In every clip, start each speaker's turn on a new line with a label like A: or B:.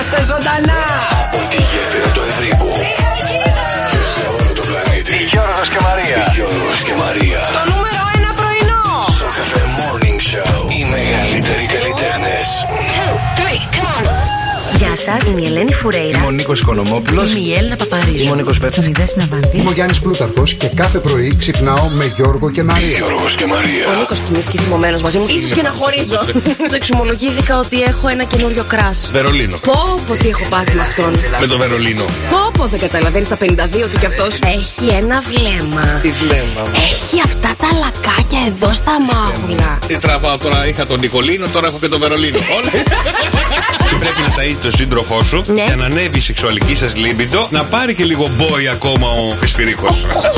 A: Είμαστε ζωντανά!
B: Σας, είμαι η Ελένη Φουρέιρα.
C: Είμαι ο Νίκος Οικονομόπουλος.
B: Είμαι η Έλληνα Παπαρίζου.
C: Είμαι ο Νίκος Βέρτσα.
B: Είμαι η Δέσποινα Βανδύ.
D: Είμαι ο Γιάννης Πλούταρχος και κάθε πρωί ξυπνάω με Γιώργο και Μαρία.
E: Γιώργος και
B: Ο
E: Μαρία.
B: Νίκος κοιμήθηκε θυμωμένο μαζί μου. σω και να χωρίζω. Το εξομολογήθηκα ότι έχω ένα καινούριο κράς.
C: Βερολίνο.
B: Πω, πω τι έχω πάθει με αυτόν.
C: Με το Βερολίνο.
B: Πω, πω δεν καταλαβαίνεις τα 52 ότι κι αυτός. Έχει ένα βλέμμα.
C: Τι βλέμμα.
B: Έχει αυτά τα λακάκια εδώ στα μάγουλα.
C: Τι τραβάω τώρα, είχα τον Νικολίνο, τώρα έχω και τον Βερολίνο. Όλα. Πρέπει να ταΐζει τον σύντροφό σου
B: Ναι.
C: για να ανέβει η σεξουαλική σας λίμπιντο, να πάρει και λίγο μπόι ακόμα ο Πεσπυρίκο.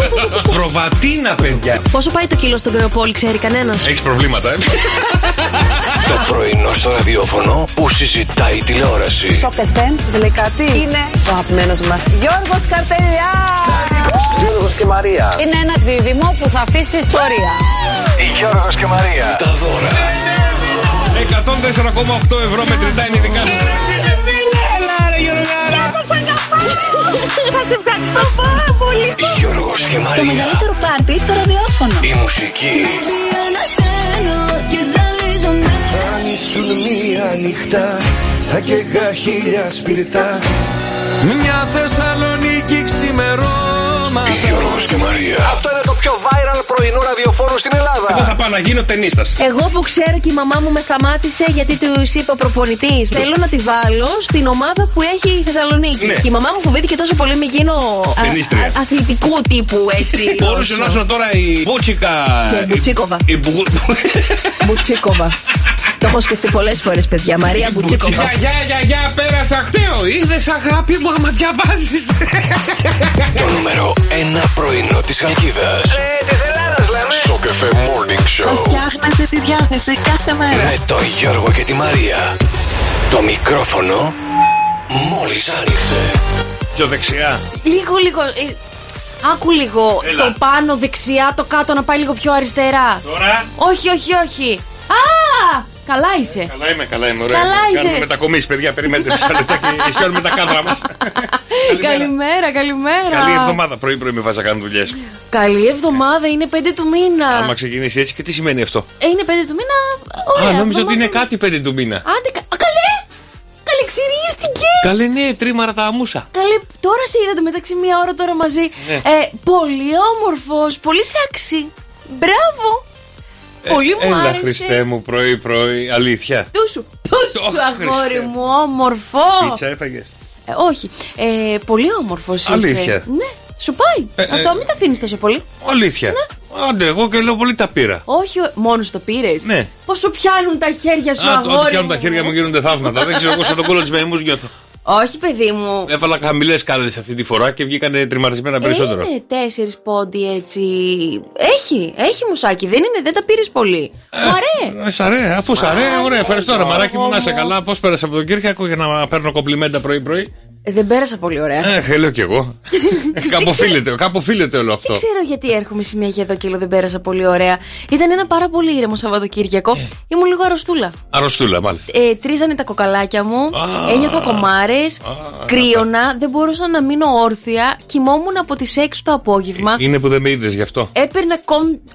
C: Προβατίνα, παιδιά.
B: Πόσο πάει το κιλό στον κρεοπόλη, ξέρει κανένας;
C: Έχεις προβλήματα, ε;
E: Το πρωινό στο ραδιόφωνο που συζητάει η τηλεόραση.
F: Σοκ FM, σας λέει κάτι. Είναι ο αγαπημένος μας Γιώργος Καρτελιά.
G: Γιώργος και Μαρία.
F: Είναι ένα δίδυμο που θα αφήσει ιστορία.
G: Γιώργος και Μαρία.
E: Τα δώρα
C: 104,8 ευρώ μετρητά είναι δικά σου.
E: Γιώργος και
F: Το
E: Μαρία.
F: μεγαλύτερο πάρτι στο ραδιόφωνο.
E: Η μουσική
H: Αν ήσουν μία νύχτα θα καίγα χίλια σπιρτά Μια Θεσσαλονίκη ξημερώματα
E: Γιώργος και Μαρία.
G: Αυτό είναι το πιο viral πρωινό ραδιοφόρο στην Ελλάδα.
C: Εγώ θα πάω να γίνω ταινίστας.
B: Εγώ που ξέρω και η μαμά μου με σταμάτησε γιατί τους είπε ο προπονητής. Θέλω να τη βάλω στην ομάδα που έχει η Θεσσαλονίκη.
C: Ναι.
B: Και η μαμά μου φοβήθηκε τόσο πολύ με γίνω α-
C: Ταινίστρια.
B: α- αθλητικού τύπου έτσι.
C: Μπορούσε να ήσουν τώρα η Μπούτσικα.
B: Και Μπουτσίκοβα.
C: Η Μπου-
B: Μπουτσίκοβα. Το έχω σκεφτεί πολλές φορές, παιδιά. Μαρία Μπουτσίκοβα.
C: Γεια, γεια, γεια, γεια, πέρασα χταίο. Είδες αγάπη μου άμα διαβάζεις.
E: Το νούμερο 1 πρωινό της Χαλκίδας.
G: Ε, της Ελλάδας λέμε.
E: Στο καφέ Morning Show.
F: Φτιάχνετε τη διάθεση κάθε μέρα.
E: Με το Γιώργο και τη Μαρία. Το μικρόφωνο μόλις άνοιξε.
C: Πιο δεξιά.
B: Λίγο, λίγο. ε, Άκου λίγο.
C: Έλα.
B: Το πάνω δεξιά, το κάτω να πάει λίγο πιο αριστερά.
C: Τώρα.
B: Όχι, όχι, όχι. Α! Καλά είσαι.
C: Καλά είμαι, καλά είμαι. Ωραία.
B: Καλά είσαι.
C: Κάνουμε μετακομίσεις, παιδιά. Περιμένετε μισό λεπτάκι. Ισιώνουμε τα κάδρα μας.
B: Καλημέρα, καλημέρα.
C: Καλή εβδομάδα. Πρωί-πρωί με βάζει να κάνω δουλειές.
B: Καλή εβδομάδα, είναι 5 του μήνα.
C: Άμα ξεκινήσει έτσι, και τι σημαίνει αυτό;
B: Ε, είναι 5 του μήνα. Ωραία,
C: Α, νόμιζα ότι είναι
B: εβδομάδα.
C: κάτι πέντε του μήνα.
B: Άντε, κα- Α, καλέ! Καλέ, ξυρίστηκε!
C: Καλέ, ναι, τρίμαρα τα αμούσα.
B: Καλέ, τώρα σε είδατε μεταξύ μία ώρα τώρα μαζί.
C: Ναι.
B: Ε, πολύ όμορφος, πολύ σεξι. Μπράβο! Πολύ μου
C: Ε, Έλα,
B: άρεσε.
C: Χριστέ μου, πρωί-πρωί, αλήθεια.
B: Τούσου, τούσου,
C: Ω,
B: αγόρι
C: Χριστέ.
B: μου, όμορφο.
C: Πίτσα έφαγες;
B: Ε, όχι. Ε, πολύ όμορφος είσαι.
C: Αλήθεια.
B: Ναι, σου πάει.
C: Ε,
B: Αυτό
C: ε,
B: μην τα αφήνεις τόσο πολύ.
C: Αλήθεια. Άντε, εγώ και λέω πολύ τα πήρα.
B: Όχι, μόνος το πήρες.
C: Ναι.
B: Πόσο πιάνουν τα χέρια σου,
C: Α,
B: αγόρι.
C: τότε πιάνουν τα
B: μου.
C: χέρια μου γίνονται θαύματα. Δεν ξέρω, εγώ σαν τον κόλλο της μεμού νιώθω.
B: Όχι, παιδί μου.
C: Έβαλα χαμηλές κάλες αυτή τη φορά και βγήκανε τριμαρισμένα περισσότερο.
B: Είναι τέσσερις πόντι έτσι. Έχει, έχει μουσάκι. Δεν είναι, δεν τα πήρες πολύ. Μου αρέ.
C: Ε, Σ' αρέ, αφού σ' αρέ, ωραία, ευχαριστώ ρε μαράκι μου, να είσαι
B: μου.
C: καλά. Πώς πέρασε από τον Κύριακο για να παίρνω κομπλιμέντα πρωί-πρωί;
B: Ε, δεν πέρασα πολύ ωραία.
C: Ε, λέω κι εγώ. κάπου οφείλεται, κάπου οφείλεται όλο αυτό.
B: Δεν ξέρω γιατί έρχομαι συνέχεια εδώ και λέω δεν πέρασα πολύ ωραία. Ήταν ένα πάρα πολύ ήρεμο Σαββατοκύριακο. Ήμουν λίγο αρρωστούλα.
C: Αρρωστούλα, μάλιστα.
B: Ε, τρίζανε τα κοκαλάκια μου,
C: Α.
B: ένιωθα κομμάρες, κρύωνα, δεν μπορούσα να μείνω όρθια, κοιμόμουν από τις 6 το απόγευμα.
C: Είναι που δεν με είδες γι' αυτό.
B: Έπαιρνα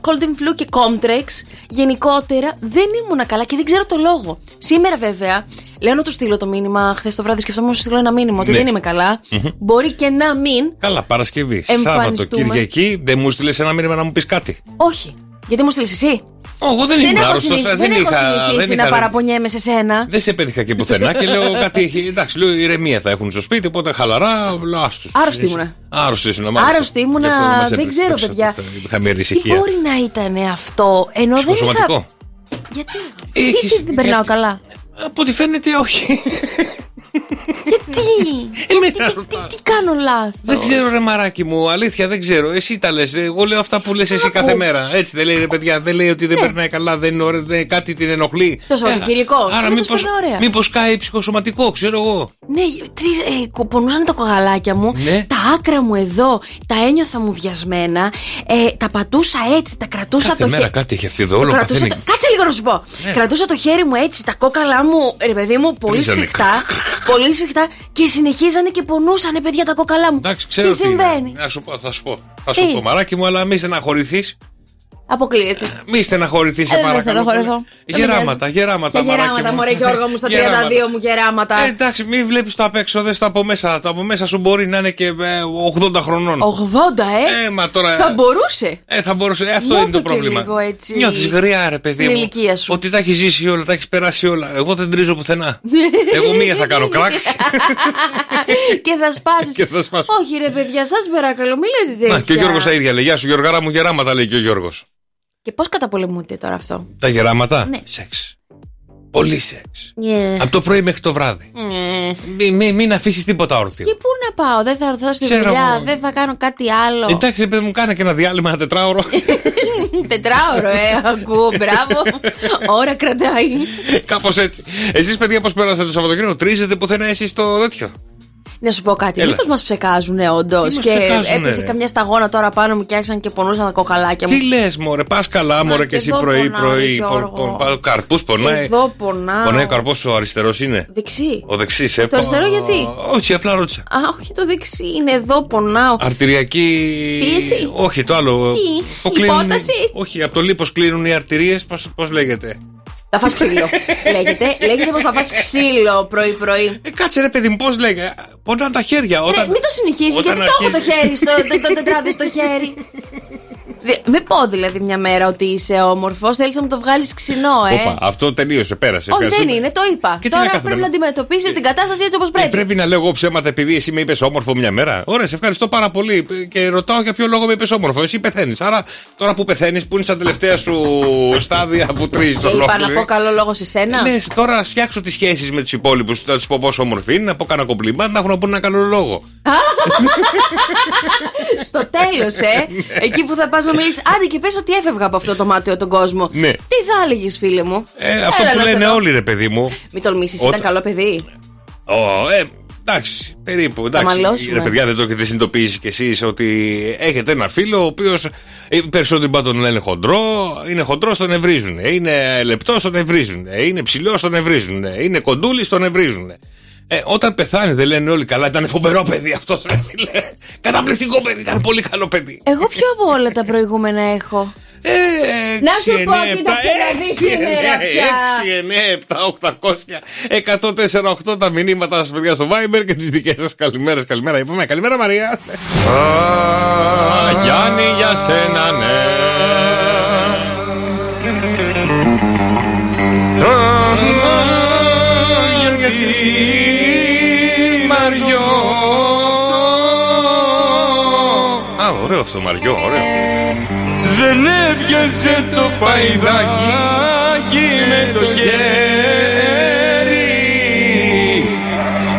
B: cold and flu και Comtrex. Γενικότερα δεν ήμουνα καλά και δεν ξέρω το λόγο. Σήμερα βέβαια, λέω να του στείλω το μήνυμα. Χθες το βράδυ σκεφτόμουν να σου στείλω ένα μήνυμα ότι
C: Ναι.
B: δεν είμαι καλά. Μπορεί και να μην.
C: Καλά, Παρασκευή, Σάββατο,
B: Εμφανιστούμε.
C: Κυριακή, δεν μου στείλες ένα μήνυμα να μου πεις κάτι.
B: Όχι. Γιατί μου στείλεις εσύ;
C: Εγώ δεν
B: Δεν
C: ήμουν
B: έχω,
C: άρρωστος.
B: συνηθ-
C: Δεν,
B: δεν έχω
C: είχα.
B: συνηθίσει
C: Δεν
B: να
C: είχα
B: παραπονιέμαι σε σένα.
C: δεν σε πέτυχα και πουθενά και λέω κάτι έχει. Εντάξει, λέω ηρεμία θα έχουν στο σπίτι, οπότε χαλαρά. Λέω άστο.
B: Άρρωστη ήμουνα.
C: Άρρωστη ήσουν, μάλιστα.
B: Άρρωστη ήμουνα,
C: Γι' αυτό μας
B: δεν
C: έτρεξε,
B: ξέρω,
C: έτρεξε,
B: παιδιά.
C: έτρεξε, Είχα μια
B: Τι
C: ησυχία.
B: μπορεί να ήταν αυτό, ενώ δεν είχα...
C: Ψυχοσωματικό.
B: Γιατί,
C: Έχεις-
B: γιατί δεν περνάω
C: γιατί-
B: καλά;
C: Από ό,τι φαίνεται, όχι.
B: Γιατί,
C: Εμένα
B: τι, τι,
C: ρωτάς.
B: τι κάνω λάθος;
C: Δεν ξέρω, ρε μαράκι μου, αλήθεια δεν ξέρω. Εσύ τα λες. Εγώ λέω αυτά που λες εσύ κάθε μέρα. Έτσι δεν λέει ρε παιδιά, δεν λέει ότι δεν περνάει καλά, δεν είναι ωραία, δεν, κάτι την ενοχλεί.
B: Το Σαββατοκυριακό,
C: Ε, Άρα
B: συνήθως
C: μήπως,
B: περνάω ωραία.
C: μήπως κάει ψυχοσωματικό, ξέρω εγώ.
B: Ναι, τρεις, ε, κο- πονούσαν τα κογαλάκια μου,
C: Ναι.
B: τα άκρα μου εδώ, τα ένιωθα μου βιασμένα, ε, τα πατούσα έτσι, τα κρατούσα
C: Κάθε
B: το
C: μέρα
B: χε-
C: κάτι έχει αυτή εδώ,
B: το
C: όλο
B: κρατούσα
C: παθαίνει.
B: το- Κάτσε λίγο να σου πω. Κρατούσα το χέρι μου έτσι, τα κόκαλά μου, ρε παιδί μου, πολύ
C: Τρίζανε.
B: σφιχτά. πολύ σφιχτά και συνεχίζανε και πονούσανε, παιδιά, τα κόκαλά μου.
C: Εντάξει, ξέρω
B: τι συμβαίνει.
C: είναι. Να σου πω, θα σου πω. Θα σου
B: Τι;
C: πω, μαράκι μου, αλλά μη στεναχωρηθείς.
B: Αποκλείεται.
C: Μη στεναχωρηθεί, σε
B: Ε, δεν θα
C: παρακαλώ.
B: στεναχωρηθώ.
C: πολύ.
B: Δεν με
C: Γεράματα,
B: νοιάζει.
C: γεράματα,
B: Τα
C: μαράκι
B: γεράματα,
C: μου.
B: μωρέ Γιώργο μου, στα 32
C: Γεράματα.
B: μου γεράματα.
C: Ε, εντάξει, μην βλέπεις το απ' έξω, δες το από μέσα. Το από μέσα σου μπορεί να είναι και ε, 80 χρονών.
B: 80, ε!
C: Ε, μα τώρα.
B: Θα μπορούσε;
C: Ε, θα μπορούσε. Ε, αυτό
B: Νιώθω
C: είναι το
B: και
C: πρόβλημα.
B: λίγο έτσι.
C: Νιώθεις γριά, ρε παιδί
B: Στην
C: μου.
B: ηλικία σου.
C: Ότι τα έχεις ζήσει όλα, τα έχεις περάσει όλα. Εγώ δεν τρίζω πουθενά. Εγώ μία θα κάνω κρακ.
B: και θα σπάσεις.
C: Και θα σπάσω.
B: Όχι, ρε παιδιά, σας παρακαλώ, μην λέτε τέτοια.
C: Να, και ο Γιώργος τα ίδια λέει. Γεια σου, Γιώργαρα μου, γεράματα λέει και ο Γιώργος.
B: Και πώς καταπολεμούνται τώρα αυτό;
C: Τα γεράματα;
B: Ναι.
C: Σεξ. Πολύ σεξ.
B: Yeah.
C: Από το πρωί μέχρι το βράδυ. Μην μη, μην αφήσεις τίποτα όρθιο.
B: Και πού να πάω, δεν θα έρθω στη
C: Ξέρω
B: δουλειά,
C: εγώ.
B: δεν θα κάνω κάτι άλλο.
C: Εντάξει, ρε παιδί μου, κάνε και ένα διάλειμμα ένα τετράωρο.
B: Τετράωρο, ε, ακούω, μπράβο. Ώρα κρατάει.
C: Κάπως έτσι. Εσείς, παιδιά, πώς πέρασατε το Σαββατοκύριακο, τρίζετε πουθενά εσείς το τέτοιο;
B: Να σου πω κάτι,
C: Έλα.
B: μήπως μας ψεκάζουν όντως.
C: Τι μας
B: Και
C: ψεκάζουνε,
B: έπεσε
C: ρε;
B: καμιά σταγόνα τώρα πάνω μου και άρχισαν και πονούσαν τα κοκαλάκια μου.
C: Τι λες, Μωρέ, πας καλά, Μωρέ,
B: και
C: και εσύ
B: εδώ πονάω,
C: πρωί-πρωί.
B: Γιώργο.
C: Ο καρπούς πονάει.
B: Εδώ πονάω.
C: Πονάει ο καρπός ο αριστερός είναι;
B: Δεξί.
C: Ο δεξί, ε.
B: Το αριστερό γιατί;
C: Όχι, απλά ρώτησα.
B: Α, όχι το δεξί, είναι εδώ πονάω.
C: Αρτηριακή.
B: Πίεση.
C: Όχι, το άλλο.
B: Τι,
C: Το κλείνουν-
B: υπόταση;
C: Όχι, από το λίπος κλείνουν οι αρτηρίες. Πώς λέγεται;
B: Θα φας ξύλο. λέγεται. Λέγεται πως θα φας ξύλο πρωί-πρωί.
C: Ε, κάτσε ρε παιδί μου, πώς λέγεται. Πονάνε τα χέρια.
B: Ρε,
C: Όταν...
B: μην το συνεχίσεις,
C: όταν
B: γιατί το έχω το
C: αρχίζεις-
B: χέρι στο το, το τετράδι στο χέρι. Δε- Με πω δηλαδή μια μέρα ότι είσαι όμορφος, θέλεις να μου το βγάλεις ξινό, ε.
C: Όπα, αυτό τελείωσε, πέρασε.
B: Όχι, δεν
C: Ευχαριστούμε.
B: είναι, το είπα.
C: Και τι
B: Τώρα
C: να κάθομαι
B: πρέπει να
C: να-
B: αντιμετωπίσεις την κατάσταση έτσι όπως
C: Ε,
B: πρέπει.
C: πρέπει να λέω εγώ ψέματα επειδή εσύ με είπες όμορφο μια μέρα. Ωραία, σε ευχαριστώ πάρα πολύ. Ε, Και ρωτάω για ποιο λόγο με είπες όμορφο. Εσύ πεθαίνεις. Άρα τώρα που πεθαίνεις, που είναι στα τελευταία σου στάδια που τρίζεις
B: Και είπα να πω καλό λόγο σε σένα.
C: Λες, τώρα φτιάξω τις σχέσεις με τους υπόλοιπους. Θα τους πω πόσο όμορφη είναι, να πω κανένα κομπλιμά, να έχουν να πούνε ένα καλό λόγο.
B: Στο τέλος, ε. Εκεί που θα πας να μιλήσει. Άντε και πες ότι έφευγα από αυτό το μάτιο τον κόσμο.
C: Ναι.
B: Τι θα έλεγες, φίλε μου;
C: Ε, αυτό
B: Έλα
C: που
B: να σε
C: λένε
B: δω.
C: όλοι, ρε παιδί μου.
B: Μην τολμήσεις,
C: Όταν-
B: ήταν καλό παιδί.
C: Ω, ε, εντάξει, περίπου. Εντάξει.
B: μαλώσουμε.
C: Ρε παιδιά, δεν το έχετε συνειδητοποιήσει κι εσείς ότι έχετε ένα φίλο ο οποίος οι περισσότεροι πάντων τον λένε χοντρό, είναι χοντρός, τον ευρίζουν. Είναι λεπτός, τον ευρίζουν. Είναι ψηλός, τον ευρίζουν. Είναι κοντούλης, τον ευρίζουν. Ε, όταν πεθάνει, δεν λένε όλοι καλά, ήταν φοβερό παιδί αυτός, ρε φίλε. Καταπληκτικό παιδί, ήταν πολύ καλό παιδί.
B: Εγώ ποιο από όλα τα προηγούμενα έχω.
C: Ε,
B: Να σου πω, κοίταξε να δεις σήμερα πια.
C: 6, 9, 7, 800, 104, 8 τα μηνύματα σας, παιδιά, στο Viber και τις δικές σας καλημέρες. Καλημέρα, είπαμε. Καλημέρα, Μαρία. Α, Γιάννη, για σένα, ναι. Α, ωραίο αυτό, Μαριό, ωραίο.
H: Δεν έπιασε το παϊδάκι με το χέρι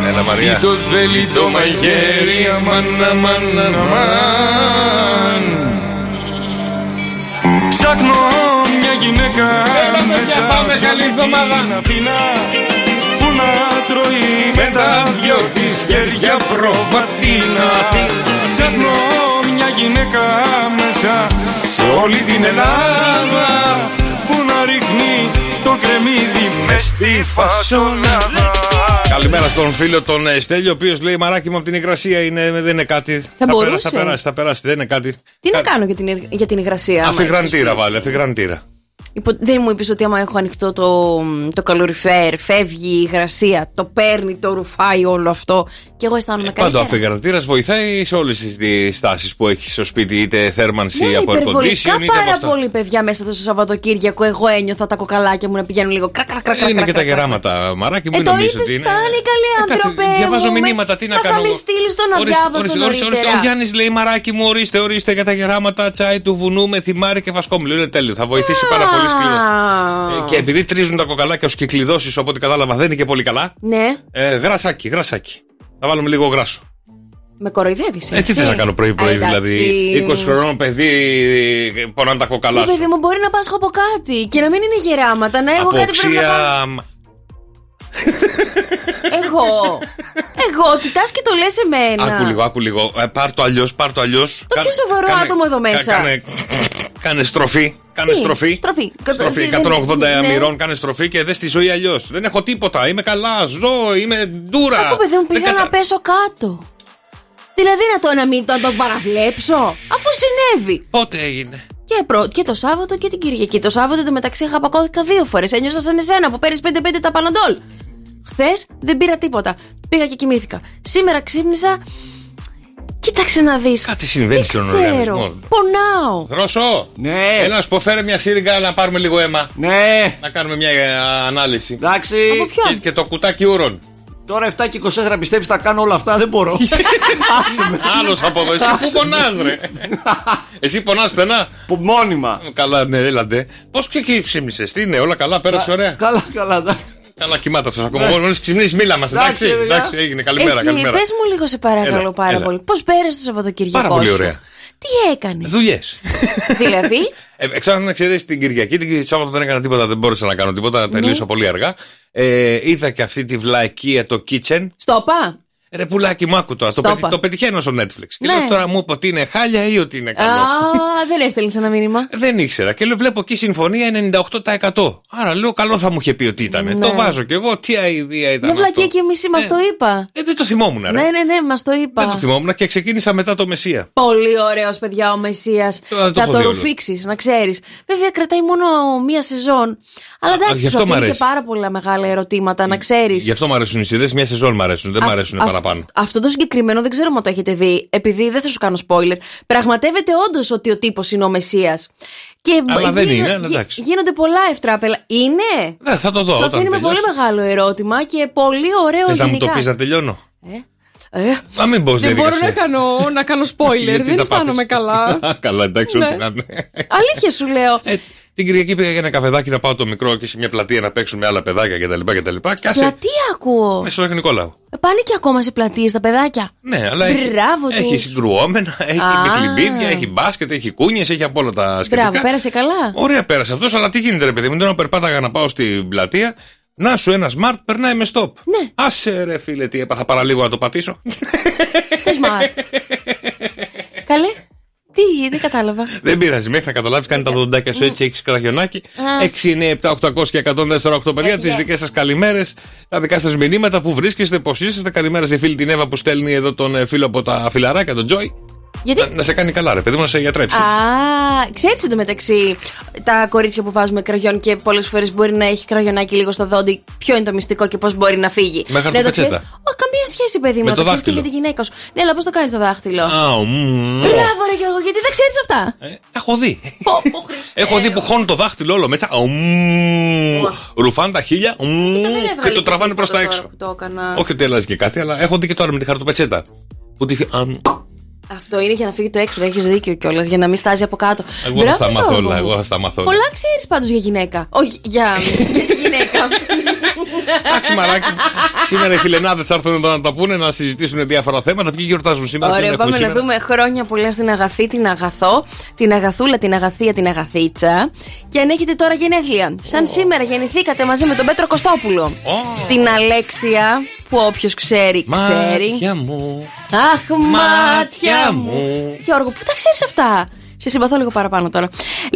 C: Έλα, Μαρία.
H: Τι το θέλει το μαγέρι αμάν αμάν αμάν Ψάχνω μια γυναίκα μέσα
C: πάμε,
H: σε
C: καλή
H: όλη
C: εβδομάδα.
H: την Αθήνα Που να τρώει με τα δυο της χέρια προβατίνα Ψάχνω μια γυναίκα μέσα σε όλη την Ελλάδα Που να ρίχνει το κρεμμύδι μες στη φασολάδα
C: Καλημέρα στον φίλο τον ε, Στέλιο, ο οποίος λέει Μαράκι μου από την υγρασία είναι, δεν είναι κάτι. Θα,
B: μπορούσε.
C: περάσει, θα περάσει, θα περάσει, δεν είναι κάτι.
B: Τι να
C: Κα-
B: κάνω για την, υγ- για την υγρασία. άμα
C: Αφιγραντήρα
B: έχεις-
C: βάλε, αφιγραντήρα.
B: Υπο- Δεν μου είπες ότι άμα έχω ανοιχτό το, το καλοριφέρ, φεύγει η υγρασία, το παίρνει, το ρουφάει όλο αυτό και εγώ αισθάνομαι
C: Πάντο
B: καλύτερα.
C: αφιγραντήρα βοηθάει σε όλες τις στάσει που έχει στο σπίτι, είτε θέρμανση
B: Ναι,
C: από air
B: υπερβολικά
C: condition, είτε από
B: πάρα
C: αυτά.
B: πολύ παιδιά μέσα στο Σαββατοκύριακο. Εγώ ένιωθα τα κοκαλάκια μου να πηγαίνουν λίγο κρακ, κρακ, κρακ,
C: Είναι
B: κρακ,
C: και τα
B: κρακ, κρακ.
C: γεράματα, μαράκι μου,
B: Ε,
C: μην
B: το
C: νομίζω
B: είπες,
C: ότι είναι.
B: φτάνει, καλέ
C: Ε, κάτσε,
B: άνθρωπε
C: Διαβάζω
B: μου, με-
C: μηνύματα, τι να
B: θα- θα
C: κάνω.
B: με
C: εγώ.
B: στείλεις τον
C: Ορίστε,
B: αδιάβαστο
C: ορίστε, ορίστε, ορίστε.
B: νωρίτερα.
C: Ο Γιάννης λέει μαράκι μου, ορίστε, ορίστε για τα γεράματα τσάι του βουνού με θυμάρι και φασκόμιλο. Είναι τέλειο, θα βοηθήσει πάρα πολύ σκληρό.
B: Α.
C: Και επειδή τρίζουν τα κοκαλάκια σου και κλειδώσει, οπότε κατάλαβα δεν είναι και πολύ καλά.
B: Ναι,
C: Ε, γρασάκι, γρασάκι. Θα βάλουμε λίγο γράσο.
B: με κοροϊδεύεις.
C: Ε, τι θες να κάνω πρωί-πρωί, δηλαδή. 20 χρονών παιδί, ε, πονάνε τα κοκαλά
B: παιδί
C: σου.
B: μου, μπορεί να πάσχω από κάτι και να μην είναι γεράματα, να έχω κάτι πρέπει να πάω.
C: Αποξία.
B: Εγώ. Εγώ, κοιτάς και το λες εμένα.
C: Άκου λίγο, άκου λίγο. Ε, πάρ το αλλιώς, πάρ το αλλιώς.
B: Το πιο σοβαρό άτομο εδώ μέσα.
C: Κάνε, κάνε στροφή. Κάνε
B: Τι,
C: στροφή.
B: στροφή.
C: Στροφή
B: Δεν-
C: 180
B: ναι.
C: μοιρών, κάνε στροφή και δες τη ζωή αλλιώς. Δεν έχω τίποτα. Είμαι καλά, ζω, είμαι ντούρα.
B: Αφού παιδί μου
C: Δεν
B: πήγα
C: κατα-
B: να πέσω κάτω. Δηλαδή να το να μην το, το παραβλέψω. Αφού συνέβη.
C: Πότε έγινε;
B: Και, προ... και το Σάββατο και την Κυριακή. Το Σάββατο το μεταξύ είχα πακώδικα δύο φορές. Ένιωσα σαν εσένα που παίρνεις 5-5 τα παναντόλ. Χθες δεν πήρα τίποτα. Πήγα και κοιμήθηκα. Σήμερα ξύπνησα. Κοίταξε να δεις.
C: Κάτι συμβαίνει στον οργανισμό.
B: Πονάω.
C: Δρόσο.
H: Ναι.
C: Έλα να σου πω, φέρε μια σύριγγα να πάρουμε λίγο αίμα.
H: Ναι.
C: Να κάνουμε μια ε, ανάλυση.
H: Εντάξει.
B: Από ποιον;
C: Και, και το κουτάκι ούρων.
H: Τώρα 7 και 24 πιστεύεις θα κάνω όλα αυτά, δεν μπορώ. Άσε με.
C: Άλλος από εδώ. Εσύ που πονάς, ρε. Εσύ πονάς πενά.
H: Που Μόνιμα.
C: Καλά, ναι, έλατε. Πώς ξεκίνησες, τι είναι, όλα καλά, πέρασε ωραία;
H: Καλά, καλά, εντάξει.
C: Καλά, κοιμάται αυτός ακόμα. Μόλι ξυπνήσει, μίλα μας.
H: Εντάξει,
C: Εντάξει,
H: παιδιά.
C: εντάξει, έγινε. Καλημέρα,
B: Εσύ,
C: καλημέρα.
B: πες μου λίγο σε παρακαλώ
C: Έλα,
B: πάρα
C: έλα.
B: πολύ. Πώς πέρασε το Σαββατοκύριακο.
C: Πάρα πολύ
B: σου;
C: ωραία.
B: Τι έκανες;
C: Δουλειές.
B: δηλαδή;
C: Ε, Εξάρτητα να ξέρεις την Κυριακή, την Σάββατο δεν έκανα τίποτα, δεν μπόρεσα να κάνω τίποτα, τελείωσα πολύ αργά. Ε, είδα και αυτή τη βλακία το kitchen.
B: Στο πα.
C: Ρε πουλάκι μου, άκου τώρα. Το,
B: Στο
C: πετυ-
B: είπα.
C: το πετυχαίνω στο Netflix. Και
B: Ναι.
C: λέω τώρα μου είπε ότι είναι χάλια ή ότι είναι καλό.
B: Α, δεν έστελνε ένα μήνυμα.
C: Δεν ήξερα. Και λέω, βλέπω εκεί συμφωνία 98%. Άρα λέω, καλό θα μου είχε πει ότι ήταν.
B: Ναι.
C: Το βάζω κι εγώ. Τι αηδία ήταν.
B: Μια βλακία
C: αυτό.
B: και μισή μας
C: Ε,
B: το είπα.
C: Ε, δεν το θυμόμουν, ρε.
B: Ναι, ναι, ναι, μας το είπα.
C: Δεν το θυμόμουν και ξεκίνησα μετά το Μεσσία.
B: Πολύ ωραίος, παιδιά, ο Μεσίας.
C: Τώρα δεν το
B: Θα
C: έχω
B: το
C: δει όλο.
B: ρουφήξεις, να ξέρεις. Βέβαια, κρατάει μόνο μία σεζόν. Αλλά
C: Α, γι'
B: εντάξει,
C: αυτό
B: σου
C: μ'
B: αφήνει και
C: αρέσει.
B: πάρα πολλά μεγάλα ερωτήματα, να ξέρεις.
C: Γι' αυτό μου αρέσουν οι σειρές. Μια σεζόν μου αρέσουν. Δεν μου αρέσουν παραπάνω.
B: Αυτό το συγκεκριμένο δεν ξέρω αν το έχετε δει, επειδή δεν θα σου κάνω spoiler. Πραγματεύεται όντως ότι ο τύπος είναι ο Μεσία. Και
C: Αλλά δεν
B: γίνο-
C: είναι, αλλά
B: γι-
C: εντάξει.
B: Γίνονται πολλά ευτράπελα. Είναι!
C: Ναι, θα το δω.
B: Σου
C: όταν
B: αφήνει με πολύ
C: τελειώσει.
B: μεγάλο ερώτημα και πολύ ωραίο
C: Θες να μου
B: γενικά.
C: το πεις να τελειώνω;
B: Ε,
C: Να μην πω
B: δεν μπορώ να κάνω, να κάνω spoiler,
C: Γιατί
B: δεν
C: τα
B: αισθάνομαι
C: πάθεις;
B: καλά.
C: καλά, εντάξει,
B: Ναι.
C: ό,τι να είναι.
B: Αλήθεια σου λέω.
C: Ε, την Κυριακή πήγα για ένα καφεδάκι να πάω το μικρό και σε μια πλατεία να παίξουν με άλλα παιδάκια κτλ. κτλ. Και άσε.
B: Πλατεία ακούω.
C: Μες στο Άγιο Νικόλαο.
B: Ε, Πάνε και ακόμα σε πλατείες τα παιδάκια.
C: Ναι, αλλά έχει,
B: Μπράβο
C: έχει
B: τους.
C: συγκρουόμενα, έχει
B: Α.
C: μπικλιμπίδια, έχει μπάσκετ, έχει κούνιες, έχει από όλα τα σχετικά.
B: Μπράβο, πέρασε καλά.
C: Ωραία, πέρασε αυτός, αλλά τι γίνεται, ρε παιδί μου, δεν περπάταγα να πάω στην πλατεία. Να σου ένα smart περνάει με stop.
B: Ναι.
C: Άσε ρε φίλε, τι έπαθα παραλίγο να το πατήσω.
B: Πες μα. Καλέ. Τι, δεν κατάλαβα.
C: Δεν πειράζει, μέχρι να καταλάβεις, κάνει τα δοντάκια σου έτσι, έχεις κραγιονάκι. 6, 9, 7, 800 και 104, παιδιά, τις δικές σας καλημέρες, τα δικά σας μηνύματα, που βρίσκεστε, πώς είσαστε. Καλημέρα στη φίλη την Εύα που στέλνει εδώ τον ε, φίλο από τα φιλαράκια, τον Τζόι.
B: Γιατί;
C: Να, να σε κάνει καλά, ρε παιδί μου, να σε γιατρέψει.
B: Α, ξέρεις εντωμεταξύ τα κορίτσια που βάζουμε κραγιόν και πολλές φορές μπορεί να έχει κραγιονάκι λίγο στο δόντι. Ποιο είναι το μυστικό και πώς μπορεί να φύγει.
C: Με
B: Ναι,
C: χαρτοπετσέτα.
B: το ξέρεις. Ω, καμία σχέση, παιδί μου.
C: Με
B: να
C: το
B: ξέρεις
C: δάχτυλο.
B: Και για τη γυναίκα σου. Ναι, αλλά πώς το κάνεις το δάχτυλο;
C: Αου, μμμ.
B: Μπράβο, ρε Γιώργο, γιατί δεν ξέρεις αυτά;
C: Ε, Τα έχω δει.
B: Πω, πω, Χριστέ.
C: Έχω δει που χώνουν το δάχτυλο όλο μέσα. Αου, μμμ. Ρουφάνε τα χίλια μμμ,
B: Δεν έβγαλε
C: και το τραβάνε προς
B: τίποτα
C: τα
B: τώρα
C: έξω.
B: που Το έκανα.
C: Όχι ότι αλλάζει και κάτι, αλλά έχω δει και τώρα με τη χαρτοπετσέτα. Που τη. Φυ- αμ.
B: Αυτό είναι για να φύγει το έξτρα. Έχεις δίκιο κιόλας. Για να μην στάζει από κάτω.
C: Εγώ θα
B: Μπράβο,
C: στα μάθω
B: Γιώργο
C: όλα.
B: μου.
C: Εγώ θα στα μάθω όλα.
B: Πολλά ξέρεις πάντως για γυναίκα. Όχι, για, για τη γυναίκα.
C: Εντάξει, μαράκι. σήμερα οι φιλενάδες θα έρθουν εδώ να τα πούνε, να συζητήσουν διάφορα θέματα. Ποιοι γιορτάζουν σήμερα. ποιοι
B: Ωραία,
C: δεν έχουν
B: πάμε να
C: σήμερα.
B: δούμε χρόνια πολλά στην Αγαθή, την Αγαθό, την Αγαθούλα, την Αγαθία, την Αγαθίτσα. Και αν έχετε τώρα γενέθλια. Σαν σήμερα γεννηθήκατε μαζί με τον Πέτρο Κωστόπουλο. Την Αλέξια, που όποιος ξέρει, ξέρει.
C: Μάτια μου.
B: Αχ, μάτια
C: μάτια
B: μου.
C: μου.
B: Γιώργο, πού τα ξέρεις αυτά; Σε συμπαθώ λίγο παραπάνω τώρα.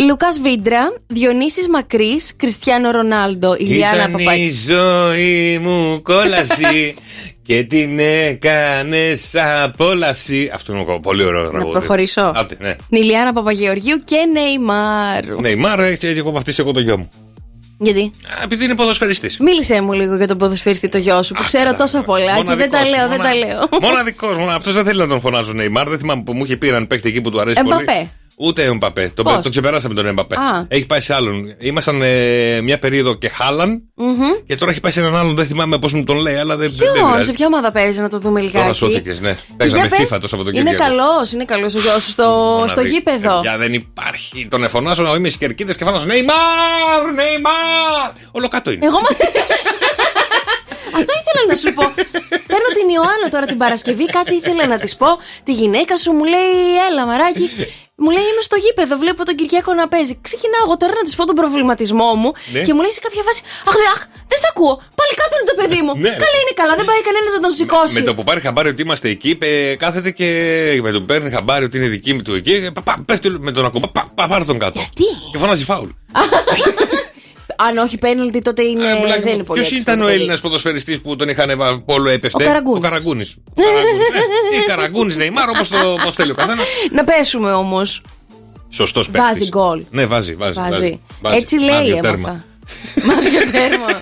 B: Λουκάς Βίντρα, Διονύσης Μακρύς, Κριστιανό Ρονάλντο, Ηλιάνα
C: Ήταν
B: Παπα...
C: η ζωή μου κόλαση και την έκανες απόλαυση. Αυτό είναι πολύ ωραίος τραγούδι.
B: προχωρήσω;
C: Άντε, ναι.
B: Νιλιάνα Παπαγεωργίου και Νεϊμάρ.
C: Ναι, η Μάρα έτσι έτσι έχω βαφτίσει εγώ το γιο μου.
B: Γιατί;
C: Α, Επειδή είναι ποδοσφαιριστής.
B: Μίλησε μου λίγο για τον ποδοσφαιριστή το γιο σου που ξέρω τόσα πολλά και δεν τα λέω, δεν τα λέω.
C: Μοναδικό. Αυτός δεν θέλει να τον φωνάζουν Νεϊμάρ. Δεν θυμάμαι που μου είχε πει έναν παίκτη εκεί που του αρέσει
B: Εμπαπέ.
C: πολύ. Ούτε Εμπαπέ. Το,
B: Πώς;
C: το ξεπεράσαμε τον Εμπαπέ.
B: Α.
C: Έχει πάει σε άλλον. Ήμασταν ε, μια περίοδο και Χάλαν και τώρα έχει πάει σε έναν άλλον. Δεν θυμάμαι πώς μου τον λέει, αλλά δεν, δεν
B: Ποιον,
C: πειράζει.
B: σε ποια ομάδα παίζεις να το δούμε λιγάκι;
C: Τώρα σώθηκες, ναι.
B: Για
C: Παίζαμε
B: πες.
C: FIFA το Σαββατοκύριακο.
B: Είναι καλός, είναι καλός ο γιος σου στο, στο γήπεδο.
C: Για δεν υπάρχει. Τον εφωνάζω να είμαι στις κερκίδες και φωνάζω Νεϊμάρ, Νεϊμάρ. Όλο κάτω είναι.
B: Εγώ μα. Αυτό ήθελα να σου πω. Παίρνω την Ιωάννα τώρα την Παρασκευή, κάτι ήθελα να της πω. Τη γυναίκα σου μου λέει, έλα μαράκι. Μου λέει είμαι στο γήπεδο, βλέπω τον Κυριακό να παίζει. Ξεκινάω εγώ τώρα να της πω τον προβληματισμό μου
C: Ναι.
B: και μου λέει σε κάποια φάση Αχ, δε, αχ, δεν σε ακούω. Πάλι κάτω είναι το παιδί μου.
C: Ναι.
B: Καλά είναι καλά, δεν πάει κανένας να τον σηκώσει.
C: Με το που πάρει χαμπάρι ότι είμαστε εκεί, πε- κάθεται και με το που παίρνει χαμπάρι ότι είναι δική μου του εκεί, πα, πα, πες του με τον ακούω, πα, πα, πάρε τον κάτω.
B: Γιατί;
C: Και φωνάζει φάουλ.
B: Αν όχι πέναλτι, τότε είναι,
C: Ε,
B: δεν είναι πολύ
C: Ποιος
B: έξυπνο
C: ήταν
B: το
C: ο
B: παιδί.
C: Έλληνας ποδοσφαιριστής που τον είχαν έβα- πόλο έπεφτε;
B: Ο Καραγκούνης.
C: Ο Καραγκούνης. Ή Καραγκούνης Νεϊμάρ, όπως το πώς θέλει ο καθένας.
B: Να πέσουμε όμως.
C: Σωστός παίκτης.
B: Βάζει γκολ.
C: Ναι, βάζει, βάζει.
B: Βάζει.
C: βάζει.
B: Έτσι λέει,
C: Μαύριο
B: έμαθα.
C: τέρμα.
B: Μαύριο τέρμα.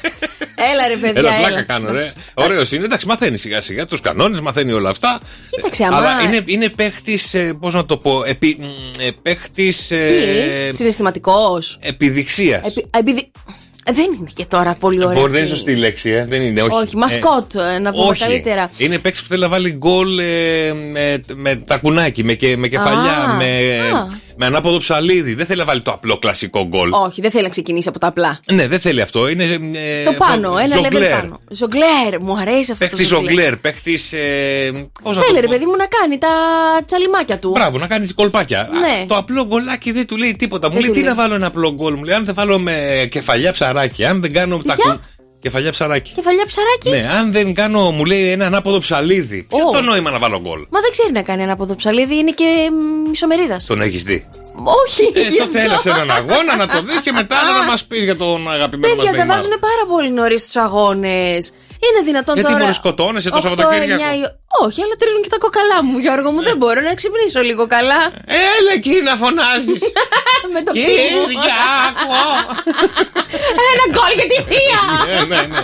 B: Έλα ρε παιδιά,
C: Έλα,
B: έλα.
C: πλάκα κάνω, ρε. Ωραίος είναι. Εντάξει, μαθαίνεις σιγά σιγά τους κανόνες, μαθαίνει όλα αυτά.
B: Κοίταξε, άμα-
C: Αλλά είναι, είναι παίχτης, πώς να το πω, επί, παίχτης
B: Τι, συναισθηματικός.
C: επιδειξίας.
B: Επι- επειδή... Ε, Δεν είναι και τώρα πολύ ωραία.
C: Μπορεί να είναι
B: αυτή.
C: σωστή η λέξη, ε. δεν είναι, όχι.
B: Όχι, μασκότ, ε, να πούμε
C: όχι.
B: καλύτερα.
C: Είναι παίκτη που θέλει να βάλει γκολ ε, με, με τακουνάκι, με, και, με κεφαλιά,
B: Α,
C: με,
B: α.
C: Με ανάποδο ψαλίδι. Δεν θέλει να βάλει το απλό κλασικό γκολ.
B: Όχι, δεν θέλει να ξεκινήσει από τα απλά.
C: Ναι, δεν θέλει αυτό. Είναι. Ε,
B: το πάνω, ένα level
C: ζογκλέρ.
B: πάνω. Ζογκλέρ, μου αρέσει αυτό το
C: Παίχτης ζογκλέρ, παίχτης. Ε, πώς να
B: Θέλει
C: το
B: ρε
C: πω.
B: παιδί μου να κάνει τα τσαλιμάκια του.
C: Μπράβο, να κάνει κολπάκια. Α,
B: Ναι.
C: το απλό γκολάκι δεν του λέει τίποτα. Μου
B: Δεν
C: λέει
B: του
C: τι
B: λέει.
C: να βάλω ένα απλό γκολ. Μου λέει αν δεν βάλω με κεφαλιά ψαράκι, αν δεν κάνω τα
B: Για.
C: κου- Κεφαλιά ψαράκι.
B: Κεφαλιά ψαράκι;
C: Ναι, αν δεν κάνω, μου λέει ένα ανάποδο ψαλίδι. Ποιο
B: Ω.
C: το νόημα να βάλω γκολ;
B: Μα δεν ξέρει να κάνει ένα ποδοψαλίδι, είναι και μισομερίδας.
C: Τον έχεις δει;
B: Όχι.
C: Ε,
B: γι'
C: τότε
B: αυτό.
C: έλα σε έναν αγώνα να το δεις και μετά να μας πεις για τον αγαπημένο μας
B: Παιδιά, τα βάζουν πάρα πολύ νωρίς τους αγώνες. Είναι δυνατόν
C: Γιατί
B: τώρα.
C: μωρέ σκοτώνεσαι το
B: 8,
C: Σαββατοκύριακο;
B: 9 η- Όχι, αλλά τρίζουν και τα κοκαλά μου, Γιώργο μου. Δεν μπορώ να ξυπνήσω λίγο καλά.
C: Έλα εκεί να φωνάζεις.
B: Με το πτύχη μου.
C: Κυριάκο!
B: Ένα γκολ για τη θεία.
C: ναι, ναι, ναι.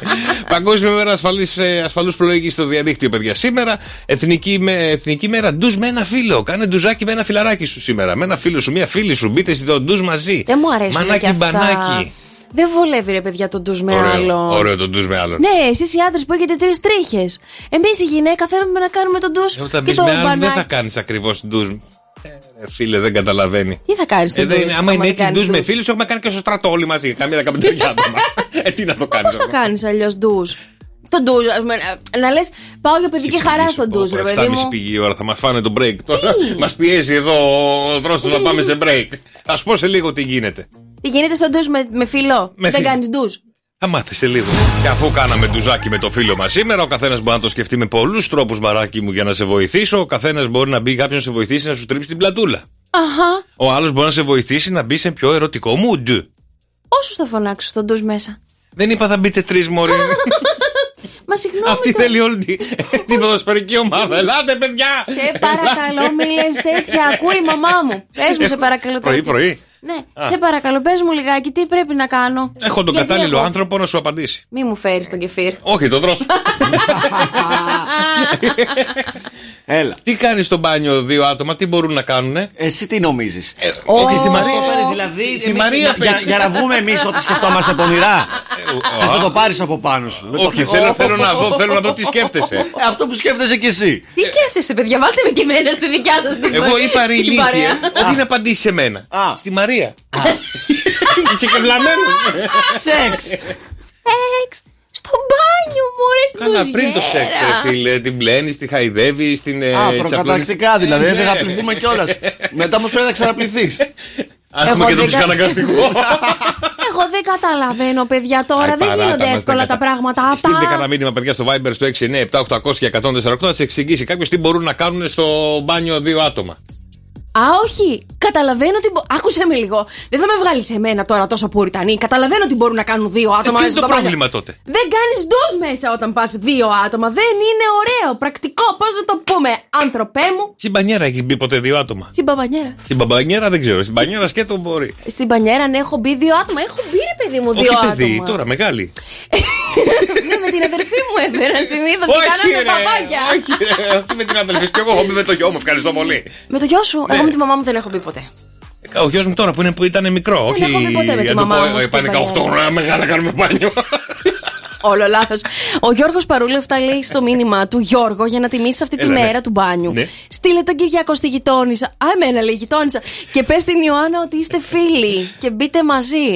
C: Παγκόσμια μέρα ασφαλής, ε, ασφαλούς πλοήγης στο διαδίκτυο, παιδιά. Σήμερα, εθνική, με, εθνική μέρα ντουζ με ένα φίλο. Κάνε ντουζάκι με ένα φιλαράκι σου σήμερα. Με ένα φίλο σου, μία φίλη σου. Μπείτε στο ντουζ μαζί.
B: Δεν μου αρέσουν
C: Μανάκι
B: και αυτά.
C: μπανάκι.
B: Δεν βολεύει ρε παιδιά το ντουζ με
C: Ωραίο,
B: άλλο.
C: ωραίο το ντουζ με άλλον.
B: Ναι, εσείς οι άντρες που έχετε τρεις τρίχες. Εμείς η γυναίκα θέλουμε να κάνουμε τον ντουζ
C: Ε, Όταν
B: και
C: μπει
B: το
C: με άλλον δεν
B: μπανάκι.
C: θα κάνεις ακριβώς ντουζ. Ε, φίλε, δεν καταλαβαίνει.
B: Τι θα κάνεις
C: Ε,
B: τον
C: δεν
B: ντουζ.
C: είναι, άμα είναι
B: δεν
C: έτσι
B: κάνεις
C: ντουζ με
B: ντουζ.
C: φίλους, έχουμε κάνει και στο στρατό όλοι μαζί. Καμία δεκαπενταριά άτομα. ε, τι να το κάνεις.
B: Πώς το κάνεις αλλιώς ντουζ. Το ντουζ, ας πούμε, να λες πάω για παιδική χαρά στο ντουζ, ρε παιδί μου.
C: πήγε η ώρα, θα μας φάνε το break. Τώρα μας πιέζει εδώ ο δρόσος να πάμε σε break. Θα σου πω σε λίγο τι γίνεται.
B: Τι γίνεται στο ντουζ με, με φιλό;
C: Με
B: δεν
C: φίλο.
B: κάνεις ντουζ.
C: Θα μάθεις σε λίγο. Και αφού κάναμε ντουζάκι με το φίλο μας σήμερα, ο καθένας μπορεί να το σκεφτεί με πολλούς τρόπους, μαράκι μου, για να σε βοηθήσω. Ο καθένας μπορεί να μπει κάποιο να σε βοηθήσει να σου τρίψει την πλατούλα.
B: Αχα.
C: Ο άλλος μπορεί να σε βοηθήσει να μπει σε πιο ερωτικό mood.
B: Πόσου θα φωνάξω στο ντουζ μέσα;
C: Δεν είπα θα μπείτε τρεις μωροί.
B: Μα συγγνώμη.
C: Αυτή
B: τώρα.
C: θέλει όλη τη- την ποδοσφαιρική ομάδα. Ελάτε, παιδιά!
B: Σε παρακαλώ, μη λες τέτοια. Ακούει η μαμά μου. Πες μου, σε παρακαλώ.
C: Πρωί,
B: τέτοια.
C: πρωί.
B: Ναι, σε παρακαλώ, πες μου λιγάκι τι πρέπει να κάνω;
C: Έχω τον
B: Γιατί
C: κατάλληλο
B: εγώ-
C: άνθρωπο να σου απαντήσει.
B: Μη μου φέρεις τον κεφίρ.
C: Όχι, τον δρόσο.
I: Έλα.
C: τι κάνεις στο μπάνιο δύο άτομα, τι μπορούν να κάνουνε;
I: Εσύ τι νομίζεις;
C: Όχι στη
I: Το
C: Μαρία.
I: φέρεις δηλαδή
C: Στη
I: εμείς-
C: Μαρία
I: για,
C: πες.
I: για να βγούμε εμείς ότι σκεφτόμαστε πονηρά.
C: Ε,
I: Θες να το πάρεις από πάνω σου. Δεν το
C: Όχι,
I: θες.
C: θέλω, θέλω να δω, θέλω να δω τι σκέφτεσαι.
I: Ε, Αυτό που σκέφτεσαι κι εσύ.
B: Τι σκέφτεστε, παιδιά, βάλτε με και εμένα στη δικιά σας την
C: Εγώ είπα ρε
B: την
C: ηλίθεια,
B: παρέα.
C: όχι να απαντήσει σε μένα.
I: Α.
C: Στη Μαρία. Είσαι κεβλαμένο.
I: Σεξ.
B: Σεξ. Στο μπάνιο μου, ρε στην
C: Καλά, πριν το
B: κουζιέρα.
C: σεξ, ρε φίλε, την πλένεις, τη χαϊδεύεις, την. ε,
I: Α,
C: της
I: προκαταρκτικά
C: απλώνεις.
I: δηλαδή. Δεν θα
C: Ναι.
I: πληθούμε κιόλας. Μετά όμως πρέπει να ξαναπληθείς.
C: Α, έχουμε
B: Εγώ
C: και τον
B: δεν κα-
C: ψυχαναγκαστικό.
B: Εγώ δεν καταλαβαίνω, παιδιά, τώρα.
C: Άι,
B: δεν
C: παράτα
B: γίνονται
C: μας,
B: εύκολα
C: δεν
B: τα
C: κατα-
B: πράγματα
C: Στε-
B: αυτά.
C: Στείλτε κανένα μήνυμα, παιδιά, στο Viber στο 697-800 και 148 να σε εξηγήσει κάποιος τι μπορούν να κάνουν στο μπάνιο δύο άτομα.
B: Α, όχι. Καταλαβαίνω ότι. μπο- Άκουσε με λίγο. Δεν θα με βγάλεις σε μένα τώρα τόσο πουριτανή. Καταλαβαίνω ότι μπορούν να κάνουν δύο άτομα
C: Ε, ποιο
B: μέσα
C: είναι το
B: στο μπάνιο.
C: πρόβλημα τότε;
B: Δεν κάνεις ντουζ μέσα όταν πας δύο άτομα. Δεν είναι ωραίο. Πρακτικό. Πώς να το πούμε, άνθρωπέ μου;
C: Στην μπανιέρα έχεις μπει ποτέ δύο άτομα;
B: Στην παπανιέρα.
C: Στην μπαμπανιέρα δεν ξέρω. Στην μπανιέρα σκέτο μπορεί.
B: Στην πανιέρα, ναι, έχω μπει δύο άτομα. Έχω μπει, ρε παιδί μου, δύο
C: Όχι
B: άτομα.
C: παιδί, τώρα μεγάλη.
B: ναι, με την αδερφή μου έφερα συνήθως και κάναμε παπάκια.
C: όχι, ρε, όχι με την αδελφή και εγώ έχω μπει με το γιο μου. Ευχαριστώ πολύ.
B: Με το γιο σου,
C: Ναι.
B: εγώ με τη μαμά μου δεν έχω μπει ποτέ.
C: Ε, Ο γιος μου τώρα που, είναι, που ήταν μικρό, όχι.
B: έχω μπει ποτέ με τη
C: να του
B: μαμά
C: πω,
B: μου
C: ε,
B: στην
C: Πάνε 18
B: παλιά.
C: χρόνια μεγάλα κάνουμε μπάνιο.
B: Όλο λάθος. Ο Γιώργος Παρούλευτα λέει στο μήνυμα του Γιώργο για να τιμήσεις αυτή τη
C: Έλα, ναι.
B: μέρα του μπάνιου.
C: Ναι.
B: Στείλε τον Κυριακό στη γειτόνισσα. Α, εμένα λέει γειτόνισσα. και πες στην Ιωάννα ότι είστε φίλοι και μπείτε μαζί.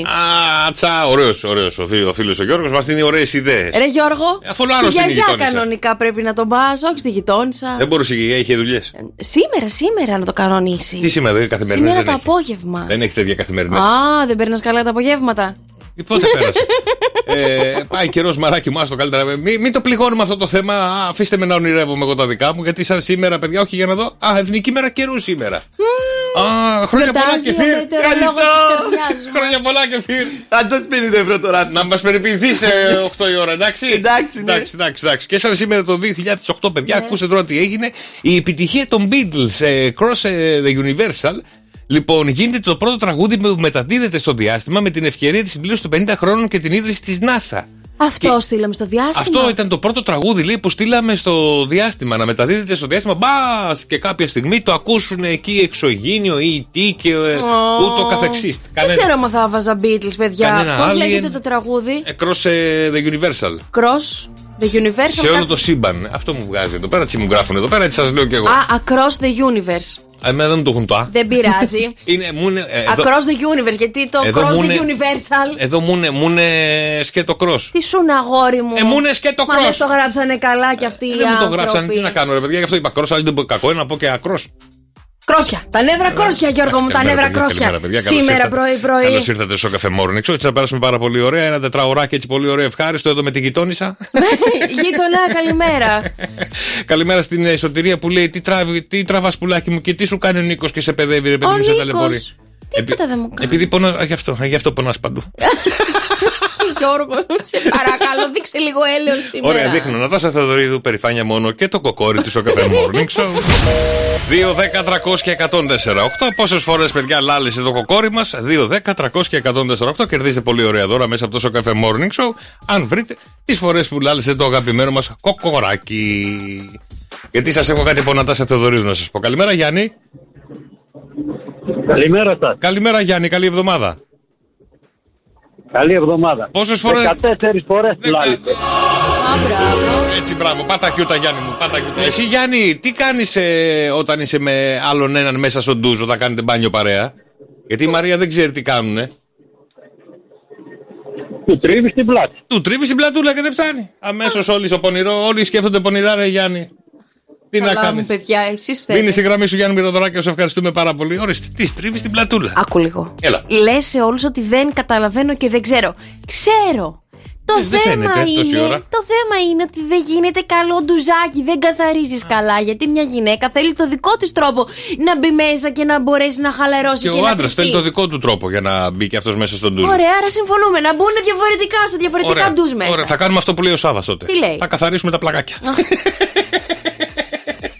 C: Α, τσα, ωραίος, ωραίος ο, φι- ο φίλος ο Γιώργος, μας δίνει ωραίες ιδέες.
B: Ρε Γιώργο,
C: Αφού όλο άλλος
B: στη
C: είναι
B: γιαγιά
C: γειτόνισσα.
B: κανονικά πρέπει να τον πας, όχι στη γειτόνισσα.
C: Δεν μπορούσε και είχε δουλειές.
B: Σήμερα, σήμερα να το κανονίσει.
C: Τι σήμερα, δεν καθημερινέ
B: Σήμερα
C: δεν
B: το
C: έχει.
B: απόγευμα.
C: Δεν έχει τέτοια καθημερινές.
B: Α, δεν παίρνει καλά τα απογεύματα.
C: Πότε πέρασε; ε, πάει καιρός μαράκι μου, άστο καλύτερα. Μην, μην το πληγώνουμε αυτό το θέμα. Α, αφήστε με να ονειρεύομαι εγώ τα δικά μου. Γιατί σαν σήμερα, παιδιά, όχι για να δω. Α, εθνική μέρα καιρού σήμερα. Α, χρόνια πολλά
B: Γιορτάζει
C: και
B: ο
C: φύρ.
B: μετεωρολόγος της καρδιάς μας.
C: Χρόνια πολλά και φύρ.
I: Αν το 50 ευρώ τώρα.
C: Να μας περιποιηθεί σε 8 η ώρα, εντάξει;
I: Εντάξει, ναι.
C: εντάξει, εντάξει, εντάξει. Και σαν σήμερα το 2008, παιδιά, ακούστε τώρα τι έγινε. Η επιτυχία των Beatles ε, Cross ε, the Universal. Λοιπόν, γίνεται το πρώτο τραγούδι που μεταδίδεται στο διάστημα με την ευκαιρία της συμπλήρωσης των 50 χρόνων και την ίδρυση της NASA.
B: Αυτό
C: Και-
B: στείλαμε στο διάστημα.
C: Αυτό ήταν το πρώτο τραγούδι λέει, που στείλαμε στο διάστημα. Να μεταδίδεται στο διάστημα. Μπας! Και κάποια στιγμή το ακούσουν εκεί εξωγήινιο ή τι και ε,
B: Ω.
C: ούτω καθεξής.
B: Δεν ξέρω αν θα βάζα Beatles, παιδιά.
C: Κανένα
B: Πώς
C: Alien.
B: λέγεται το τραγούδι;
C: Across ε, the Universal.
B: Cross the Universal.
C: Σε όλο
B: κάτι-
C: το σύμπαν. Αυτό μου βγάζει εδώ πέρα. Τι μου γράφουν εδώ πέρα, έτσι σας λέω κι εγώ.
B: Α, Across the Universe.
C: Εμένα δεν μου το έχουν το Α.
B: Δεν πειράζει.
C: Είναι, μου είναι, ε, εδώ,
B: Across the Universe, γιατί το
C: Εδώ
B: Cross
C: μου
B: the
C: είναι-
B: Universal.
C: εδώ μου είναι, μου είναι σκέτο κρός.
B: Τι σου είναι αγόρι μου;
C: Ε, μου είναι σκέτο
B: Μα δεν
C: cross.
B: το γράψανε καλά κι αυτοί οι
C: Ε, δεν μου το
B: άνθρωποι.
C: γράψαν, τι να κάνω ρε παιδιά, γι' αυτό είπα κρός, αλλά δεν πω κακό, είναι να πω και ακρός.
B: Κρόσια. Τα νεύρα κρόσια, Γιώργο μου, τα
C: Καλημέρα,
B: νεύρα
C: παιδιά,
B: κρόσια.
C: καλημέρα, παιδιά. Καλώς
B: Σήμερα
C: ήρθατε.
B: πρωί-πρωί.
C: Καλώς ήρθατε στο καφέ Morning Show. Έτσι να περάσουμε πάρα πολύ ωραία. Ένα τετραωράκι έτσι πολύ ωραίο, ευχάριστο εδώ με τη γειτόνισσα.
B: Γείτονα, καλημέρα.
C: Καλημέρα στην ε, Σωτηρία που λέει τι, τραβ, τι τραβάς πουλάκι μου και τι σου κάνει ο Νίκος και σε παιδεύει, ρε παιδί
B: Ο
C: μου, σε
B: Νίκος.
C: ταλαιπωρεί.
B: Τίποτα δεν μου κάνει.
C: Επειδή πονά, γι' αυτό, γι' αυτό πονάς παντού.
B: Γιώργο, σε παρακαλώ, δείξε λίγο έλεος σήμερα.
C: Ωραία, δείχνω. Νατάσα Θεοδωρίδου, περηφάνεια μόνο και το κοκόρι του στο καφέ Morning Show. 2, 10, 300 και 104, 8. Πόσες φορές, παιδιά, λάλησε το κοκόρι μας; 2, 10, 300 και 104, 8. Κερδίζετε πολύ ωραία δώρα μέσα από το στο καφέ Morning Show. Αν βρείτε τις φορές που λάλησε το αγαπημένο μας κοκοράκι. Γιατί σας έχω κάτι από Νατάσα Θεοδωρίδου να σας πω. Καλημέρα, Γιάννη.
J: Καλημέρα σας.
C: Καλημέρα, Γιάννη. Καλή εβδομάδα.
J: Καλή εβδομάδα.
C: Πόσες φορές-
J: 14 φορές τουλάχιστον.
B: Α, μπράβο.
C: Έτσι, μπράβο. Πάτα κιούτα, Γιάννη μου. Πάτα κιούτα. Εσύ, Γιάννη, τι κάνεις ε, όταν είσαι με άλλον έναν μέσα στον ντουζ όταν κάνετε μπάνιο παρέα; Γιατί η Μαρία δεν ξέρει τι κάνουνε.
J: Του τρίβεις την πλάτη.
C: Του τρίβεις την πλατούλα και δεν φτάνει. Αμέσως όλοι στο πονηρό, όλοι σκέφτονται πονηρά, ρε Γιάννη. Τι να
B: Καλά μου,
C: κάνει.
B: παιδιά, εσείς
C: Δίνει
B: φταίτε.
C: τη γραμμή σου Γιάννη Μυρωδωράκη, σε ευχαριστούμε πάρα πολύ. Ορίστε, τι τρίβεις την πλατούλα.
B: Άκου λίγο.
C: Έλα.
B: Λες σε όλους ότι δεν καταλαβαίνω και δεν ξέρω. Ξέρω. Το
C: Ε, δεν
B: θέμα
C: φαίνεται τόση
B: είναι,
C: ώρα.
B: το θέμα είναι ότι δεν γίνεται καλό ντουζάκι, δεν καθαρίζεις καλά. Γιατί μια γυναίκα θέλει το δικό της τρόπο να μπει μέσα και να μπορέσει να χαλαρώσει
C: Και
B: και,
C: ο
B: να
C: άντρας
B: κρυφτεί.
C: θέλει το δικό του τρόπο για να μπει και αυτός μέσα στον ντουζ.
B: Ωραία, άρα συμφωνούμε να μπουν διαφορετικά σε διαφορετικά ντουζ μέσα.
C: Ωραία, θα κάνουμε αυτό που λέει ο Σάβα τότε.
B: Τι λέει;
C: Θα καθαρίσουμε τα πλακάκια.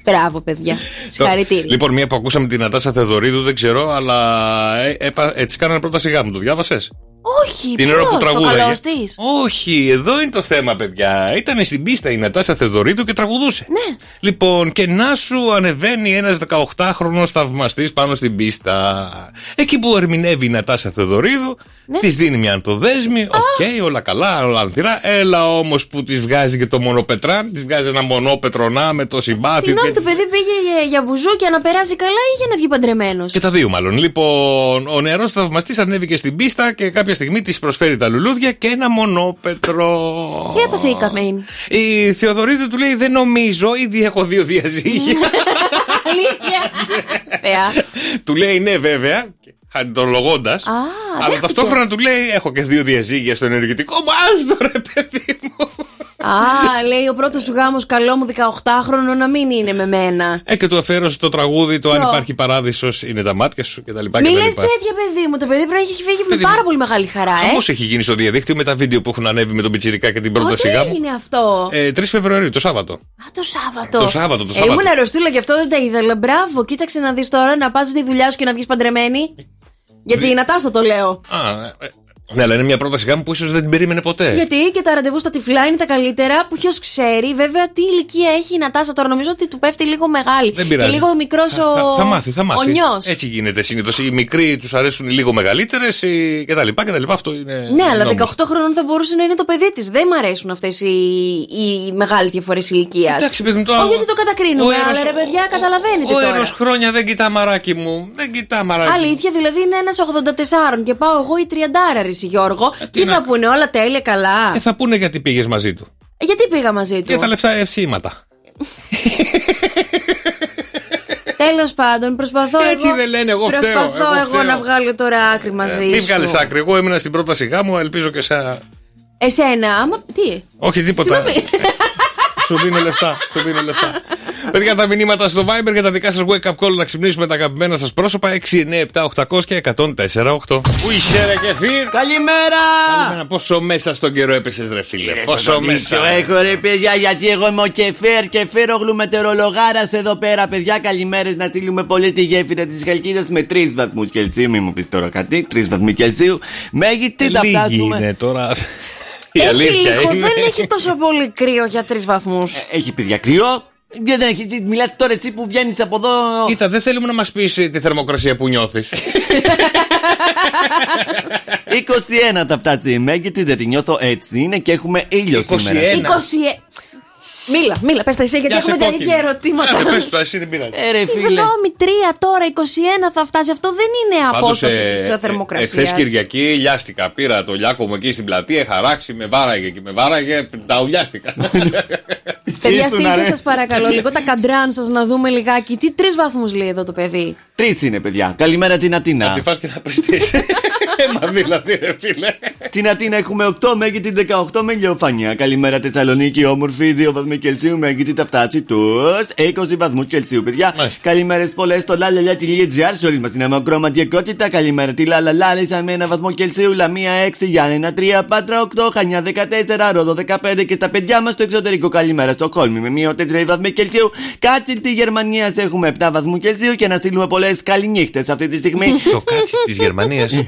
B: Μπράβο, παιδιά. Συγχαρητήρια.
C: Λοιπόν, μία που ακούσαμε την Νατάσα Θεοδωρίδου, δεν ξέρω, αλλά ε, έπα- έτσι κάνανε πρώτα σιγά μου. Το διάβασες;
B: Όχι,
C: Την ώρα που
B: ποιος, ο
C: τραγούδαγε.
B: καλός της;
C: Όχι, εδώ είναι το θέμα, παιδιά. Ήταν στην πίστα η Νατάσα Θεοδωρίδου και τραγουδούσε.
B: Ναι.
C: Λοιπόν, και να σου ανεβαίνει ένας 18χρονο θαυμαστής πάνω στην πίστα. Εκεί που ερμηνεύει η Νατάσα Θεοδωρίδου,
B: Ναι.
C: της δίνει μια ανθοδέσμη. Οκ, όλα καλά, όλα ανθηρά. Έλα όμως που της βγάζει και το μονοπετράν, της βγάζει ένα μονόπετρο να με το συμπάθειο.
B: Συγγνώμη,
C: και
B: το
C: της-
B: παιδί πήγε για, για μπουζούκια να περάσει καλά ή για να βγει παντρεμένος;
C: Και τα δύο μάλλον. Λοιπόν, ο νεαρός θαυμαστής ανέβηκε στην πίστα και κάποια στιγμή της προσφέρει τα λουλούδια και ένα μονόπετρο.
B: Τι έπαθε η καμένη.
C: Η Θεοδωρίδου του λέει: Δεν νομίζω, ήδη έχω δύο διαζύγια.
B: Αλήθεια. Θεά.
C: του λέει: Ναι, βέβαια, χαριτολογώντα.
B: Α,
C: Αλλά
B: δέχτηκε.
C: ταυτόχρονα του λέει: Έχω και δύο διαζύγια στο ενεργητικό μου. Άστο ρε, παιδί μου.
B: Α, λέει ο πρώτος σου γάμος καλό μου 18χρονο να μην είναι με μένα.
C: Ε, και του αφιέρωσε το τραγούδι το Αν
B: Ποιο;
C: υπάρχει παράδεισος είναι τα μάτια σου κτλ.
B: Μη λες τέτοια, παιδί μου. Το παιδί πρέπει να έχει φύγει με
C: Παιδί
B: πάρα
C: μου.
B: πολύ μεγάλη χαρά, ε.
C: Πώ έχει γίνει στο διαδίκτυο με τα βίντεο που έχουν ανέβει με τον Πιτσυρικά και την πρώτα
B: Πότε
C: σιγά μου.
B: έγινε αυτό;
C: Ε, 3 Φεβρουαρίου, το Σάββατο.
B: Α, το Σάββατο.
C: Το Σάββατο, το
B: Ε,
C: Σάββατο.
B: ήμουν αρρωστούλα γι' αυτό δεν τα είδα. Αλλά μπράβο, κοίταξε να δεις τώρα να πας τη δουλειά σου και να βγεις παντρεμένη. Γιατί η Νατάσα το λέω.
C: Α, ε, ε, Ναι, αλλά είναι μια πρόταση γάμου που ίσως δεν την περίμενε ποτέ.
B: Γιατί και τα ραντεβού στα τυφλά είναι τα καλύτερα που ποιος ξέρει. Βέβαια, τι ηλικία έχει η Νατάσα τώρα. Νομίζω ότι του πέφτει λίγο μεγάλη.
C: Δεν πειράζει.
B: Και λίγο μικρός ο.
C: Θα, θα μάθει, θα μάθει.
B: Ο νιός.
C: Έτσι γίνεται συνήθως. Οι μικροί τους αρέσουν οι λίγο μεγαλύτερες κτλ. κτλ. Αυτό είναι.
B: Ναι, αλλά
C: νόμος.
B: 18 χρόνων θα μπορούσε να είναι το παιδί της. Δεν μ' αρέσουν αυτές οι, οι μεγάλες διαφορές ηλικίας.
C: Εντάξει, παιδί μου, τώρα-
B: Όχι, γιατί το κατακρίνουμε,
C: ο Έρος-
B: αλλά ρε παιδιά, καταλαβαίνετε
C: Ο
B: τώρα.
C: Έρος χρόνια δεν κοιτά μαράκι μου. Δεν κοιτά μαράκι.
B: Αλήθεια, δηλαδή είναι ένας 84 και πάω εγώ η 30 ρε Γιώργο. Τι
C: να-
B: θα πούνε, όλα τέλεια, καλά;
C: Ε, θα πούνε γιατί πήγες μαζί του.
B: Ε, Γιατί πήγα μαζί του;
C: Για τα λεφτά ευσήματα.
B: Τέλος πάντων, προσπαθώ
C: Έτσι
B: εγώ.
C: δεν λένε, εγώ φταίω,
B: Προσπαθώ
C: εγώ
B: εγώ,
C: φταίω.
B: να βγάλω τώρα άκρη μαζί
C: Μην
B: σου.
C: βγάλεις άκρη. Εγώ έμεινα στην πρόταση γάμου, ελπίζω και σε.
B: Εσένα, άμα. Τι;
C: Όχι τίποτα.
B: Συγγνώμη.
C: Σου δίνω λεφτά. Σου δίνω λεφτά. Παιδιά, τα μηνύματα στο Viber για τα δικά σας wake up call να ξυπνήσουμε τα αγαπημένα σας πρόσωπα 6, 9, 7, 800 και 104, 8. Πού είσαι, ρε Κεφίρ.
I: Καλημέρα!
C: Καλημέρα. Πόσο μέσα στον καιρό έπεσες, ρε φίλε;
I: Ε,
C: Πόσο
I: στο
C: μέσα.
I: δίκιο Έχω ρε παιδιά, γιατί εγώ είμαι ο Κεφέρ, Κεφέρ ο γλουμετερολογάρα εδώ πέρα. Παιδιά, καλημέρες να στείλουμε πολύ τη γέφυρα της Χαλκίδας με 3 βαθμούς Κελσίου. Μην μου πεις τώρα κάτι, 3 βαθμούς Κελσίου. Μέγιστη θα
C: Λίγη
I: φτάσουμε;
C: είναι τώρα. Η
B: Έχει
C: αλήθεια
B: λίγο,
C: είναι.
B: δεν έχει τόσο πολύ κρύο για τρεις βαθμούς.
I: Έχει παιδιά κρυό. Δεν έχει, μιλάς τώρα εσύ που βγαίνεις από εδώ.
C: Κοίτα, δεν θέλουμε να μας πει τη θερμοκρασία που νιώθεις.
I: 21 θα φτάσει η Μέγιστη, δεν τη νιώθω έτσι είναι και έχουμε ήλιο
C: 21.
I: σήμερα.
B: 20. Μίλα, μίλα, πες τα εσύ, γιατί
C: Για σε
B: έχουμε τα ίδια
C: κόκκινη.
B: ερωτήματα.
C: Άντε, πες το, εσύ δεν πειράζει.
I: Ε, ρε φίλε.
B: Συγγνώμη, 3 τώρα, 21 θα φτάσει. Αυτό δεν είναι
C: Πάντως,
B: απόσταση
C: ε,
B: της
C: ε,
B: θερμοκρασίας.
C: Εχθές Κυριακή λιάστηκα. Πήρα το λιάκο μου εκεί στην πλατεία, χαράξει, με βάραγε και με βάραγε. Τα ουλιάστηκα.
B: Παιδιά,
I: Ήσουν, ρε.
B: στείλτε σας παρακαλώ λίγο τα καντράν σας να δούμε λιγάκι. Τι τρεις βαθμούς λέει εδώ το παιδί;
I: Τρεις είναι παιδιά. Καλημέρα την
C: Να
I: Ατίνα.
C: τη φας και θα πριστείς. Έμα δηλαδή, ρε φίλε.
I: Την Ατίνα έχουμε 8 μέχρι την 18 με ηλιοφάνεια. Καλημέρα Θεσσαλονίκη, όμορφη 2 βαθμοί Κελσίου μέχρι την ταυτάση τους 20 βαθμούς Κελσίου, παιδιά.
C: Μάλιστα.
I: Καλημέρες πολλές στο lalala.gr σε όλη μας την αμακροματικότητα. Καλημέρα τη Λαλαλάλη με 1 βαθμό Κελσίου, Λαμία 6, Γιάννενα 3, Πάτρα 8, Χανιά 14, Ρόδο 15 και τα παιδιά μας στο εξωτερικό. Καλημέρα στο Κόλμη με μία 4 βαθμοί Κελσίου. Κάτσι τη Γερμανία έχουμε 7 βαθμού Κελσίου και να στείλουμε πολλές καληνύχτες αυτή τη στιγμή.
C: Στο κάτσι της Γερμανίας.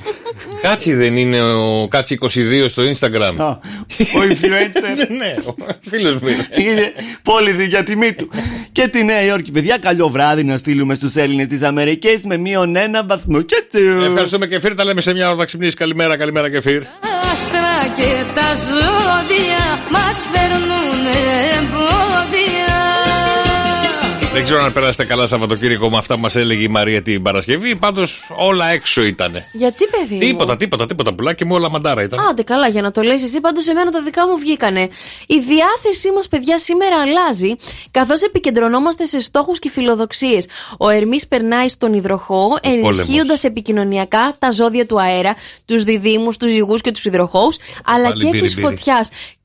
C: Κάτσι δεν είναι ο Κάτσι 22 στο Instagram.
I: Α, Ο influencer.
C: Ναι, ο φίλος μου είναι.
I: Είναι πόλη για τιμή του. Και τη Νέα Υόρκη, παιδιά, καλό βράδυ να στείλουμε στους Έλληνες της Αμερικής με μείον ένα βαθμό. Και τσου.
C: Ευχαριστούμε και Φίρ, τα λέμε σε μια ώρα θα ξυπνήσει. Καλημέρα, καλημέρα και Φίρ.
K: άστρα και τα ζώδια μας φέρνουν εμπόδια
C: Δεν ξέρω αν περάσετε καλά Σαββατοκύριακο με αυτά που μας έλεγε η Μαρία την Παρασκευή. Πάντως όλα έξω ήταν.
B: Γιατί, παιδί. μου;
C: Τίποτα, τίποτα, τίποτα. Πουλάκι μου όλα μαντάρα ήταν.
B: Άντε καλά για να το λες εσύ πάντως εμένα τα δικά μου βγήκανε Η διάθεσή μας παιδιά σήμερα αλλάζει Καθώς επικεντρωνόμαστε σε στόχους και φιλοδοξίες Ο Ερμής περνάει στον υδροχό Ενισχύοντας επικοινωνιακά τα ζώδια του αέρα Τους διδήμους, τους ζυγούς και τους υδροχώους Αλλά
C: Πάλι
B: και
C: μπύρι,
B: της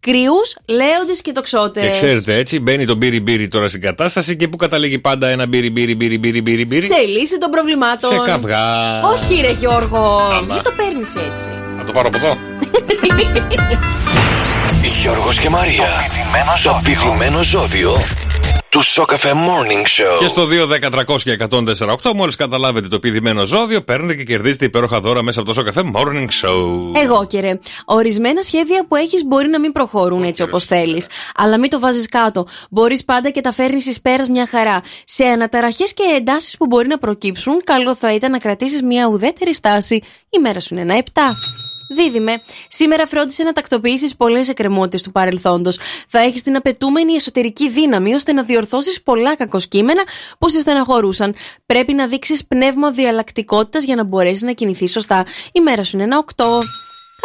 C: μπύρι.
B: φωτιάς Κρυούς, λέοντες και τοξότες
C: Και ξέρετε έτσι, μπαίνει το μπύρι μπύρι τώρα στην κατάσταση και πού καταλήγει πάντα ένα μπύρι μπύρι μπύρι μπύρι μπύρι μπύρι.
B: Σε λύση των προβλημάτων
C: Σε καυγά.
B: Όχι ρε Γιώργο
C: Άμα.
B: Μην το παίρνεις έτσι
C: Να το πάρω από εδώ.
E: Γιώργος και Μαρία. Το πηδημένο ζώδιο του Σοκαφέ Morning Show.
C: Και στο 2, 10, 300 και 148, μόλις καταλάβετε το πηδημένο ζώδιο, παίρνετε και κερδίζετε υπέροχα δώρα μέσα από το Σοκαφέ Morning Show.
B: Εγώ και ρε. Ορισμένα σχέδια που έχεις μπορεί να μην προχωρούν έτσι όπως θέλεις. Αλλά μην το βάζεις κάτω. Μπορείς πάντα και τα φέρνεις εις πέρας μια χαρά. Σε αναταραχές και εντάσεις που μπορεί να προκύψουν, καλό θα ήταν να κρατήσεις μια ουδέτερη στάση. Η μέρα σου είναι ένα 7. Δίδυμε, σήμερα φρόντισε να τακτοποιήσεις πολλές εκκρεμότητες του παρελθόντος. Θα έχεις την απαιτούμενη εσωτερική δύναμη ώστε να διορθώσεις πολλά κακοσκήμενα που σε στεναχωρούσαν. Πρέπει να δείξεις πνεύμα διαλλακτικότητας για να μπορέσεις να κινηθείς σωστά. Η μέρα σου είναι ένα 8.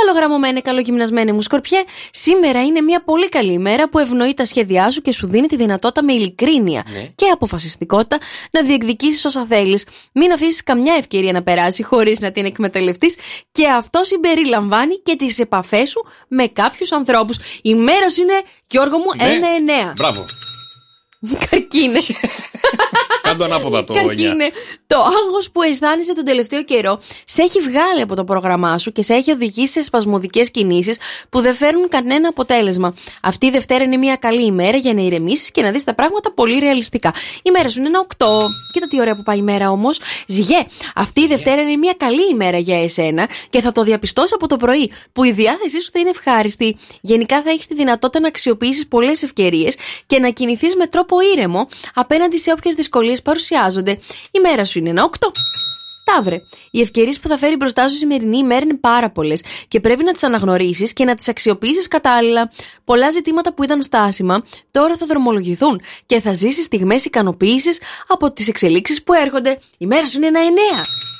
B: Καλογραμμωμένε, καλογυμνασμένε μου σκορπιέ, σήμερα είναι μια πολύ καλή ημέρα που ευνοεί τα σχέδιά σου και σου δίνει τη δυνατότητα με ειλικρίνεια και αποφασιστικότητα να διεκδικήσεις όσα θέλεις. Μην αφήσεις καμιά ευκαιρία να περάσει χωρίς να την εκμεταλλευτείς και αυτό συμπεριλαμβάνει και τις επαφές σου με κάποιους ανθρώπους. Η μέρα σου είναι, Γιώργο μου,
C: Ναι.
B: ένα εννέα.
C: Μπράβο.
B: Καρκίνε.
C: Κάντο ανάποδα το 9.
B: Καρκίνε. Το άγχος που αισθάνεσαι τον τελευταίο καιρό σε έχει βγάλει από το πρόγραμμά σου και σε έχει οδηγήσει σε σπασμωδικές κινήσεις που δεν φέρνουν κανένα αποτέλεσμα. Αυτή η Δευτέρα είναι μια καλή ημέρα για να ηρεμήσεις και να δεις τα πράγματα πολύ ρεαλιστικά. Η μέρα σου είναι ένα 8. Κοίτα τι ωραία που πάει η μέρα όμως. Ζυγέ, αυτή η Δευτέρα είναι μια καλή ημέρα για εσένα και θα το διαπιστώσει από το πρωί που η διάθεσή σου θα είναι ευχάριστη. Γενικά θα έχεις τη δυνατότητα να αξιοποιήσεις πολλές ευκαιρίες και να κινηθείς με τρόπο ήρεμο απέναντι σε όποιες δυσκολίες παρουσιάζονται. Η μέρα σου είναι ένα 8. Ταύρε. Οι ευκαιρίες που θα φέρει μπροστά σου η σημερινή ημέρα είναι πάρα πολλές και πρέπει να τις αναγνωρίσεις και να τις αξιοποιήσεις κατάλληλα. Πολλά ζητήματα που ήταν στάσιμα τώρα θα δρομολογηθούν και θα ζήσεις στιγμές ικανοποίησης από τις εξελίξεις που έρχονται. Η μέρα σου είναι ένα 9.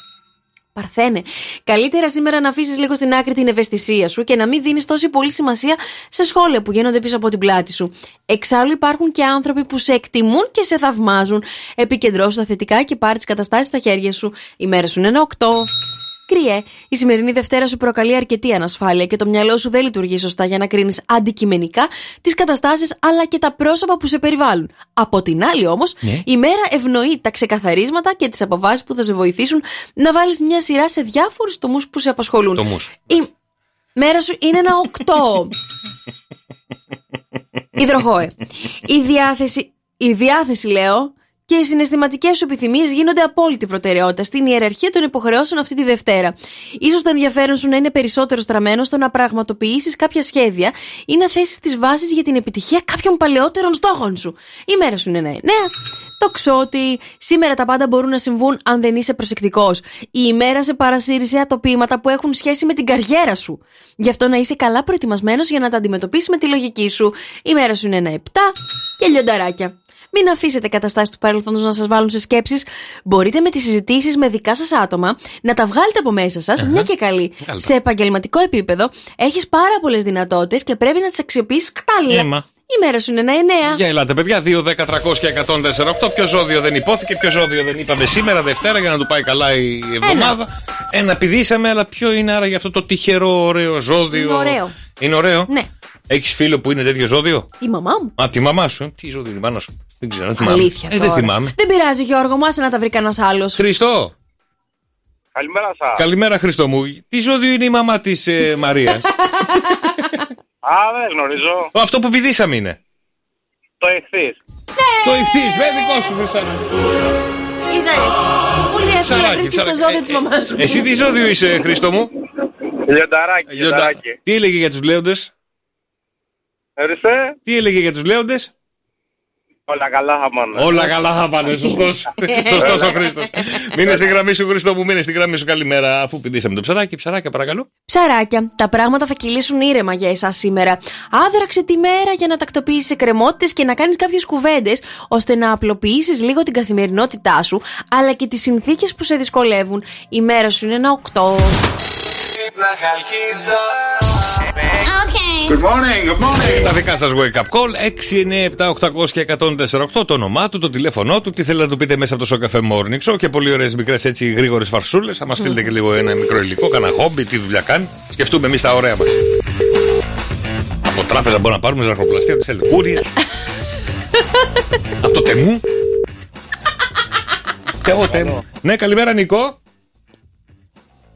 B: Παρθένε. Καλύτερα σήμερα να αφήσεις λίγο στην άκρη την ευαισθησία σου και να μην δίνεις τόση πολύ σημασία σε σχόλια που γίνονται πίσω από την πλάτη σου. Εξάλλου υπάρχουν και άνθρωποι που σε εκτιμούν και σε θαυμάζουν. Επικεντρώσου τα θετικά και πάρει τις καταστάσεις στα χέρια σου. Η μέρα σου είναι ένα 8. Κρυέ, η σημερινή Δευτέρα σου προκαλεί αρκετή ανασφάλεια και το μυαλό σου δεν λειτουργεί σωστά για να κρίνεις αντικειμενικά τις καταστάσεις αλλά και τα πρόσωπα που σε περιβάλλουν. Από την άλλη όμως,
C: Ναι.
B: η μέρα ευνοεί τα ξεκαθαρίσματα και τις αποφάσεις που θα σε βοηθήσουν να βάλεις μια σειρά σε διάφορους τομούς που σε απασχολούν.
C: Τομούς.
B: Η μέρα σου είναι ένα 8. Υδροχόε. Η διάθεση, η διάθεση λέω, και οι συναισθηματικές σου επιθυμίες γίνονται απόλυτη προτεραιότητα στην ιεραρχία των υποχρεώσεων αυτή τη Δευτέρα. σω το ενδιαφέρον σου να είναι περισσότερο στραμμένο στο να πραγματοποιήσεις κάποια σχέδια ή να θέσεις τις βάσεις για την επιτυχία κάποιων παλαιότερων στόχων σου. Η μέρα σου είναι ένα εννέα. Το ξότι. Σήμερα τα πάντα μπορούν να συμβούν αν δεν είσαι προσεκτικός. Η ημέρα σε παρασύρει σε ατοπήματα που έχουν σχέση με την καριέρα σου. Γι' αυτό να είσαι καλά προετοιμασμένος για να τα αντιμετωπίσεις με τη λογική σου. Η μέρα σου είναι ένα 7 και λιονταράκια. Μην αφήσετε καταστάσεις του παρελθόντος να σας βάλουν σε σκέψεις. Μπορείτε με τις συζητήσεις με δικά σας άτομα να τα βγάλετε από μέσα σας, μια και καλή.
C: Βγάλτε.
B: Σε επαγγελματικό επίπεδο έχεις πάρα πολλές δυνατότητες και πρέπει να τις αξιοποιήσει κατάλληλα.
C: Έμα.
B: Η μέρα σου είναι ένα 9.
C: Για ελάτε, παιδιά. 2, 10, 300 και 104, 8. Ποιο ζώδιο δεν υπόθηκε, ποιο ζώδιο δεν είπαμε σήμερα, Δευτέρα, για να του πάει καλά η εβδομάδα. Ένα πηδήσαμε, αλλά ποιο είναι άρα για αυτό το τυχερό, ωραίο ζώδιο;
B: Είναι ωραίο.
C: Είναι ωραίο;
B: Ναι.
C: Έχεις φίλο που είναι τέτοιο ζώδιο;
B: Η μαμά μου.
C: Α, τη μαμά σου. ε. Τι ζώδιο είναι η μάνα σου. Δεν ξέρω, δεν θυμάμαι.
B: Αλήθεια.
C: Ε, δεν
B: τώρα.
C: θυμάμαι.
B: Δεν πειράζει, Γιώργο, μου άσε να τα βρει κανένας άλλος.
C: Χριστό.
J: Καλημέρα σας.
C: Καλημέρα, Χριστό μου. Τι ζώδιο είναι η μαμά της ε, Μαρίας;
J: Α, δεν γνωρίζω.
C: αυτό που πηδήσαμε είναι.
J: Το εχθή.
C: Το ηχθεί, με δικό σου, Χριστό.
B: Είδε. Πολύ εύκολα
C: Ψαράκι,
B: βρίσκεις το
C: ψαράκι.
B: ζώδιο
C: Ε,
B: τη μαμάς σου.
C: Εσύ τι ζώδιο είσαι, Χριστό μου;
J: Λιονταράκι. Λιονταράκι.
C: Τι έλεγε για τους λέοντες;
J: Ορίστε.
C: Τι έλεγε για τους λέοντες;
J: Όλα καλά θα πάνε.
C: Όλα καλά θα πάνε, σωστός. Σωστός ο Χρήστος. Μείνε στη γραμμή σου, Χριστό μου, μείνε στη γραμμή σου. Καλημέρα, αφού πηδήσαμε το ψαράκι. Ψαράκια, παρακαλώ.
B: Ψαράκια, τα πράγματα θα κυλήσουν ήρεμα για εσάς σήμερα. Άδραξε τη μέρα για να τακτοποιήσεις εκκρεμότητες και να κάνεις κάποιες κουβέντες ώστε να απλοποιήσεις λίγο την καθημερινότητά σου, αλλά και τις συνθήκες που σε δυσκολεύουν. Η μέρα σου είναι ένα 8.
L: Good morning, good morning.
C: Τα δικά σας wake up call 6, 9, 7, 800 και 148. Το όνομά του, το τηλέφωνό του, τι θέλετε να του πείτε μέσα από το Show Cafe Morning Show και πολύ ωραίες μικρές έτσι γρήγορες φαρσούλες. Θα μας στείλετε και λίγο ένα μικρό υλικό, κανένα χόμπι, τι δουλειά κάνει. Σκεφτούμε εμείς τα ωραία μας. Από τράπεζα μπορούμε να πάρουμε ζαχαροπλαστεία, τι θέλετε. Κούρια. από το Temu. Και εγώ Temu. Ναι, καλημέρα Νίκο.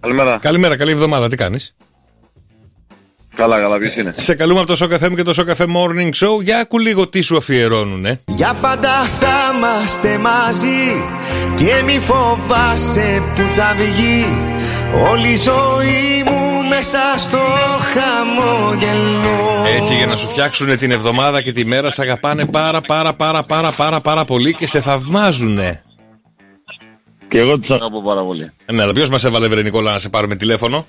J: Καλημέρα.
C: Καλημέρα, καλή εβδομάδα. Τι κάνεις;
J: Καλά, καλά, ποιος είναι;
C: Σε καλούμε από το Σοκ FM και το Σοκ FM Morning Show. Για ακού λίγο τι σου αφιερώνουνε.
M: Για πάντα θα είμαστε μαζί και μη φοβάσαι που θα βγει όλη η ζωή μου μέσα στο χαμόγελο.
C: Έτσι για να σου φτιάξουν την εβδομάδα και τη μέρα σε αγαπάνε πάρα πάρα πάρα πάρα πάρα πάρα πολύ και σε θαυμάζουνε.
J: Και εγώ τους αγαπώ πάρα πολύ.
C: Ναι, αλλά ποιος μας έβαλε, Βρε Νικόλα, να σε πάρουμε τηλέφωνο;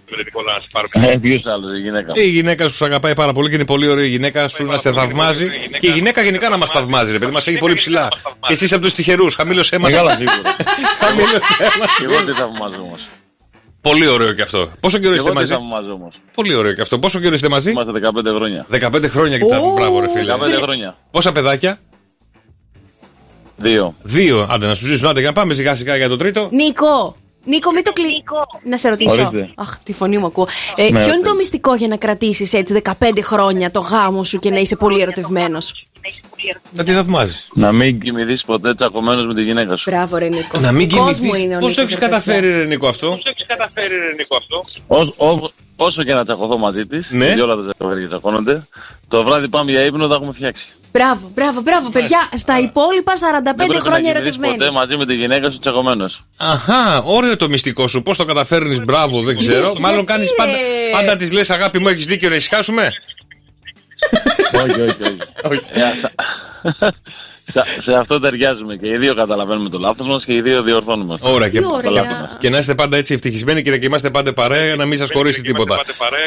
J: Ε, ποιος άλλος, η γυναίκα.
C: Η γυναίκα σου σε αγαπάει πάρα πολύ και είναι πολύ ωραία η γυναίκα σου να σε θαυμάζει. Και η γυναίκα γενικά να μας θαυμάζει, ρε παιδί, μας έχει πολύ ψηλά. Και εσύ από τους τυχερούς, χαμήλωσέ μας.
J: Μεγάλα σίγουρα.
C: Χαμήλωσέ μας.
J: Και εγώ τι θαυμάζω όμως.
C: Πολύ ωραίο και αυτό. Πόσο καιρό είστε
J: Εγώ τι
C: μαζί;
J: θαυμάζω όμως.
C: Πολύ ωραίο και αυτό. Πόσο καιρό είστε μαζί;
J: Είμαστε 15 χρόνια.
C: 15 χρόνια κοιτά. Μπράβο, ρε φίλε.
J: 15 χρόνια.
C: Πόσα παιδάκια;
J: Δύο.
C: Δύο. Άντε να σου ζήσουν, άντε για να πάμε σιγά σιγά για το τρίτο.
B: Νίκο, Νίκο, μην το κλει... Να σε ρωτήσω.
C: Ορίστε.
B: Αχ, τη φωνή μου ακούω. Ε,
C: Ναι,
B: ποιο είναι
C: ρωτήστε.
B: το μυστικό για να κρατήσεις έτσι 15 χρόνια το γάμο σου και να είσαι πολύ ερωτευμένος;
C: Να τη θαυμάζεις.
J: Να μην κοιμηθείς ποτέ τσακωμένος με τη γυναίκα σου.
B: Μπράβο, ρε Νίκο.
C: Να μην
B: Δικός
C: κοιμηθείς.
B: μου είναι ο
C: Πώς το
B: Νίκος,
C: έχεις
B: ρε παιδιά.
C: καταφέρει, ρε Νίκο, αυτό;
J: Όσο, ό- όσο και να τσακωθώ μαζί της,
C: Ναι.
J: γιατί όλα τα ζευγάρια τσακώνονται, το βράδυ πάμε για ύπνο, τα έχουμε φτιάξει.
B: Μπράβο, μπράβο, μπράβο, παιδιά. Στα υπόλοιπα 45
J: Δεν πρέπει να
B: χρόνια
J: κοιμηθείς
B: ερωτευμένοι.
J: ποτέ μαζί με τη γυναίκα σου τσακωμένος.
C: Αχά, ωραίο το μυστικό σου. Πώς το καταφέρνεις, μπράβο, δεν ξέρω.
B: Γιατί,
C: Μάλλον
B: γιατί,
C: κάνεις πάντα.
B: ρε;
C: Πάντα της λες, αγάπη μου, έχεις δίκιο να ησυχάσουμε.
J: Όχι, όχι, όχι. Ε, α- σε, σε αυτό ταιριάζουμε και οι δύο καταλαβαίνουμε το λάθος μας και οι δύο διορθώνουμε.
C: Ωραία, και,
B: Τι ωραία.
C: και να είστε πάντα έτσι ευτυχισμένοι και να κοιμάστε πάντα παρέα, να μην σας χωρίσει τίποτα.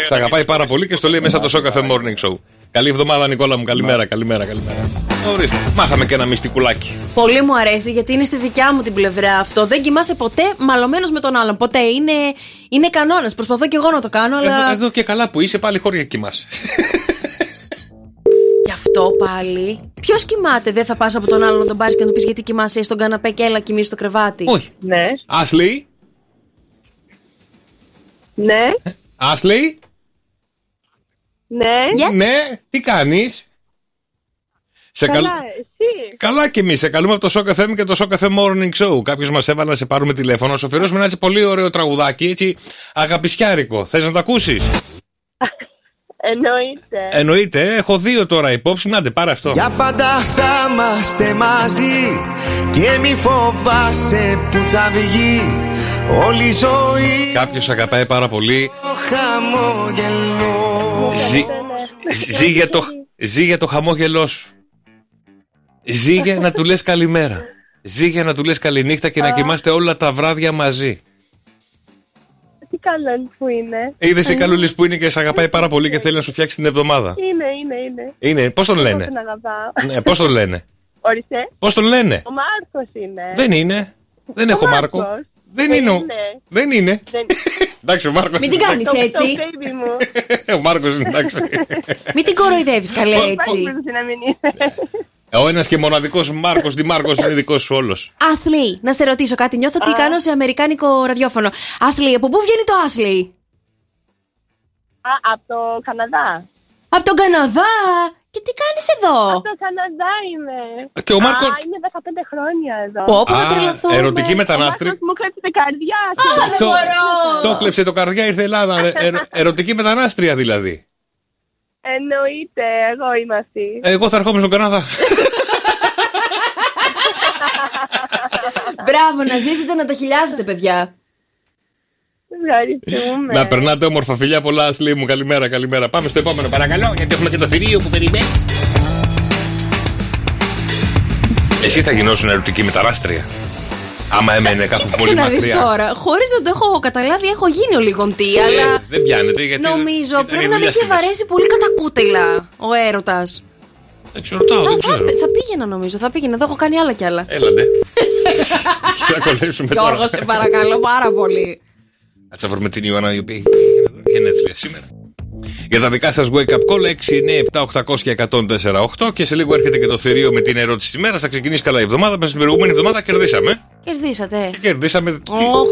C: Σα αγαπάει πάρα πολύ και στο λέει μέσα το Show Cafe Morning Show. Καλή εβδομάδα, Νικόλα μου. Καλημέρα, καλημέρα, καλημέρα. Ορίστε, μάθαμε και ένα μυστικουλάκι.
B: Πολύ μου αρέσει γιατί είναι στη δικιά μου την πλευρά αυτό. Δεν κοιμάσαι ποτέ μαλωμένος με τον άλλον. Ποτέ. Είναι, είναι κανόνας. Προσπαθώ και εγώ να το κάνω, αλλά.
C: Εδώ, εδώ και καλά που είσαι, πάλι χώρια κοιμάσαι.
B: Γι' αυτό πάλι. Ποιος κοιμάται, δεν θα πας από τον άλλον να τον πάρεις και να του πεις γιατί κοιμάσαι στον καναπέ και έλα κοιμήσει στο κρεβάτι.
C: Όχι.
F: Ναι,
C: Άσλι,
F: ναι,
C: Άσλι,
F: ναι.
B: Yes.
C: ναι, τι κάνεις; Σε καλ-
F: Καλά, εσύ.
C: Καλά και εμείς. Σε καλούμε από το Show FM και το Show Cafe Morning Show. Κάποιος μας έβαλε να σε πάρουμε τηλέφωνο. Σου αφιερώσουμε ένα έτσι πολύ ωραίο τραγουδάκι, έτσι αγαπησιάρικο. Θες να το ακούσεις;
F: Εννοείται.
C: Εννοείται, ε, έχω δύο τώρα υπόψη. Νάτε, πάρε αυτό.
M: Για πάντα θα είμαστε μαζί και μη φοβάσαι που θα βγει όλη η ζωή
C: Κάποιος αγαπάει πάρα πολύ.
M: το χαμόγελο.
C: Ζει, ζει, για το, ζει για το χαμόγελό σου. Ζει για να του λες καλημέρα. Ζει για να του λες καληνύχτα και να κοιμάστε όλα τα βράδια μαζί.
F: Τι καλό είναι που είναι.
C: Είδε τι καλούλη που είναι και σε αγαπάει πάρα πολύ και θέλει να σου φτιάξει την εβδομάδα.
F: Είναι, είναι, είναι.
C: Είναι, πώ τον
F: Εγώ
C: λένε.
F: τον αγαπάω.
C: Ναι, πώ τον λένε.
F: Ορίστε.
C: Πώ τον λένε.
F: Ο Μάρκος είναι.
C: Δεν είναι. Δεν
F: Ο
C: έχω Μάρκο.
F: Μάρκος.
C: Δεν είναι. ο-
F: Είναι.
C: Δεν είναι.
F: Δεν...
C: Εντάξει, ο Μάρκο.
B: Μην την κάνει
F: Το, το
B: έτσι.
F: baby μου.
C: Ο Μάρκο είναι εντάξει.
B: Μην την κοροϊδεύει καλέ
F: Υπάρχει
B: έτσι.
F: Περίπτωση να μην είναι.
C: Ο ένας και μοναδικός Μάρκος Δημάρκος είναι δικός σου όλος.
B: Άσλι, να σε ρωτήσω κάτι. Νιώθω ότι κάνω σε αμερικάνικο ραδιόφωνο. Άσλι, από πού βγαίνει το Άσλι;
F: Α, από το Καναδά.
B: Από τον Καναδά. Και τι κάνεις εδώ;
F: Από το Καναδά είμαι.
C: Και ο Μάρκο-
F: Α, είμαι 15 χρόνια εδώ.
B: Πω, πω, να
C: Α,
B: τρελαθούμε.
C: ερωτική
F: Ο
C: μετανάστρια.
F: Μάρκος μου κλέψε την καρδιά.
B: Α, δεν
C: Το,
B: μπορώ.
C: το κλέψε το καρδιά, ήρθε η Ελλάδα. Ε, ε, ερωτική μετανάστρια δηλαδή.
F: Εννοείται, εγώ είμαι αυτή.
C: Εγώ θα ερχόμουν στον Καναδά.
B: Μπράβο, να ζήσετε να τα χιλιάζετε, παιδιά.
F: Ευχαριστούμε.
C: Να περνάτε όμορφα φιλιά πολλά, Ασλή μου. Καλημέρα, καλημέρα. Πάμε στο επόμενο, παρακαλώ, γιατί έχουμε και το θηρίο που περιμένει. Εσύ θα γινώσουν ερωτική μετανάστρια. Άμα έμενε κάπου πολύ
B: Κοίταξε να δεις
C: μακριά.
B: τώρα. Χωρίς να το έχω καταλάβει, έχω γίνει ο λιγοντή, αλλά.
C: Ε, δεν πιάνεται γιατί.
B: Νομίζω
C: ήταν
B: πρέπει
C: η
B: να με
C: δουλειά
B: έχει
C: στη μέση.
B: βαρέσει πολύ κατά κούτελα ο έρωτας.
C: Δεν ξέρω, ρωτάω, δεν
B: Θα,
C: ξέρω.
B: θα πήγαινα νομίζω, θα πήγαινα. Εδώ έχω κάνει άλλα κι άλλα.
C: Έλαντε. Θα κολλήσουμε τώρα.
B: Γιώργο, σε παρακαλώ πάρα πολύ.
C: Κάτσε να βρούμε την Ιωάννα η οποία έχει γενέθλια σήμερα. Για τα δικά σας wake up call 6, 9, 7, 800 και 104, 8 και σε λίγο έρχεται και το θηρίο με την ερώτηση της ημέρας. Θα ξεκινήσει καλά η εβδομάδα. Με την προηγούμενη εβδομάδα κερδίσαμε.
B: Κερδίσατε.
C: Κερδίσαμε.
B: Όχ,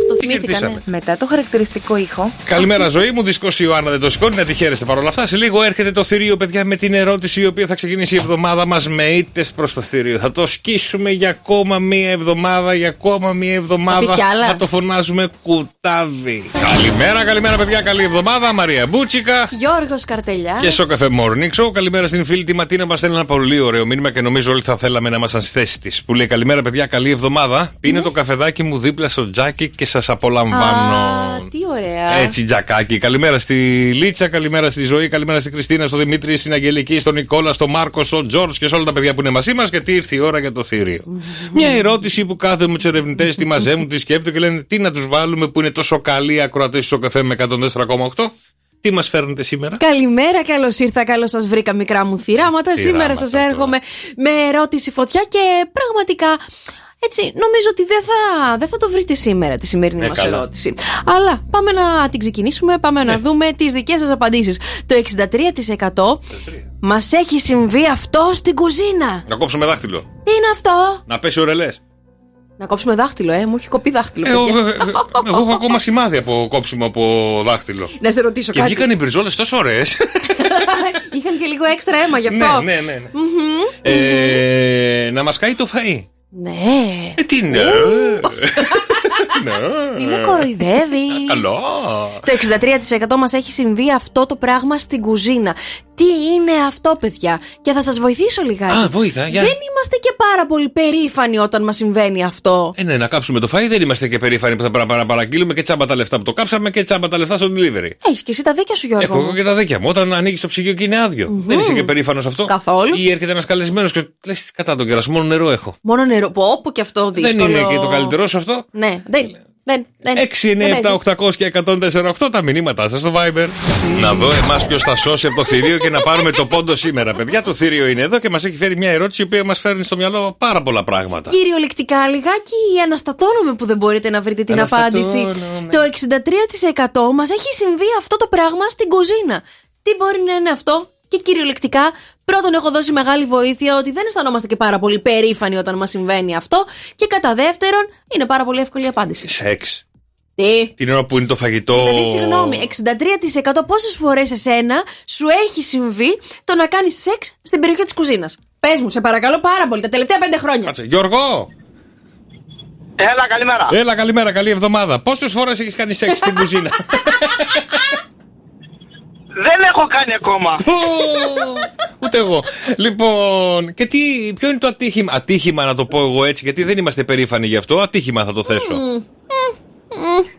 B: το
C: τι
B: θυμήθηκα,
C: κερδίσαμε;
B: ναι.
F: Μετά το χαρακτηριστικό ήχο.
C: Καλημέρα, ζωή μου. Δυσκός η Ιωάννα δεν το σηκώνει. Να τη χαίρεστε παρόλα αυτά. Σε λίγο έρχεται το θηρίο, παιδιά, με την ερώτηση η οποία θα ξεκινήσει η εβδομάδα μας με ήττες προς το θηρίο. Θα το σκίσουμε για ακόμα μία εβδομάδα, για ακόμα μία εβδομάδα.
B: πεις κι άλλα;
C: Θα το φωνάζουμε κουτάβι. Καλημέρα, καλημέρα, παιδιά. Καλή εβδομάδα. Μαρία Μπούτσικα.
B: Γιώργος Καρτελιά.
C: Και στο καφέ Morning Show. Καλημέρα στην φίλη τη Ματίνα. Μας στέλνει ένα πολύ ωραίο μήνυμα και νομίζω όλοι θα θέλαμε να ήμασταν στη θέση της. Που λέει Καλημέρα, παιδιά. Καλή εβδομάδα. Πίνε το καφεδάκι μου δίπλα στο τζάκι και σας απολαμβάνω.
B: Α, τι ωραία.
C: Έτσι, τζακάκι. Καλημέρα στη Λίτσα, καλημέρα στη Ζωή, καλημέρα στη Κριστίνα, στο Δημήτρη, στην Αγγελική, στον Νικόλα, στον Μάρκο, στον Τζόρτζ και σε όλα τα παιδιά που είναι μαζί μας. Γιατί ήρθε η ώρα για το θηρίο. Μια ερώτηση που κάθε μου τους ερευνητές τη μαζεύουν, τη σκέφτονται και λένε τι να τους βάλουμε που είναι τόσο καλοί ακροατές στο καφέ με 104,8. Τι μας φέρνετε σήμερα;
B: Καλημέρα, καλώς ήρθα, καλώς σας βρήκα, μικρά μου θυράματα. Σήμερα
C: Θυράματα
B: σα έρχομαι με ερώτηση φωτιά και πραγματικά. Έτσι, νομίζω ότι δεν θα, δεν θα το βρείτε σήμερα τη σημερινή
C: Ε,
B: μας
C: καλά.
B: ερώτηση. Αλλά πάμε να την ξεκινήσουμε, πάμε να δούμε τις δικές σας απαντήσεις. Το 63% μας έχει συμβεί αυτό στην κουζίνα.
C: Να κόψουμε δάχτυλο.
B: Τι είναι αυτό;
C: Να πέσει ο ρελές.
B: Να κόψουμε δάχτυλο, ε, μου έχει κοπεί δάχτυλο.
C: Ε, εγώ,
B: παιδιά.
C: ε, ε, εγώ έχω ακόμα σημάδι από κόψιμο από δάχτυλο.
B: Να σε ρωτήσω
C: Και
B: κάτι.
C: βγήκαν οι μπριζόλες τόσο ωραίες.
B: Είχαν και λίγο έξτρα αίμα γι' αυτό.
C: ναι, ναι, ναι. ναι.
B: Μμμ.
C: Ε, να μας καεί το φαΐ.
B: Ναι.
C: Ε, τι ναι. ναι.
B: Μην με κοροϊδεύεις.
C: Καλό.
B: Το 63% μας έχει συμβεί αυτό το πράγμα στην κουζίνα. Τι είναι αυτό, παιδιά; Και θα σας βοηθήσω λιγάκι.
C: Α, βοήθα, για.
B: Δεν είμαστε και πάρα πολύ περήφανοι όταν μας συμβαίνει αυτό.
C: Ε, ναι, να κάψουμε το φαΐ δεν είμαστε και περήφανοι που θα παρα- παρα- παραγγείλουμε και τσάμπα τα λεφτά που το κάψαμε και τσάμπα τα λεφτά στο delivery.
B: Έχεις και εσύ τα δίκια σου, Γιώργο.
C: Έχω εγώ και τα δίκια μου. Όταν ανοίγεις το ψυγείο και είναι άδειο. Δεν είσαι και περήφανος αυτό.
B: Καθόλου.
C: Ή έρχεται ένας καλεσμένος και λες κατά τον κερασμό, μόνο νερό έχω.
B: Μόνο νερό. Πω, όπου και αυτό δύσκολο.
C: Δεν είναι και το καλύτερό σου αυτό.
B: Ναι, δεν. δεν, δεν
C: 6, 9,
B: δεν
C: 7,
B: παίζεις.
C: 800 και 148 τα μηνύματά σας στο Viber. Να δω εμάς ποιος θα σώσει από το θηρίο και να πάρουμε το πόντο σήμερα. Παιδιά, το θηρίο είναι εδώ και μας έχει φέρει μια ερώτηση η οποία μας φέρνει στο μυαλό πάρα πολλά πράγματα.
B: Κυριολεκτικά, λιγάκι αναστατώνομαι που δεν μπορείτε να βρείτε την απάντηση.
C: Αναστατώνομαι.
B: Το 63% μας έχει συμβεί αυτό το πράγμα στην κουζίνα. Τι μπορεί να είναι αυτό; Και κυριολεκτικά πρώτον έχω δώσει μεγάλη βοήθεια ότι δεν αισθανόμαστε και πάρα πολύ περήφανοι όταν μας συμβαίνει αυτό και κατά δεύτερον είναι πάρα πολύ εύκολη η απάντηση.
C: Σεξ.
B: Τι;
C: Την ώρα που είναι το φαγητό;
B: Δηλαδή, συγγνώμη, 63% πόσες φορές εσένα σου έχει συμβεί το να κάνεις σεξ στην περιοχή της κουζίνας; Πες μου, σε παρακαλώ πάρα πολύ, τα τελευταία πέντε χρόνια.
C: Κάτσε, Γιώργο!
J: Έλα, καλημέρα.
C: Έλα, καλημέρα, καλή εβδομάδα. Πόσες φορές έχεις κάνει σεξ στην κουζίνα;
J: Δεν έχω κάνει ακόμα.
C: Ούτε εγώ. Λοιπόν, και τι, ποιο είναι το ατύχημα; Ατύχημα να το πω εγώ έτσι, γιατί δεν είμαστε περήφανοι γι' αυτό. Ατύχημα θα το θέσω.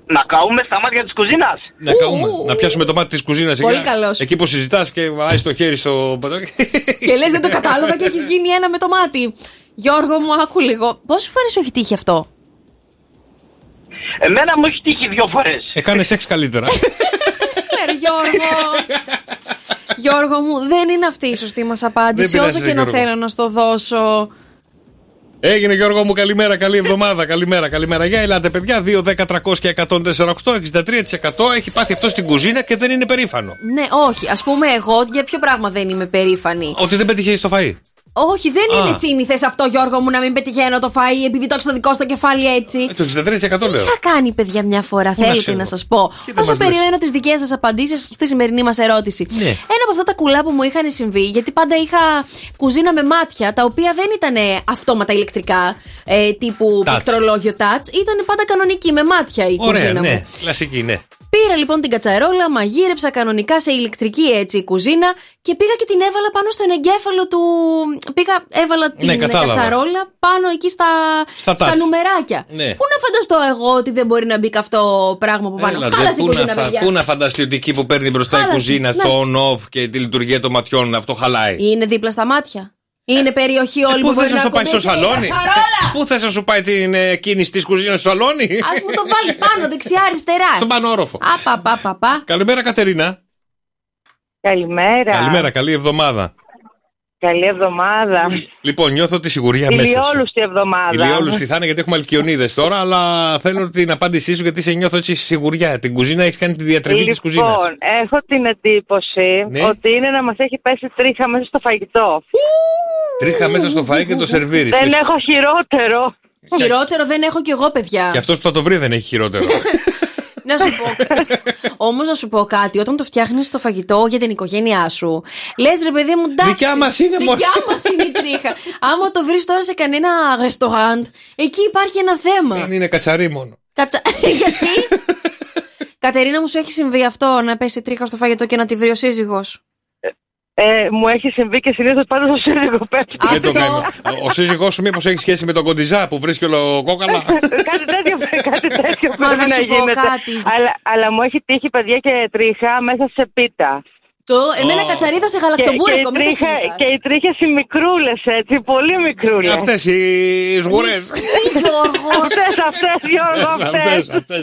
J: Να καούμε στα μάτια της κουζίνας.
C: Να, καούμε, να πιάσουμε το μάτι της κουζίνας εκεί.
B: Πολύ καλός.
C: Εκεί που συζητάς και βάζεις το χέρι στο.
B: Και λες, δεν το κατάλαβα και έχεις γίνει ένα με το μάτι. Γιώργο μου, άκου λίγο. Πόσες φορές σου έχει τύχει αυτό;
J: Εμένα μου έχει τύχει δύο φορές.
C: Έκανε σεξ καλύτερα.
B: Λέρε, Γιώργο. Γιώργο μου, δεν είναι αυτή η σωστή μας απάντηση.
C: Δεν πειράζει,
B: Όσο
C: ρε,
B: και να
C: Γιώργο.
B: θέλω να στο δώσω.
C: Έγινε Γιώργο μου, καλημέρα, καλή εβδομάδα. Καλημέρα, καλημέρα. Για ελάτε, παιδιά. 2, 10, 300 και 148, 63% έχει πάθει αυτό στην κουζίνα και δεν είναι περήφανο.
B: Ναι, όχι. Α πούμε, εγώ για ποιο πράγμα δεν είμαι περήφανη;
C: Ότι δεν πετυχαίνει στο φαΐ.
B: Όχι, δεν
C: Α.
B: είναι σύνηθες αυτό, Γιώργο μου, να μην πετυχαίνω το φαΐ επειδή το έχω στο δικό στο κεφάλι έτσι.
C: Ε, Το 63% λέω.
B: Τι θα κάνει, παιδιά, μια φορά,
C: Πού να
B: θέλετε
C: ξέρω.
B: να σας πω;
C: Κοίτα
B: Όσο
C: μας λες.
B: περιμένω τις δικές σας απαντήσεις στη σημερινή μας ερώτηση.
C: Ναι.
B: Ένα από αυτά τα κουλά που μου είχαν συμβεί, γιατί πάντα είχα κουζίνα με μάτια, τα οποία δεν ήταν αυτόματα ηλεκτρικά, ε, τύπου
C: Touch.
B: πληκτρολόγιο touch, ήταν πάντα κανονική, με μάτια η
C: Ωραία,
B: κουζίνα
C: ναι.
B: μου.
C: Κλασική, ναι.
B: Πήρα λοιπόν την κατσαρόλα, μαγείρεψα κανονικά σε ηλεκτρική έτσι κουζίνα και πήγα και την έβαλα πάνω στον εγκέφαλο του. Πήγα, έβαλα την
C: Ναι, κατάλαβα.
B: κατσαρόλα πάνω εκεί στα,
C: Στα touch.
B: νουμεράκια.
C: Ναι.
B: Πού να φανταστώ εγώ ότι δεν μπορεί να μπει και αυτό πράγμα που πάνω;
C: Έλατε,
B: Χάλασε η
C: πού, να
B: κουζίνα,
C: φα-
B: παιδιά.
C: πού να φανταστεί ότι εκεί που παίρνει μπροστά η
B: Χάλασε,
C: κουζίνα,
B: ναι.
C: το on-off και τη λειτουργία των ματιών, αυτό χαλάει.
B: Είναι δίπλα στα μάτια. Είναι περιοχή όλη
C: Ε, Πού
B: που μπορεί
C: θες να στο πάει στο
B: ακουμπήσει η
C: σαλόνι,
B: κατσαρόλα.
C: Πού θες να σου πάει την ε, κίνηση της κουζίνας στο σαλόνι,
B: Α μου το βάλει πάνω, δεξιά, αριστερά.
C: Στον πάνω όροφο.
B: Απα, πα, πα, πα.
C: Καλημέρα, Κατερίνα.
L: Καλημέρα.
C: Καλημέρα, καλή εβδομάδα.
L: Καλή εβδομάδα.
C: Λοιπόν, νιώθω τη σιγουριά μέσα σου.
L: Ηλιόλουστη εβδομάδα.
C: Ηλιόλουστη θα είναι γιατί έχουμε αλκιονίδες τώρα, αλλά θέλω την απάντησή σου γιατί σε νιώθω έτσι σιγουριά. Την κουζίνα έχεις κάνει τη διατριβή της κουζίνας.
L: Λοιπόν, έχω την εντύπωση
C: Ναι.
L: ότι είναι να μας έχει πέσει τρίχα μέσα στο φαγητό.
C: Τρίχα μέσα στο φαΐ και το σερβίρεις.
L: Δεν έχω χειρότερο.
B: Χειρότερο δεν έχω κι εγώ, παιδιά.
C: Και αυτός που θα το βρει δεν έχει χειρότερο.
B: Να σου πω. Όμως να σου πω κάτι, όταν το φτιάχνεις το φαγητό για την οικογένειά σου, λες ρε παιδί μου, εντάξει.
C: Δικιά μας είναι, μωρέ.
B: Δικιά μας είναι η τρίχα. Άμα το βρεις τώρα σε κανένα ρεστοράντ, εκεί υπάρχει ένα θέμα.
C: Δεν είναι κατσαρί μόνο.
B: Κατσα... Γιατί; Κατερίνα μου, σου έχει συμβεί αυτό να πέσει τρίχα στο φαγητό και να τη βρει ο σύζυγος;
L: Ε, μου έχει συμβεί και συνήθως πάντα στο σύζυγος πέφτει.
C: Δεν το κάνω. Ο σύζυγός σου μήπως έχει σχέση με τον κοντιζά που βρίσκει όλο κόκαλα.
L: κάτι τέτοιο, κάτι τέτοιο
B: Μα
L: πρέπει
B: να
L: να
B: σου πω
L: γίνεται.
B: κάτι.
L: Αλλά, αλλά μου έχει τύχει παιδιά και τρίχα μέσα σε πίτα.
B: Το, εμένα κατσαρίδα σε γαλακτομπούρεκο,
L: και,
B: μην το
L: οι τρίχα-
B: συζητάς.
L: και οι τρίχες οι μικρούλες έτσι, πολύ μικρούλες.
C: Αυτές οι σγουρές.
L: Αυτές, αυτές, Γιώργο,
C: Αυτές,
L: αυτές.
C: αυτές.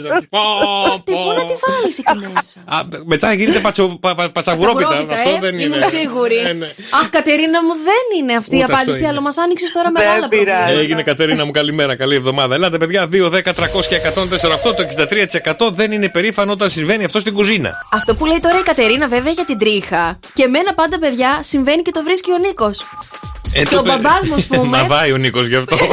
B: Αυτή πού να τη βάλεις εκεί μέσα;
C: Μετά γίνεται πατσο- πα- πα- πατσαβουρόπιτα.
B: Πατσαβουρόπιτα,
C: Αυτό
B: ε,
C: δεν είναι.
B: Είμαι σίγουρη.
C: Ε, ναι.
B: Αχ, Κατερίνα μου, δεν είναι αυτή η
C: Ούτε αυτό
B: απάντηση,
C: είναι.
B: αλλά μας άνοιξες τώρα μεγάλα προβλήματα.
C: Έγινε Κατερίνα μου, καλημέρα, καλή εβδομάδα. Ελάτε, παιδιά, 2, 10, 300 και 148. Το 63% δεν είναι περήφανο όταν συμβαίνει αυτό στην κουζίνα.
B: Αυτό που λέει τώρα η Κατερίνα, βέβαια, για την τρίχα. Και εμένα πάντα, παιδιά, συμβαίνει και το βρίσκει ο Νίκος.
C: Ε,
B: Και ο
C: το πε-
B: μπαμπάς μου, ας πούμε.
C: Μα βάει ο Νίκος γι' αυτό.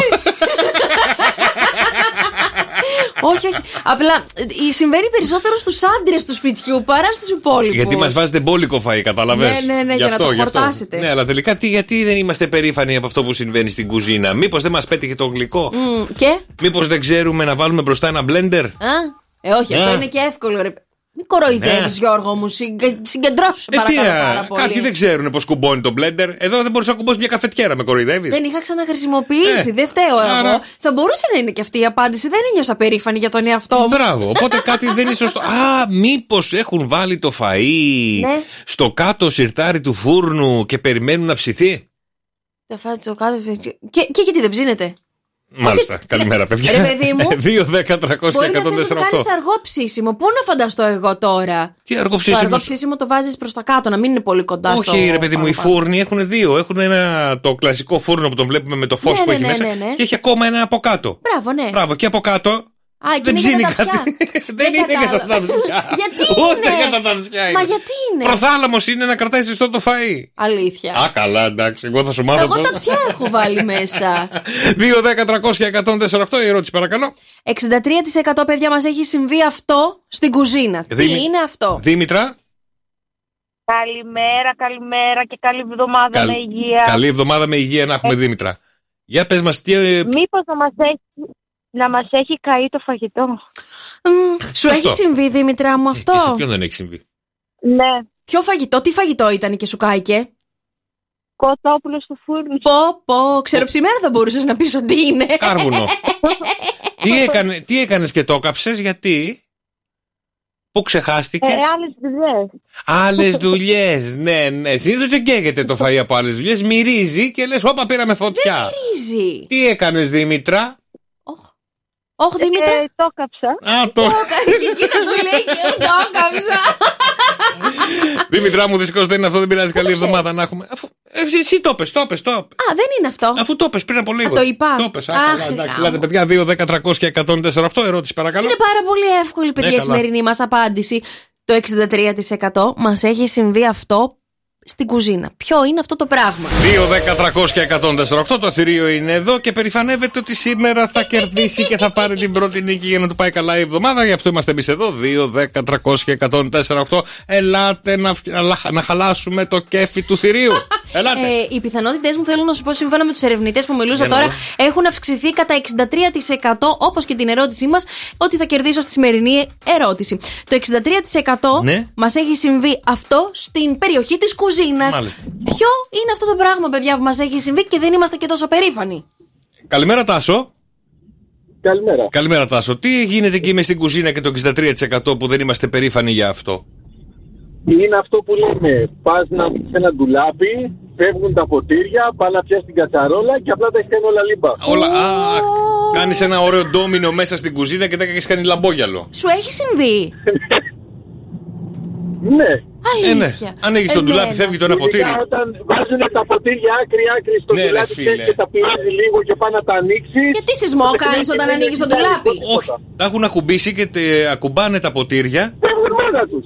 B: όχι, όχι. Απλά ε, συμβαίνει περισσότερο στους άντρες του σπιτιού παρά στους υπόλοιπους.
C: Γιατί μας βάζετε μπόλικο φαΐ, καταλαβες;
B: Ναι, ναι, ναι, για να το χορτάσετε.
C: Ναι, αλλά τελικά τι, γιατί δεν είμαστε περήφανοι από αυτό που συμβαίνει στην κουζίνα; Μήπως δεν μας πέτυχε το γλυκό;
B: Μμ, και;
C: Μήπως δεν ξέρουμε να βάλουμε μπροστά ένα μπλέντερ.
B: Α, ε, όχι, αυτό
C: Α.
B: είναι και εύκολο, ρε. Μην κοροϊδεύεις,
C: Ναι.
B: Γιώργο μου. Συγκε... Συγκεντρώσου,
C: Ε, τι,
B: παρακαλώ
C: α,
B: πάρα πολύ.
C: κάποιοι δεν ξέρουν πώς κουμπώνει το μπλέντερ. Εδώ δεν μπορείς να κουμπώσεις μια καφετιέρα, με κοροϊδεύεις.
B: Δεν είχα ξαναχρησιμοποιήσει,
C: Ε,
B: δεν φταίω
C: άρα-
B: εγώ. Θα μπορούσε να είναι και αυτή η απάντηση. Δεν ένιωσα περήφανη για τον εαυτό μου.
C: Μπράβο, οπότε κάτι δεν είναι σωστό. Α, μήπως έχουν βάλει το φαΐ
B: Ναι.
C: στο κάτω σιρτάρι του φούρνου και περιμένουν να ψηθεί;
B: Θα φάω το κάτω. Και, και γιατί δεν ψήνεται;
C: Μάλιστα. Καλημέρα, παιδιά.
B: Ρε, παιδί μου.
C: 2, 10, 300
B: Μπορεί
C: και
B: να θες να
C: 148.
B: κάνεις αργό ψήσιμο. Πού να φανταστώ εγώ τώρα;
C: Τι αργό
B: Το
C: ψήσιμο.
B: αργό ψήσιμο το βάζεις προς τα κάτω, να μην είναι πολύ κοντά στο.
C: Όχι, ρε παιδί μου, οι
B: πάνω-πάνω.
C: φούρνοι έχουν δύο. Έχουν ένα το κλασικό φούρνο που τον βλέπουμε με το φως
B: Ναι,
C: που
B: ναι,
C: έχει
B: ναι,
C: μέσα.
B: ναι, ναι.
C: Και έχει ακόμα ένα από κάτω.
B: Μπράβο, ναι.
C: Μπράβο, και από κάτω.
B: Α, εκεί
C: δεν
B: είναι για
C: ψήνει
B: τα
C: κάτι.
B: ταψιά.
C: Δεν είναι για τα
B: κατάλαβα.
C: ταψιά.
B: Γιατί
C: Ούτε
B: είναι;
C: για τα ταψιά είναι.
B: Μα γιατί είναι;
C: Προθάλαμος είναι να κρατάει ζεστό το φαΐ.
B: Αλήθεια.
C: Α, καλά, εντάξει. Εγώ θα σου μάθω
B: Εγώ
C: το.
B: τα πια έχω βάλει μέσα.
C: 2, 10, 300 και 148 η ερώτηση, παρακαλώ.
B: 63% παιδιά μας έχει συμβεί αυτό στην κουζίνα. Τι
C: Δήμη-
B: είναι αυτό;
C: Δήμητρα,
L: Καλημέρα, καλημέρα και καλή εβδομάδα
C: καλ-
L: με υγεία.
C: καλή εβδομάδα με υγεία να έχουμε, Δήμητρα. Για πες μας, τι, ε,
L: Μήπως να μας έχει, να μας έχει καεί το φαγητό.
B: Μμ, Σου
C: Σωστό.
B: έχει συμβεί, Δήμητρα μου, αυτό;
C: και σε ποιον δεν έχει συμβεί;
L: Ναι,
B: Ποιο φαγητό, τι φαγητό ήταν και σου κάηκε;
L: κοτόπουλος στο φούρνο.
B: Πω, πω, ξεροψημένα θα μπορούσες να πεις ότι είναι.
C: Κάρβουνο. τι, έκανε, τι έκανες και το έκαψες, γιατί... Πού ξεχάστηκες;
L: Ε, άλλες δουλειές.
C: Άλλες δουλειές. Ναι, ναι. Συνήθως δεν καίγεται το φαΐ από άλλες δουλειές. Μυρίζει και λες, Όπα, πήραμε φωτιά.
B: Ρύζι.
C: Τι έκανες, Δήμητρα;
B: Όχι, Δήμητρα.
L: Ε, το έκαψα.
C: Α, το.
B: Κοίτα του λέει και εγώ το έκαψα.
C: Δήμητρά μου, δυστυχώς δεν είναι αυτό, δεν πειράζει. Καλή εβδομάδα να έχουμε. Αφού, ε, εσύ το πες, το πες, το πες.
B: Α, δεν είναι αυτό.
C: Αφού το πες πριν από λίγο.
B: το είπα.
C: Το πες, α,
B: Αχ,
C: καλά, εντάξει.
B: γάμο.
C: Ελάτε, παιδιά, 2, 10, 300 και 148. Ερώτηση, παρακαλώ.
B: Είναι πάρα πολύ εύκολη, παιδιά,
C: Ναι,
B: η
C: καλά.
B: σημερινή μας απάντηση. Το 63% μας έχει συμβεί αυτό στην κουζίνα. Ποιο είναι αυτό το πράγμα;
C: 2, 10, 300 και 148. Το θηρίο είναι εδώ και περηφανεύεται ότι σήμερα θα κερδίσει και θα πάρει την πρώτη νίκη για να του πάει καλά η εβδομάδα. Γι' αυτό είμαστε εμείς εδώ. 2, 10, 300 και 148. Ελάτε να, φ- να, να χαλάσουμε το κέφι του θηρίου. Ελάτε.
B: Ε, οι πιθανότητέ μου, θέλω να σου πω, σύμφωνα με τους ερευνητές που μιλούσα
C: Για να
B: τώρα,
C: δω.
B: έχουν αυξηθεί κατά 63% όπως και την ερώτησή μας, ότι θα κερδίσω στη σημερινή ερώτηση. Το 63%
C: Ναι.
B: μας έχει συμβεί αυτό στην περιοχή της κουζίνα.
C: Μάλιστα.
B: Ποιο είναι αυτό το πράγμα, παιδιά, που μας έχει συμβεί και δεν είμαστε και τόσο περήφανοι;
C: Καλημέρα, Τάσο.
N: Καλημέρα.
C: Καλημέρα, Τάσο. Τι γίνεται εκεί μες στην κουζίνα και το 63% που δεν είμαστε περήφανοι για αυτό;
N: Είναι αυτό που λέμε. Πας να πεις ένα ντουλάπι, φεύγουν τα ποτήρια, πά να πιάσεις την κατσαρόλα και απλά τα έχεις κάνει όλα λίμπα.
C: Όλα. Α, κάνεις ένα ωραίο ντόμινο μέσα στην κουζίνα και δεν έχεις κάνει λαμπόγιαλο.
B: Σου έχει συμβεί;
N: Ναι.
C: Ε, ναι.
B: Αλήθεια.
C: Ανοίγει το ντουλάπι,
B: Εμένα.
C: φεύγει το ένα ποτήρι.
N: Ειδικά Όταν βάζουν τα ποτήρια άκρη-άκρη στο
C: Ναι, ρε,
N: ντουλάπι
C: φίλε.
N: ξέρεις, και τα πιέζει λίγο και πάει να τα ανοίξει.
B: Και τι σεισμό κάνει όταν ανοίγεις το ντουλάπι;
C: Όχι. Τα έχουν ακουμπήσει και τε, ακουμπάνε τα ποτήρια.
N: Φεύγουν μόνα τους.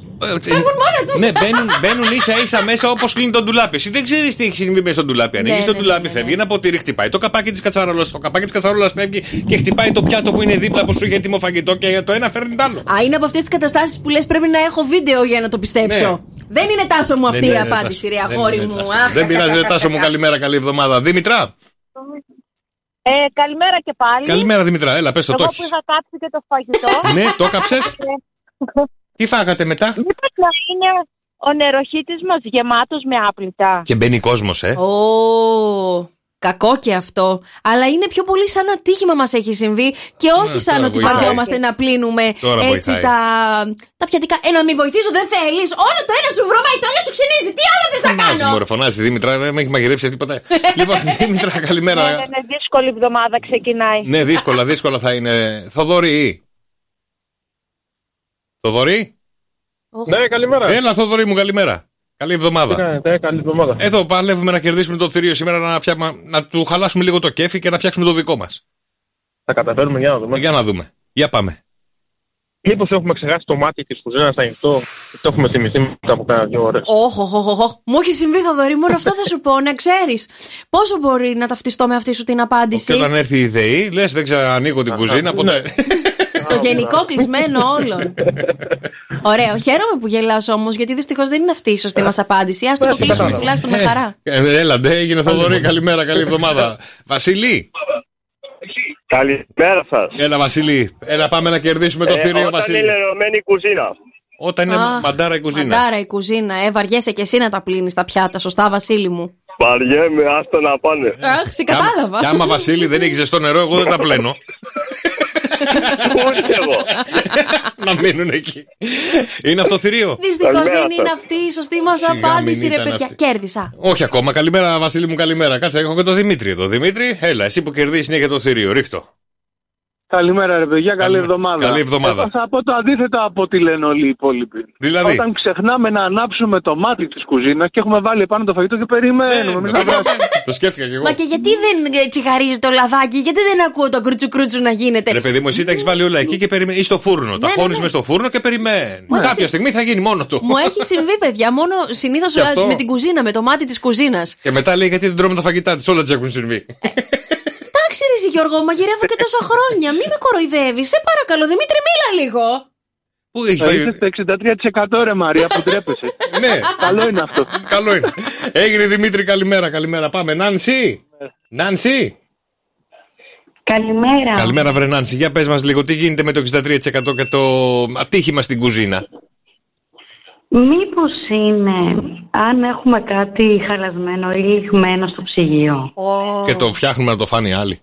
B: Φεύγουν μόνα τους.
C: Ναι, μπαίνουν, μπαίνουν ίσα ίσα μέσα όπως κλείνει το ντουλάπι. Εσύ δεν ξέρεις τι έχει συμβεί μέσα στο ντουλάπι. Ανοίγει
B: Ναι,
C: το
B: ναι,
C: ντουλάπι, φεύγει ένα ποτήρι, χτυπάει το καπάκι της κατσαρόλα. Το καπάκι της κατσαρόλα φεύγει και χτυπάει το πιάτο που είναι δίπλα που σου είχε έτοιμο φαγητό και το ένα φέρνει το άλλο.
B: Α, είναι από αυτές τις καταστάσεις που λες πρέπει να έχω βίντεο για να το πιστέψω.
C: Ναι.
B: Δεν είναι τάσο μου αυτή
C: Δεν
B: η
C: είναι,
B: απάντηση,
C: Τάσο.
B: ρε
C: Δεν
B: αγόρι
C: είναι,
B: μου.
C: Τάσο.
B: Αχ,
C: Δεν
B: αχ,
C: πειράζει,
B: αχ,
C: ρε
B: αχ,
C: Τάσο μου,
B: αχ.
C: καλημέρα, καλή εβδομάδα. Δήμητρα.
L: Ε, καλημέρα και πάλι.
C: Καλημέρα, Δήμητρα. Έλα, πες το
L: Εγώ
C: το
L: που
C: έχεις.
L: είχα κάψει και το φαγητό.
C: Ναι, το έκαψες; Τι φάγατε μετά;
L: Μήπως να είναι ο νεροχύτης μας γεμάτος με άπλυτα.
C: Και μπαίνει κόσμος, ε.
B: Ω, κακό και αυτό. Αλλά είναι πιο πολύ σαν ατύχημα μας έχει συμβεί και όχι
C: Ναι,
B: σαν
C: τώρα
B: ότι
C: βοηθάει.
B: βαριόμαστε να πλύνουμε
C: Τώρα
B: έτσι
C: βοηθάει.
B: τα, τα πιατικά. Ε, να μην βοηθήσω, δεν θέλεις. Όλο το ένα σου βρωμάει, το άλλο σου ξυνίζει. Τι άλλο δεν θα
C: Φωνάζει,
B: κάνω;
C: μωρέ, φωνάζει. Δήμητρα, δεν με έχει μαγειρέψει τίποτα. λοιπόν, Δήμητρα,
L: Ναι, ναι,
C: καλημέρα.
L: ναι, δύσκολη εβδομάδα ξεκινάει.
C: Ναι, δύσκολα, δύσκολα θα είναι. Θοδωρή. Θοδωρή;
N: Ναι, καλημέρα.
C: Έλα, Θοδωρή μου, καλημέρα. Καλή
N: Τι
C: εβδομάδα.
N: κάνετε, καλή εβδομάδα.
C: Εδώ παλεύουμε να κερδίσουμε το θηρίο σήμερα, να, φτιάχνουμε, να του χαλάσουμε λίγο το κέφι και να φτιάξουμε το δικό μας.
N: Θα καταφέρουμε για να δούμε.
C: Για να δούμε. Για πάμε.
N: Μήπως έχουμε ξεχάσει το μάτι της κουζίνα ανοιχτό και το έχουμε θυμηθεί μετά από κάνα δύο ώρες.
B: Όχι, όχι, όχι, όχι. Μου έχει συμβεί, Θοδωρή, μόνο αυτό θα σου πω, να ξέρεις. Πόσο μπορεί να ταυτιστώ με αυτή σου την απάντηση;
C: Και όταν έρθει η ΔΕΗ, λες, δεν ξανανοίγω την κουζίνα, ποτέ.
B: Το γενικό κλεισμένο όλων. Ωραίο. Χαίρομαι που γελάς όμως, γιατί δυστυχώς δεν είναι αυτή η σωστή μας απάντηση. Α το
C: Ναι,
B: κλείσουμε
C: κατάλαβα.
B: τουλάχιστον με χαρά.
C: Ε, Έλα, ντε, έγινε Θοδωρή. Καλημέρα, καλή εβδομάδα. Βασίλη.
O: Καλημέρα σας.
C: Έλα, Βασίλη. Έλα, πάμε να κερδίσουμε το θηρίο,
O: Ε, όταν
C: Βασίλη.
O: είναι ενωμένη η κουζίνα.
C: Όταν είναι
B: Αχ,
C: μαντάρα η κουζίνα.
B: Μαντάρα η κουζίνα. Ε, βαριέσαι και εσύ να τα πλύνεις τα πιάτα. Σωστά, Βασίλη μου.
O: Βαριέμαι, άστο να πάνε.
B: Αχ, σε κατάλαβα.
C: Και άμα Βασίλη δεν έχει ζεστό νερό, εγώ δεν τα πλένω.
O: Ούτε εγώ.
C: να μείνουν εκεί. Είναι αυτό θηρίο;
B: Δυστυχώς
C: Καλημέρα
B: δεν είναι
C: σας.
B: αυτή η σωστή μας
C: Σιγά μην
B: απάντηση, ρε
C: ήταν
B: παιδιά.
C: αυτή.
B: Κέρδισα.
C: Όχι ακόμα. Καλημέρα, Βασίλη μου, καλημέρα. Κάτσε, έχω και το Δημήτρη εδώ. Δημήτρη, έλα, εσύ που κερδίζεις συνέχεια το θηρίο, ρίχτω.
P: Καλημέρα, ρε παιδιά, καλή εβδομάδα.
C: Καλή εβδομάδα.
P: Εγώ θα πω το αντίθετο από ό,τι λένε όλοι οι υπόλοιποι.
C: Δηλαδή;
P: Όταν ξεχνάμε να ανάψουμε το μάτι της κουζίνας και έχουμε βάλει επάνω το φαγητό και περιμένουμε. μην αδράσουμε.
C: Το σκέφτηκα κι εγώ.
B: Μα και γιατί δεν ε, τσιγαρίζει το λαδάκι, γιατί δεν ακούω το κρούτσου κρούτσου να γίνεται;
C: Ρε παιδί μου, εσύ τα έχεις βάλει όλα εκεί και περιμένεις. ή στο φούρνο. τα
B: ναι,
C: χώνεις
B: ναι.
C: μες στο φούρνο και περιμένει.
B: Μα
C: Κάποια
B: εσύ-
C: στιγμή θα γίνει μόνο του.
B: Μου έχει συμβεί, παιδιά, μόνο συνήθως
C: Και αυτό;
B: με την κουζίνα, με το μάτι της κουζίνας.
C: Και μετά λέει γιατί δεν τρώμε τα φαγητά της. Όλα της έχουν συμβεί.
B: Εντάξει, ρε εσύ, Γιώργο, μαγειρεύω και τόσα χρόνια. Μην με κοροϊδεύεις. Σε παρακαλώ, Δημήτρη, μίλα λίγο.
C: Πού έχει
P: Θα
C: φάει.
P: είσαι στο 63% ρε Μαρία που τρέπεσαι.
C: Ναι.
P: Καλό είναι αυτό.
C: Καλό είναι. Έγινε Δημήτρη, καλημέρα, καλημέρα. Πάμε. Νάνση; Νάνση;
Q: Καλημέρα.
C: Καλημέρα, βρε Νάνση. Για πες μας λίγο, τι γίνεται με το 63% και το ατύχημα στην κουζίνα;
Q: Μήπως είναι αν έχουμε κάτι χαλασμένο ή λιγμένο στο ψυγείο;
C: Και το φτιάχνουμε να το φάνει άλλοι.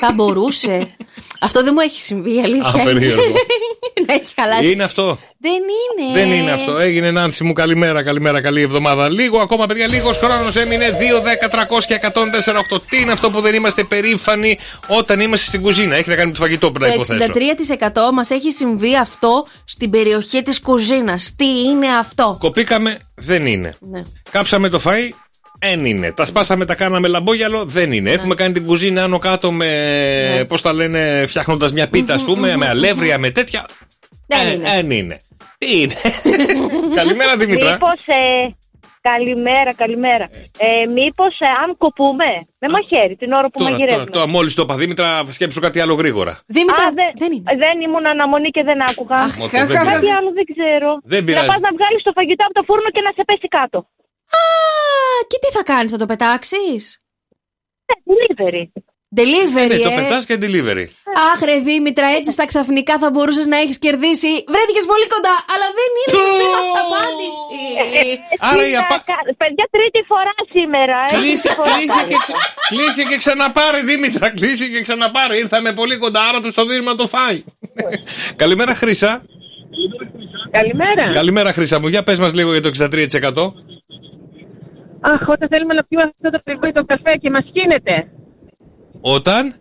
B: Θα μπορούσε. Αυτό δεν μου έχει συμβεί, η αλήθεια.
C: Α, περίεργο.
B: να έχει χαλάσει.
C: Είναι αυτό;
B: Δεν είναι.
C: Δεν είναι αυτό. Έγινε Νάνση μου, καλημέρα, καλημέρα, καλή εβδομάδα. Λίγο ακόμα, παιδιά, λίγος χρόνος έμεινε. 2, 10, 300 και 104, 8. Τι είναι αυτό που δεν είμαστε περήφανοι όταν είμαστε στην κουζίνα; Έχει να κάνει με το φαγητό, πρέπει να
B: Το
C: υποθέσω.
B: 63% μας έχει συμβεί αυτό στην περιοχή της κουζίνας. Τι είναι αυτό;
C: Κοπήκαμε, δεν είναι.
B: Ναι.
C: Κάψαμε το φαΐ, δεν είναι. Τα σπάσαμε, τα κάναμε λαμπόγιαλο, δεν είναι. Έχουμε κάνει την κουζίνα άνω κάτω με.
B: Ναι.
C: Πώς τα λένε, φτιάχνοντας μια πίτα, ας πούμε, με αλεύρια, με τέτοια.
B: Δεν
C: Ε,
B: είναι.
C: Δεν είναι. Τι είναι; Καλημέρα, Δήμητρα.
L: Μήπως, ε, καλημέρα, καλημέρα. Ε, μήπως ε, αν κοπούμε με μαχαίρι την ώρα που
C: Τώρα,
L: μαγειρεύουμε.
C: τώρα, τώρα, μόλις το είπα, Δήμητρα, σκέψου κάτι άλλο γρήγορα.
B: Δήμητρα,
L: Α, δεν, δεν, ήμουν αναμονή και δεν άκουγα.
C: Μα το δεν
L: Κάτι
C: πειράζει.
L: άλλο δεν ξέρω.
C: Δεν πειράζει.
L: Να πας να βγάλεις το φαγητό από το φούρνο και να σε πέσει κάτω.
B: Α, και τι θα κάνεις, θα το πετάξεις;
L: Ε, delivery.
B: Delivery,
C: Ναι, το
B: ε.
C: πετάς και delivery.
B: Αχ, ρε Δήμητρα, έτσι στα ξαφνικά θα μπορούσες να έχεις κερδίσει. Βρέθηκες πολύ κοντά, αλλά δεν είναι η σωστή μας απάντηση.
C: Άρα
L: Τι
C: η
L: να
C: απα...
L: κα- Παιδιά, τρίτη φορά σήμερα. ε,
C: Κλείσε,
L: τρίτη φορά.
C: κλείσε, και, ξα- κλείσε και ξαναπάρε, Δήμητρα. Κλείσε και ξαναπάρε. Ήρθαμε πολύ κοντά, άρα του το δίνουμε να το φάει. Καλημέρα, Χρήσα.
R: Καλημέρα.
C: Καλημέρα, Χρήσα μου. Για πες μας λίγο για το 63%.
R: Αχ, όταν θέλουμε να πιούμε αυτό το φρυγό το καφέ και μας κίνεται.
C: Όταν;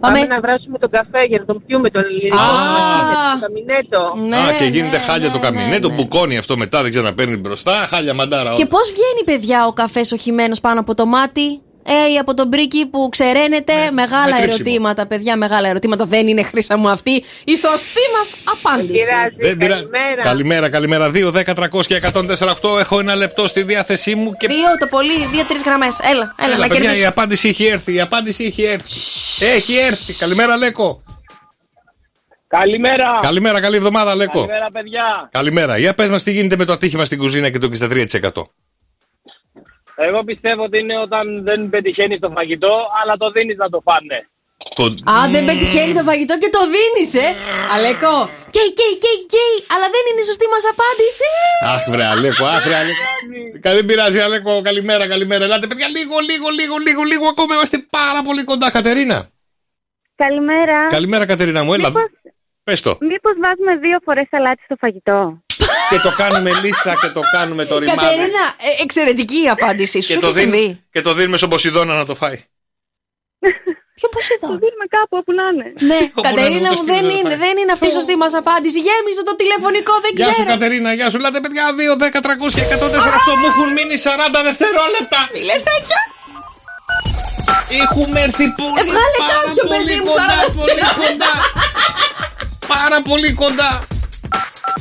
R: Πάμε να βράσουμε τον καφέ για να τον πιούμε τον λιρικό. Το καμινέτο.
C: Α, και γίνεται χάλια το καμινέτο, μπουκώνει αυτό μετά, δεν ξαναπαίρνει μπροστά. Χάλια μαντάρα.
B: Και πώς βγαίνει, παιδιά, ο καφές οχημένο πάνω από το μάτι; Ε, ή από τον πρίκι που ξεραίνεται. μεγάλα
C: με τρίψιμο.
B: ερωτήματα, παιδιά, μεγάλα ερωτήματα. Δεν είναι χρήσα μου αυτή η σωστή μας απάντηση.
C: Δεν πειράζει. Καλημέρα, καλημέρα. 2, 10, 300 και 148. Έχω ένα λεπτό στη διάθεσή μου και.
B: Δύο το πολύ, δύο-τρει γραμμές. Έλα, έλα,
C: Έλα,
B: να
C: παιδιά, η
B: κερδίσω.
C: απάντηση έχει έρθει. Η απάντηση έχει έρθει. Έχει έρθει. Καλημέρα, Λέκο.
O: Καλημέρα.
C: Καλημέρα, καλή εβδομάδα, Λέκο.
O: Καλημέρα, παιδιά.
C: Καλημέρα. Για πες μας τι γίνεται με το ατύχημα στην κουζίνα και το 63%.
O: Εγώ πιστεύω ότι είναι όταν δεν πετυχαίνει το φαγητό, αλλά το δίνεις να το φάνε.
C: Το...
B: Α, δεν πετυχαίνει το φαγητό και το δίνεις, ε! Αλέκο! Κέι, κέι, κέι, κέι! Αλλά δεν είναι η σωστή μας απάντηση!
C: Αχ, βρε, Αλέκο, αχ, βρε, Αλέκο. Κα- Δεν πειράζει, Αλέκο. Καλημέρα, καλημέρα. Ελάτε, παιδιά, λίγο, λίγο, λίγο, λίγο, λίγο ακόμα είμαστε πάρα πολύ κοντά. Κατερίνα.
S: Καλημέρα.
C: Καλημέρα, Κατερίνα μου, έλα.
S: Μήπως-
C: Πες το.
S: Μήπως βάζουμε δύο φορές σαλάτι στο φαγητό;
C: Και το κάνουμε λίστα και το κάνουμε το ρημάδι.
B: Κατερίνα, ε, εξαιρετική η απάντηση. Σου
C: Και το,
B: έχει συμβεί.
C: δίνουμε, και το δίνουμε στον Ποσειδώνα να το φάει.
B: Ποιο Ποσειδώνα;
S: Το δίνουμε κάπου όπου να είναι.
B: Ναι,
C: Όπου να
B: Κατερίνα
C: είναι,
B: μου,
C: το
B: δεν
C: σκύλο
B: είναι,
C: θα
B: δεν είναι αυτή η σωστή μας απάντηση. Γέμιζε το τηλεφωνικό, δεν
C: Γεια σου,
B: ξέρω.
C: Κατερίνα, γεια σου. Λάτε, παιδιά, 2, 10, 300 και 148 μου έχουν μείνει 40 δευτερόλεπτα.
B: Μη λες τέτοια;
C: Έχουμε έρθει πολύ,
B: Ε, βγάλε
C: πάρα
B: κάποιο,
C: πολύ
B: παιδί μου,
C: κοντά,
B: 40
C: πολύ κοντά. Πάρα πολύ κοντά.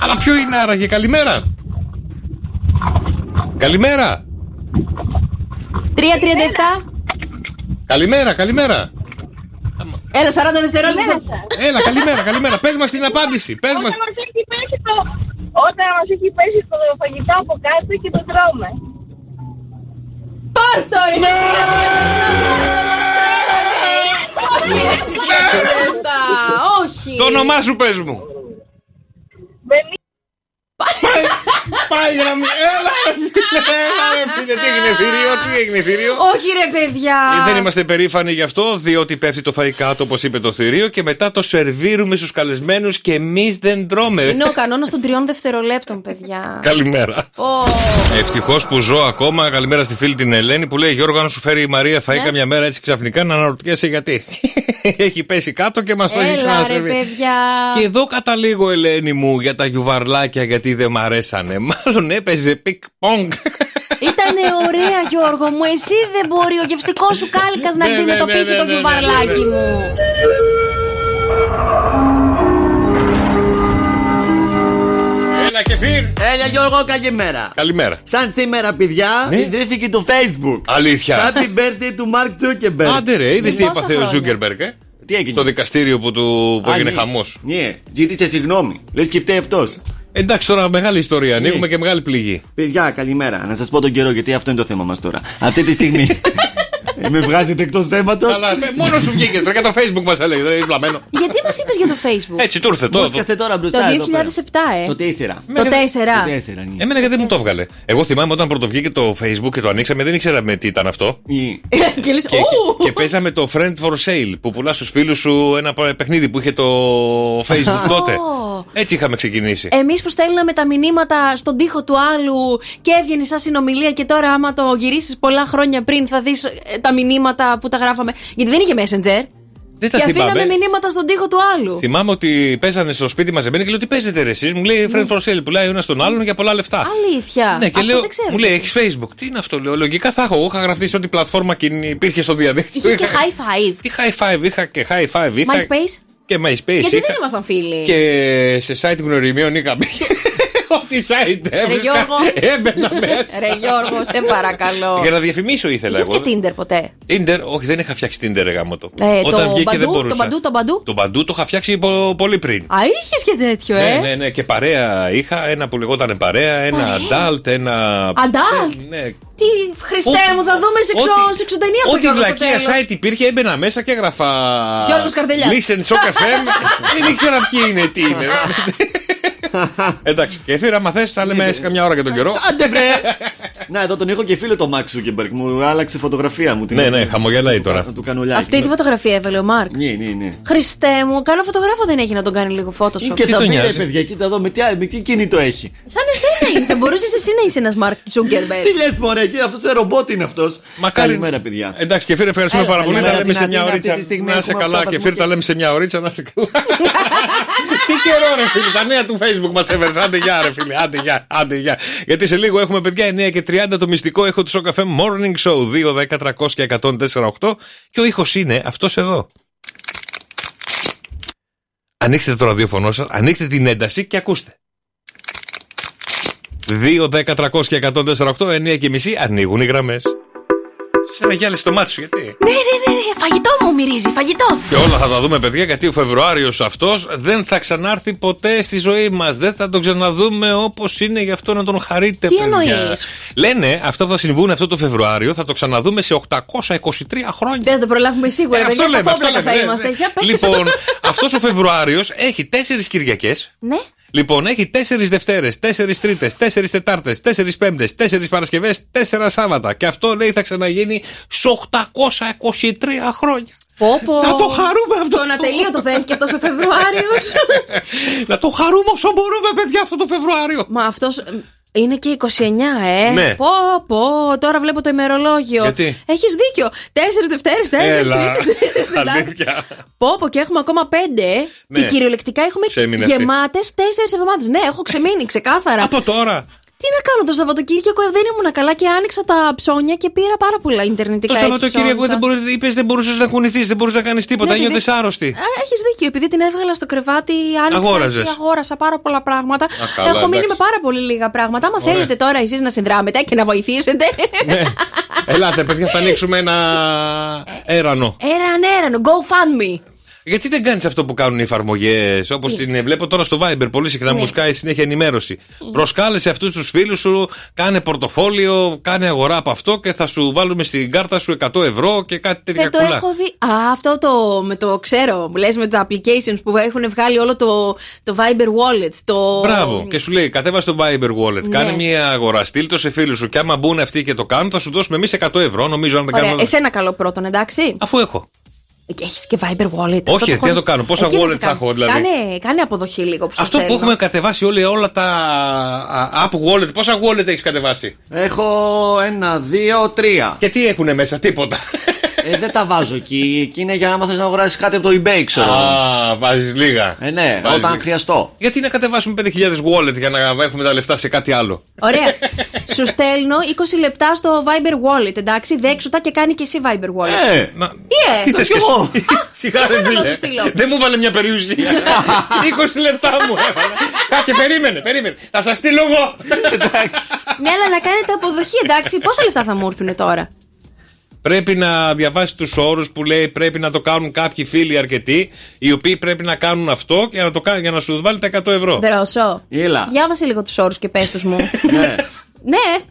C: Αλλά ποιο είναι άραγε, καλημέρα. Καλημέρα.
B: 3.37.
C: Καλημέρα, καλημέρα.
B: Έλα, 40 δευτερόλεπτα.
C: Έλα, καλημέρα, καλημέρα. Πες μας την απάντηση. Πες μα.
L: Όταν μας έχει πέσει το, όταν μας έχει πέσει το φαγητό από κάτω και το τρώμε.
B: Πάρτο ρε Όχι ρε συγκράτητα Όχι
C: Το όνομά σου πες μου. Ven Πάει γραμμή. Έλα, ρε φίλε, έλα, ρε φίλε. Τι έγινε θηρίο, τι έγινε θηρίο;
B: Όχι ρε παιδιά
C: Ε, Δεν είμαστε περήφανοι γι' αυτό, διότι πέφτει το φαΐ κάτω, όπως είπε το θηρίο, και μετά το σερβίρουμε στους καλεσμένους και εμείς δεν τρώμε.
B: Είναι ο κανόνας των τριών δευτερολέπτων παιδιά
C: Καλημέρα.
B: Ω,
C: Ευτυχώς που ζω ακόμα. Καλημέρα στη φίλη την Ελένη που λέει: Γιώργο, αν σου φέρει η Μαρία φαΐ
B: Ναι.
C: καμιά μέρα έτσι ξαφνικά να αναρωτιέσαι γιατί. Έχει πέσει κάτω και μας το έχει
B: Έλα ρε
C: ξανασερβίρει.
B: παιδιά
C: Και εδώ καταλήγω, Ελένη μου, για τα γιουβαρλάκια γιατί δεν μ' αρέσανε. Μάλλον έπαιζε πινγκ πονγκ.
B: Ήτανε ωραία Γιώργο μου Εσύ δεν μπορεί ο γευστικός σου κάλυκας να
C: Ναι, ναι,
B: αντιμετωπίσει
C: ναι,
B: το
C: ναι, ναι,
B: γιουβαρλάκι
C: ναι, ναι.
B: μου
C: Έλα Κεφίρ.
I: Έλα Γιώργο, καλημέρα.
C: Καλημέρα.
I: Σαν σήμερα, παιδιά,
C: Ναι.
I: ιδρύθηκε το Facebook.
C: Αλήθεια.
I: Happy birthday του Mark Zuckerberg.
C: Άντε ρε, είδες τι
I: Πόσα
C: έπαθε ο
I: χρόνια.
C: Ζούκερμπεργκ, ε;
I: Τι έγινε;
C: Στο δικαστήριο που, του, που
I: Α,
C: έγινε
I: ναι.
C: χαμός.
I: Ναι, ζήτησε συγγνώμη. Λες και φταίει αυτός.
C: Εντάξει, τώρα μεγάλη ιστορία.
I: Ναι.
C: Ανοίγουμε και μεγάλη πληγή.
I: Παιδιά, καλημέρα. Να σας πω τον καιρό, γιατί αυτό είναι το θέμα μας τώρα. Αυτή τη στιγμή. με βγάζετε εκτός θέματος.
C: Αλλά με- μόνος σου βγήκες τώρα και το facebook μας έλεγε. Δεν είναι βλαμμένο.
B: Γιατί μας είπες για το facebook;
C: Έτσι του ήρθε τώρα.
I: Μου σκάστε τώρα
B: Το
I: μπροστά εδώ πέρα.
B: 2007 ε
I: Το 4.
B: Το 4
I: Το 4, ναι.
C: Εμένα γιατί δεν μου το έβγαλε. Εγώ θυμάμαι όταν πρώτο βγήκε το facebook και το ανοίξαμε, δεν ήξεραμε τι ήταν αυτό.
B: Και λες,
C: Και,
B: «Ου».
C: και, και παίζαμε το Friend for Sale που πουλάς στους φίλους σου ένα παιχνίδι που είχε το Facebook τότε. Έτσι είχαμε ξεκινήσει.
B: Εμείς που στέλναμε τα μηνύματα στον τοίχο του άλλου και έβγαινε σαν συνομιλία και τώρα, άμα το γυρίσεις πολλά χρόνια πριν, θα δεις τα μηνύματα που τα γράφαμε. Γιατί δεν είχε Messenger.
C: Δεν τα
B: και αφήναμε
C: θυμάμαι.
B: μηνύματα στον τοίχο του άλλου.
C: Θυμάμαι ότι παίζανε στο σπίτι μαζεμένοι και λέω τι παίζετε ρε εσείς; Μου λέει Friend for Sale, πουλάει ο ένας τον άλλον για πολλά λεφτά.
B: Αλήθεια.
C: Ναι, και
B: Αυτό
C: λέω,
B: δεν ξέρω.
C: μου λέει, έχεις Facebook; Τι είναι αυτό, λέω. Λογικά θα έχω. Εγώ είχα γραφτεί σε ό,τι πλατφόρμα και υπήρχε στο διαδίκτυο.
B: Είχες και
C: Είχα-
B: high five.
C: Τι high five, είχα και high five. Είχα
B: MySpace;
C: Και MySpace.
B: Γιατί
C: είχα.
B: δεν ήμασταν φίλοι;
C: Και σε site γνωριμίων είχα μπει. Ό,τι site έβρισκα.
B: Γιώργο.
C: Έμπαινα μέσα.
B: Ρε Γιώργο, σε παρακαλώ.
C: Για να διαφημίσω ήθελα
B: Είχες
C: εγώ.
B: και Tinder ποτέ;
C: Tinder, όχι, δεν είχα φτιάξει Tinder, ρε γάμο το.
B: Ε,
C: Όταν
B: το
C: βγήκε δεν
B: μπαντού,
C: μπορούσα.
B: το μπαντού, το μπαντού.
C: Το μπαντού το είχα φτιάξει πο- πολύ πριν.
B: Α, είχες και τέτοιο, ε;
C: Ναι, ναι, ναι. Και παρέα είχα. Ένα που λεγόταν παρέα, ένα adult, ένα.
B: Αντάλ.
C: Ναι.
B: Τι Χριστέ μου, θα δούμε σε
C: Ό,τι-
B: σε εξωτενία από
C: Ό,τι
B: Γιώργο στο
C: βλακεία
B: τέλος.
C: site υπήρχε, έμπαινα μέσα και έγραφα.
B: Γιώργος Καρτελιάς.
C: Listen, Shock FM. Δεν ήξερα ποιοι είναι, τι είναι. Εντάξει, και έφερα, μα θες, θα λέμε σε καμιά ώρα για τον καιρό.
I: Άντε βρε! Να, εδώ τον έχω και φίλο το Μάξ Ζούκεμπεργκ. Μου άλλαξε φωτογραφία μου. την
C: Ναι,
I: έχω-
C: ναι, χαμογελάει τώρα.
I: Να του κάνω like.
B: Αυτή τη φωτογραφία έβαλε ο Μαρκ.
I: Ναι, ναι, ναι.
B: Χριστέ μου, καλό φωτογράφο δεν έχει να τον κάνει λίγο Photoshop.
I: Και θα πει ρε παιδιά, κοίτα εδώ με τι, με τι κινητό έχει.
B: Σαν εσένα είναι. Θα μπορούσες εσύ να είσαι ένας Μαρκ Ζούκερμπεργκ.
I: Τι λες, Μωρέ, και αυτός το ρομπότ είναι αυτός.
C: Μακάρι-
I: Καλημέρα, παιδιά.
C: Εντάξει, και φίλε, ευχαριστούμε
I: Έλα,
C: πάρα πολύ. Τα
I: καλημέρα,
C: λέμε
I: την
C: σε μια
I: Αθήνα αυτή
C: ωρίτσα.
I: τη στιγμή
C: Να είσαι
I: έχουμε
C: καλά,
I: αυτά
C: και
I: τα
C: φίλε, τα λέμε σε μια ωρίτσα. Να είσαι καλά. Τι καιρό, ρε φίλε, τα νέα του Facebook μας έφερε. Άντε γεια, ρε φίλε, άντε γεια, άντε γεια. Γιατί σε λίγο έχουμε παιδιά 9 και 30 το μυστικό έχω του Σοκαφέ Morning Show 2, 10, 300 και 104,8 και ο ήχος είναι αυτός εδώ. Ανοίξτε το ραδιοφωνό σας, ανοίξτε την ένταση και ακούστε. 2, 10, 300 και 104,8, 9 και μισή ανοίγουν οι γραμμές. Σε ένα γυάλι στο μάτι σου, γιατί;
B: Ναι, ναι, ναι, ναι, φαγητό μου μυρίζει, φαγητό.
C: Και όλα θα τα δούμε, παιδιά, γιατί ο Φεβρουάριος αυτός δεν θα ξανάρθει ποτέ στη ζωή μας. Δεν θα τον ξαναδούμε όπως είναι, γι' αυτό να τον χαρείτε,
B: Τι
C: παιδιά.
B: εννοείς;
C: Λένε αυτά που θα συμβούν αυτό το Φεβρουάριο θα το ξαναδούμε σε 823 χρόνια.
B: Δεν θα το προλάβουμε σίγουρα.
C: Ε, αυτό
B: παιδιά,
C: λέμε, αυτό
B: παπόβλακα
C: λέμε.
B: θα είμαστε; Για πες.
C: Λοιπόν, αυτός ο Φεβρουάριος έχει τέσσερις Κυριακές.
B: Ναι.
C: Λοιπόν, έχει τέσσερις Δευτέρες, τέσσερις Τρίτες, τέσσερις Τετάρτες, τέσσερις Πέμπτες, τέσσερις Παρασκευές, τέσσερα Σάββατα. Και αυτό λέει θα ξαναγίνει σε 823 χρόνια.
B: Πω, πω.
C: Να το χαρούμε αυτό.
B: Τον ατελείωτο θα έχει και αυτό ο Φεβρουάριος.
C: Να το χαρούμε όσο μπορούμε, παιδιά, αυτό το Φεβρουάριο.
B: Μα αυτός είναι και 29, ε.
C: Ναι.
B: Πω, πω, τώρα βλέπω το ημερολόγιο.
C: Γιατί;
B: Έχεις δίκιο. Τέσσερις Δευτέρες, τέσσερις
C: Έλα,
B: Τρίτε.
C: αλήθεια.
B: Πω, πω, και έχουμε ακόμα πέντε.
C: Ναι.
B: Και κυριολεκτικά έχουμε
C: Σε έμεινε αυτή.
B: γεμάτες τέσσερις εβδομάδες. Ναι, έχω ξεμείνει ξεκάθαρα.
C: Από τώρα.
B: Τι να κάνω το Σαββατοκύριακο, δεν ήμουν καλά και άνοιξα τα ψώνια και πήρα πάρα πολλά Ιντερνετικά.
C: Το
B: έτσι,
C: Σαββατοκύριακο
B: ψώνισα.
C: δεν μπορούσε, είπες, δεν μπορούσες να κουνηθείς, δεν μπορούσες να κάνεις τίποτα.
B: Ναι,
C: Νιώθει
B: επειδή-
C: άρρωστη.
B: Έχεις δίκιο, επειδή την έβγαλα στο κρεβάτι, άνοιξα
C: Αγόραζες.
B: και αγόρασα πάρα πολλά πράγματα.
C: καλά,
B: Έχω μείνει
C: εντάξει.
B: με πάρα πολύ λίγα πράγματα. Άμα
C: Ωραία.
B: θέλετε τώρα εσείς να συνδράμετε και να βοηθήσετε;
C: Ναι. Ελάτε, παιδιά, θα ανοίξουμε ένα έρανο.
B: Έραν, έραν, go fund me.
C: Γιατί δεν κάνεις αυτό που κάνουν οι εφαρμογές, όπως την βλέπω τώρα στο Viber, πολύ συχνά
B: Ναι.
C: μου σκάει συνέχεια ενημέρωση. Προσκάλεσε αυτούς τους φίλους σου, κάνε πορτοφόλιο, κάνε αγορά από αυτό και θα σου βάλουμε στην κάρτα σου 100 ευρώ και κάτι τέτοια
B: Δεν το
C: κουλά.
B: έχω δει. Α, αυτό το με το ξέρω. Λες με τα applications που έχουν βγάλει όλο το, το Viber Wallet. Το...
C: Μπράβο. Και σου λέει, κατέβα στο Viber Wallet,
B: Ναι.
C: κάνε μια αγορά, στείλ το σε φίλους σου και άμα μπουν αυτοί και το κάνουν, θα σου δώσουμε εμείς 100 ευρώ. Νομίζω αν δεν
B: Ωραία,
C: κάνουμε.
B: εσένα καλό πρώτον, εντάξει.
C: Αφού έχω.
B: Έχεις και Viber Wallet.
C: Όχι,
B: Αυτό
C: τι
B: το
C: να το κάνω, πόσα
B: Εκεί δεν
C: wallet
B: σε
C: θα
B: κάνω.
C: έχω, δηλαδή;
B: Κάνε, κάνε αποδοχή λίγο που σε
C: Αυτό που
B: θέλω.
C: έχουμε κατεβάσει όλοι, όλα τα α, app wallet, πόσα wallet έχεις κατεβάσει;
I: Έχω ένα, δύο, τρία.
C: Και τι έχουν μέσα, τίποτα.
I: Ε, δεν τα βάζω εκεί. Εκεί είναι για άμα θες να αγοράσεις κάτι από το eBay, ξέρω.
C: Α, βάζεις λίγα.
I: Ε, ναι,
C: Βάζεις
I: όταν
C: λίγα.
I: χρειαστώ.
C: Γιατί να κατεβάσουμε 5.000 wallet για να έχουμε τα λεφτά σε κάτι άλλο;
B: Ωραία. Σου στέλνω 20 λεπτά στο Viber Wallet, εντάξει. Δέξου τα και κάνει και εσύ Viber Wallet.
I: Ε,
C: να...
B: Τι ε,
C: Τι θες
I: κι
C: και
I: εγώ.
C: εσύ; Σιγά
B: Πώς
C: ρε
B: θα να
C: φίλε.
B: σου στείλω;
C: Δεν μου βάλε μια περιουσία. 20 λεπτά μου έβαλε. Κάτσε, περίμενε, περίμενε. Θα σας στείλω εγώ.
B: Ναι, αλλά να κάνετε αποδοχή, εντάξει. Πόσα λεφτά θα μου έρθουν τώρα;
C: Πρέπει να διαβάσει τους όρους που λέει πρέπει να το κάνουν κάποιοι φίλοι αρκετοί, οι οποίοι πρέπει να κάνουν αυτό για να, το, κάνουν- για να σου βάλει τα 100 ευρώ.
B: Δρόσο.
I: Έλα.
B: Διάβασε λίγο τους όρους και πες τους μου.
I: Ναι.
B: ναι.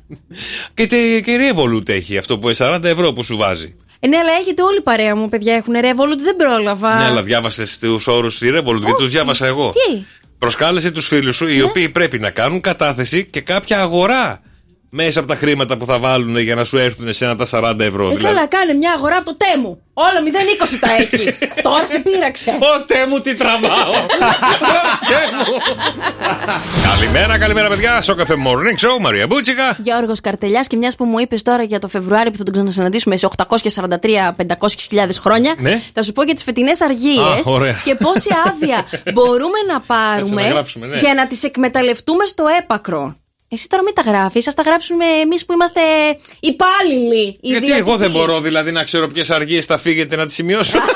C: Και, τε, και Revolut έχει αυτό που 40 ευρώ που σου βάζει.
B: Ε, ναι, αλλά έχετε όλη η παρέα μου, παιδιά. Έχουν Revolut, δεν πρόλαβα.
C: Ναι, αλλά διάβασες τους όρους στη Revolut, γιατί τους διάβασα εγώ.
B: Τι;
C: Προσκάλεσε τους φίλους σου, οι οποίοι πρέπει να κάνουν κατάθεση και κάποια αγορά μέσα από τα χρήματα που θα βάλουν για να σου έρθουν εσένα τα 40 ευρώ.
B: Ε,
C: δηλαδή.
B: καλά, κάνε μια αγορά από το τέμου. Όλα 0,20 τα έχει. Τώρα σε πείραξε.
C: Ω τέμου τι τραβάω! Καλημέρα, καλημέρα παιδιά. Στο καφέ Morning Show, Μαρία Μπούτσικα.
B: Γιώργος Καρτελιάς, και μιας που μου είπες τώρα για το Φεβρουάριο που θα τον ξανασυναντήσουμε σε 843-500 χρόνια,
C: Ναι.
B: θα σου πω για τις φετινές αργίες
C: Α, ωραία.
B: και πόση άδεια μπορούμε να
C: Έτσι
B: πάρουμε
C: να γράψουμε, ναι.
B: για να τις εκμεταλλευτούμε στο έπακρο. Εσύ τώρα μην τα γράφεις, ας τα γράψουμε εμείς που είμαστε υπάλληλοι.
C: Γιατί εγώ δεν μπορώ δηλαδή να ξέρω ποιες αργίες θα φύγετε να τις σημειώσω.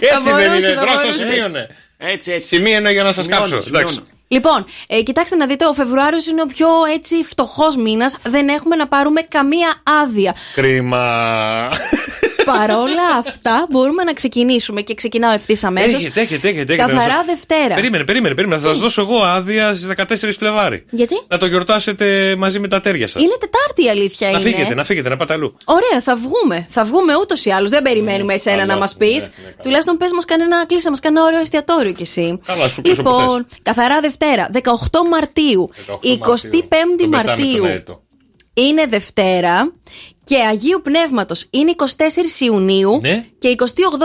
C: Έτσι δεν
B: μπορούσε,
C: είναι,
B: θα
C: δρόσο
B: μπορούσε.
C: σημείωνε.
I: Έτσι, έτσι.
C: Σημείωνε για να σας
I: Σημειώνω,
C: κάψω.
I: σημειώνω.
C: Εντάξει.
B: Λοιπόν, ε, κοιτάξτε να δείτε, ο Φεβρουάριος είναι ο πιο έτσι φτωχός μήνας. Δεν έχουμε να πάρουμε καμία άδεια.
C: Κρίμα.
B: Παρόλα αυτά, μπορούμε να ξεκινήσουμε και ξεκινάω ευθύς αμέσως.
C: Έχετε, έχετε, έχετε. έχετε.
B: Καθαρά
C: Να σας-
B: Δευτέρα.
C: Περίμενε, περίμενε, περίμενε. Θα σας δώσω εγώ άδεια στις 14 Φλεβάρι.
B: Γιατί;
C: Να το γιορτάσετε μαζί με τα τέρια σας.
B: Είναι Τετάρτη η αλήθεια
C: Να
B: είναι.
C: φύγετε, να φύγετε, να πάτε αλλού.
B: Ωραία, θα βγούμε. Θα βγούμε ούτως ή άλλως. Δεν περιμένουμε εσένα
C: καλά,
B: να μας
C: ναι,
B: πεις.
C: ναι, καλά.
B: Τουλάχιστον πες μας κανένα, κλείσε μας κανένα ωραίο εστιατόριο κι εσύ.
C: Καλά, σου πεις όπου
B: Λοιπόν, καθαρά Δευτέρα, 18 Μαρτίου, 25
C: Τον πετάμε
B: Μαρτίου
C: στον αέτο.
B: είναι Δευτέρα και Αγίου Πνεύματος είναι 24 Ιουνίου
C: Ναι.
B: και 28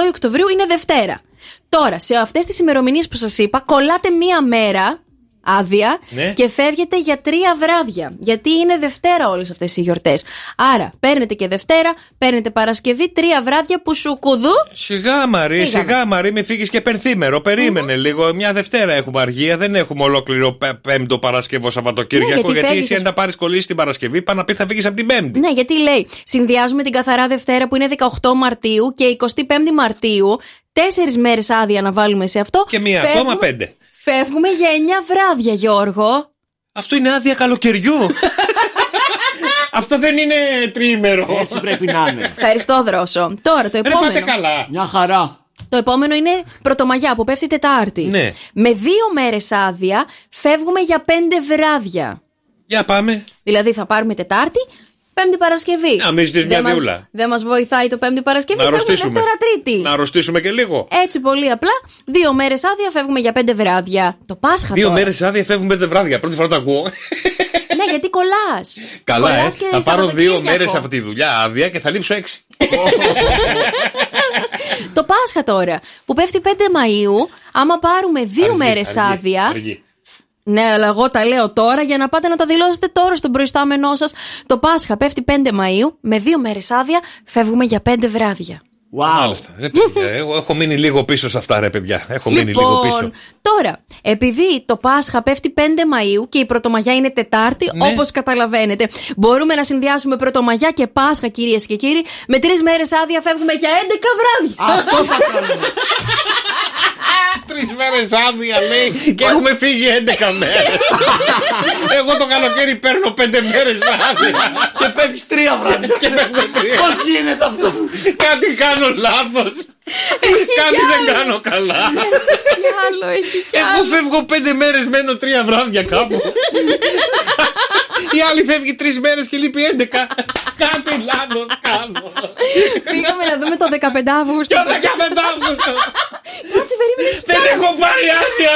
B: Οκτωβρίου είναι Δευτέρα. Τώρα, σε αυτές τις ημερομηνίες που σας είπα, κολλάτε μία μέρα άδεια
C: Ναι.
B: και φεύγετε για τρία βράδια. Γιατί είναι Δευτέρα όλες αυτές οι γιορτές. Άρα, παίρνετε και Δευτέρα, παίρνετε Παρασκευή, τρία βράδια που σου κουδού.
C: Σιγά Μαρή,
B: Φύγαμε.
C: σιγά Μαρή, μην φύγεις και πενθήμερο. Περίμενε λίγο. Μια Δευτέρα έχουμε αργία. Δεν έχουμε ολόκληρο πέ- Πέμπτο Παρασκευό Σαββατοκύριακο.
B: Ναι, γιατί
C: γιατί
B: φεύγεις,
C: εσύ
B: ας-
C: αν τα πάρεις κολλήσει την Παρασκευή, πάνε να πει θα φύγεις από την Πέμπτη.
B: Ναι, γιατί λέει, συνδυάζουμε την καθαρά Δευτέρα που είναι 18 Μαρτίου και 25 Μαρτίου. Τέσσερις μέρες άδεια να βάλουμε σε αυτό.
C: Και μία
B: Φεύγουμε-
C: ακόμα πέντε.
B: Φεύγουμε για 9 βράδια, Γιώργο.
C: Αυτό είναι άδεια καλοκαιριού. Αυτό δεν είναι τριήμερο.
I: Έτσι πρέπει να είναι.
B: Ευχαριστώ, Δρόσο. Τώρα το
C: Ρε
B: επόμενο.
C: πάτε καλά.
I: Μια χαρά.
B: Το επόμενο είναι Πρωτομαγιά που πέφτει Τετάρτη.
C: Ναι.
B: Με δύο μέρες άδεια φεύγουμε για πέντε βράδια.
C: Για πάμε.
B: Δηλαδή θα πάρουμε Τετάρτη, Πέμπτη Παρασκευή.
C: Να μην ζητήσεις μια
B: Δεν μας-
C: διούλα.
B: Δεν μας βοηθάει το Πέμπτη Παρασκευή.
C: Να
B: φεύγουμε
C: αρρωστήσουμε.
B: Δευτέρα Τρίτη.
C: Να αρρωστήσουμε και λίγο.
B: Έτσι πολύ απλά. Δύο μέρες άδεια φεύγουμε για πέντε βράδια. Το Πάσχα
C: Δύο
B: τώρα.
C: μέρες άδεια φεύγουμε πέντε βράδια. Πρώτη φορά το ακούω.
B: Ναι, γιατί κολλάς.
C: Καλά, ε.
B: Κολλάς και
C: Θα πάρω δύο
B: Σαββατοκύριακο.
C: μέρες από τη δουλειά άδεια και θα λείψω έξι.
B: Το Πάσχα τώρα, που πέφτει 5 Μαΐου, άμα πάρουμε δύο
C: Αργή,
B: μέρες
C: αργή,
B: άδεια.
C: αργή.
B: Ναι, αλλά εγώ τα λέω τώρα για να πάτε να τα δηλώσετε τώρα στον προϊστάμενό σας. Το Πάσχα πέφτει 5 Μαΐου, με δύο μέρες άδεια φεύγουμε για 5 βράδια.
C: Μάλιστα. Ρε, παιδιά, εγώ έχω μείνει λίγο πίσω σε αυτά, ρε παιδιά. Έχω μείνει λίγο πίσω.
B: Λοιπόν, τώρα, επειδή το Πάσχα πέφτει 5 Μαΐου και η Πρωτομαγιά είναι Τετάρτη,
C: Ναι.
B: όπως καταλαβαίνετε, μπορούμε να συνδυάσουμε Πρωτομαγιά και Πάσχα, κυρίες και κύριοι. Με τρεις μέρες άδεια φεύγουμε για 11 βράδια.
I: Αυτό θα κάνουμε.
C: Τρεις μέρες άδεια λέει και έχουμε φύγει 11 μέρες. Εγώ το καλοκαίρι παίρνω 5 μέρες άδεια.
I: Και φεύγεις τρία βράδια.
C: Και φεύγω τρία.
I: Πώς γίνεται αυτό;
C: Κάτι κάνω κάνω λάθος. Κάτι δεν κάνω καλά.
B: Κι άλλο, έχει κι
C: Εγώ
B: άλλο.
C: φεύγω πέντε μέρες, μένω τρία βράδια κάπου. Η άλλη φεύγει τρεις μέρες και λείπει έντεκα. Κάτι λάθος κάνω.
B: Πήγαμε να δούμε το 15 Αύγουστο.
C: Το 15 Αύγουστο.
B: Κάτσε, περίμενε.
C: Δεν έχω πάρει άδεια.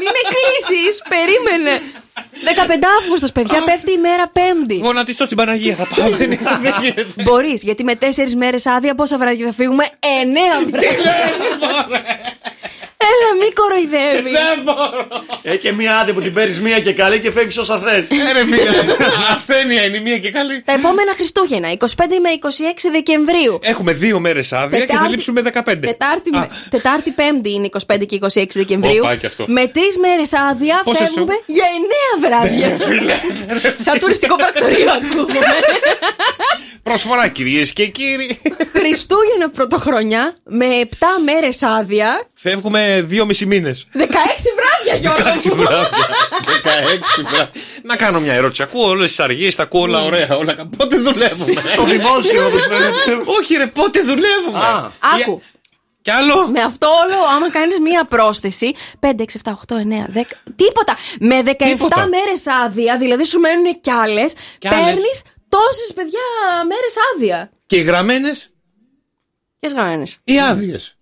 B: Μην με κλείσει, περίμενε. 15 Αύγουστος, παιδιά, πέφτει η μέρα Πέμπτη.
C: Γονατιστώ στην Παναγία θα πάω. Δεν δεν γίνεται.
B: Μπορείς, γιατί με 4 μέρες άδεια πόσα βράδια θα φύγουμε; 9 βράδια. Έλα, μη κοροϊδεύεις.
C: Δεν μπορώ.
I: Έχει και μία άδεια που την παίρνεις μία και καλή και φεύγεις όσα θες.
C: Ε, ρε φίλε, ασθένεια είναι η μία και καλή.
B: Τα επόμενα Χριστούγεννα, 25 με 26 Δεκεμβρίου.
C: Έχουμε δύο μέρες άδεια και θα
B: Τετάρτη-
C: λείψουμε 15.
B: Τετάρτη, με- Τετάρτη Πέμπτη είναι 25 και 26 Δεκεμβρίου.
C: Ω, πάει και αυτό.
B: Με τρεις μέρες άδεια
C: Πόσες σου;
B: φεύγουμε για 9 βράδια. Σαν τουριστικό πρακτορείο ακούγουμε.
C: Προσφορά κυρίες και κύριοι.
B: Χριστούγεννα πρωτοχρονιά με 7 μέρες άδεια.
C: Φεύγουμε δύο μισή μήνες.
B: 16 βράδια, Γιώργο.
C: 16
B: μου.
C: βράδια. 16 βράδια. Να κάνω μια ερώτηση. Ακούω όλες τις αργίες, τα ακούω όλα ωραία. Όλα... κα- Πότε δουλεύουμε;
I: Στο δημόσιο, όπως φαίνεται.
C: Όχι, ρε, πότε δουλεύουμε;
B: Άκου.
C: Κι άλλο;
B: Με αυτό όλο, άμα κάνεις μία πρόσθεση, 5, 6, 7, 8, 9, 10. Τίποτα. Με 17
C: Τίποτα.
B: μέρες άδεια, δηλαδή σου μένουν κι άλλες,
C: Κι άλλες.
B: παίρνεις τόσες παιδιά μέρες άδεια.
C: Και οι γραμμένες;
B: Ποιες γραμμένες;
C: ή άδειες.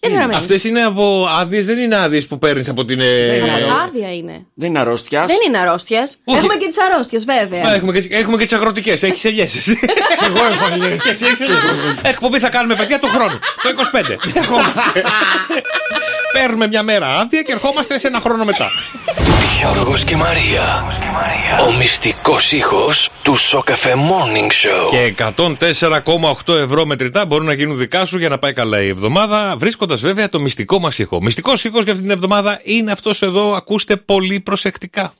B: Ποιε γραμμένε.
C: Αυτές είναι από άδειες, δεν είναι άδειες που παίρνεις από την. ε,
B: Άδεια είναι.
I: Δεν είναι αρρώστιας.
B: Δεν είναι αρρώστιας.
C: Όχι.
B: Έχουμε και τις αρρώστιες, βέβαια.
C: Μα, Έχουμε και, έχουμε και τις αγροτικές. Έχεις ελιέ. Εγώ έχω ελιέ. Εσύ έχεις ελιέ. Εκπομπή θα κάνουμε παιδιά του χρόνου. Το 25. Ερχόμαστε. Παίρνουμε μια μέρα άδεια και ερχόμαστε σε ένα χρόνο μετά.
E: Γιώργος και Μαρία. Ο μυστικός ήχος του Σοκαφέ Morning Show.
C: Και 104,8 ευρώ μετρητά μπορούν να γίνουν δικά σου για να πάει καλά η εβδομάδα, βρίσκοντας βέβαια το μυστικό μας ήχο. Μυστικός ήχος για αυτή την εβδομάδα είναι αυτός εδώ. Ακούστε πολύ προσεκτικά.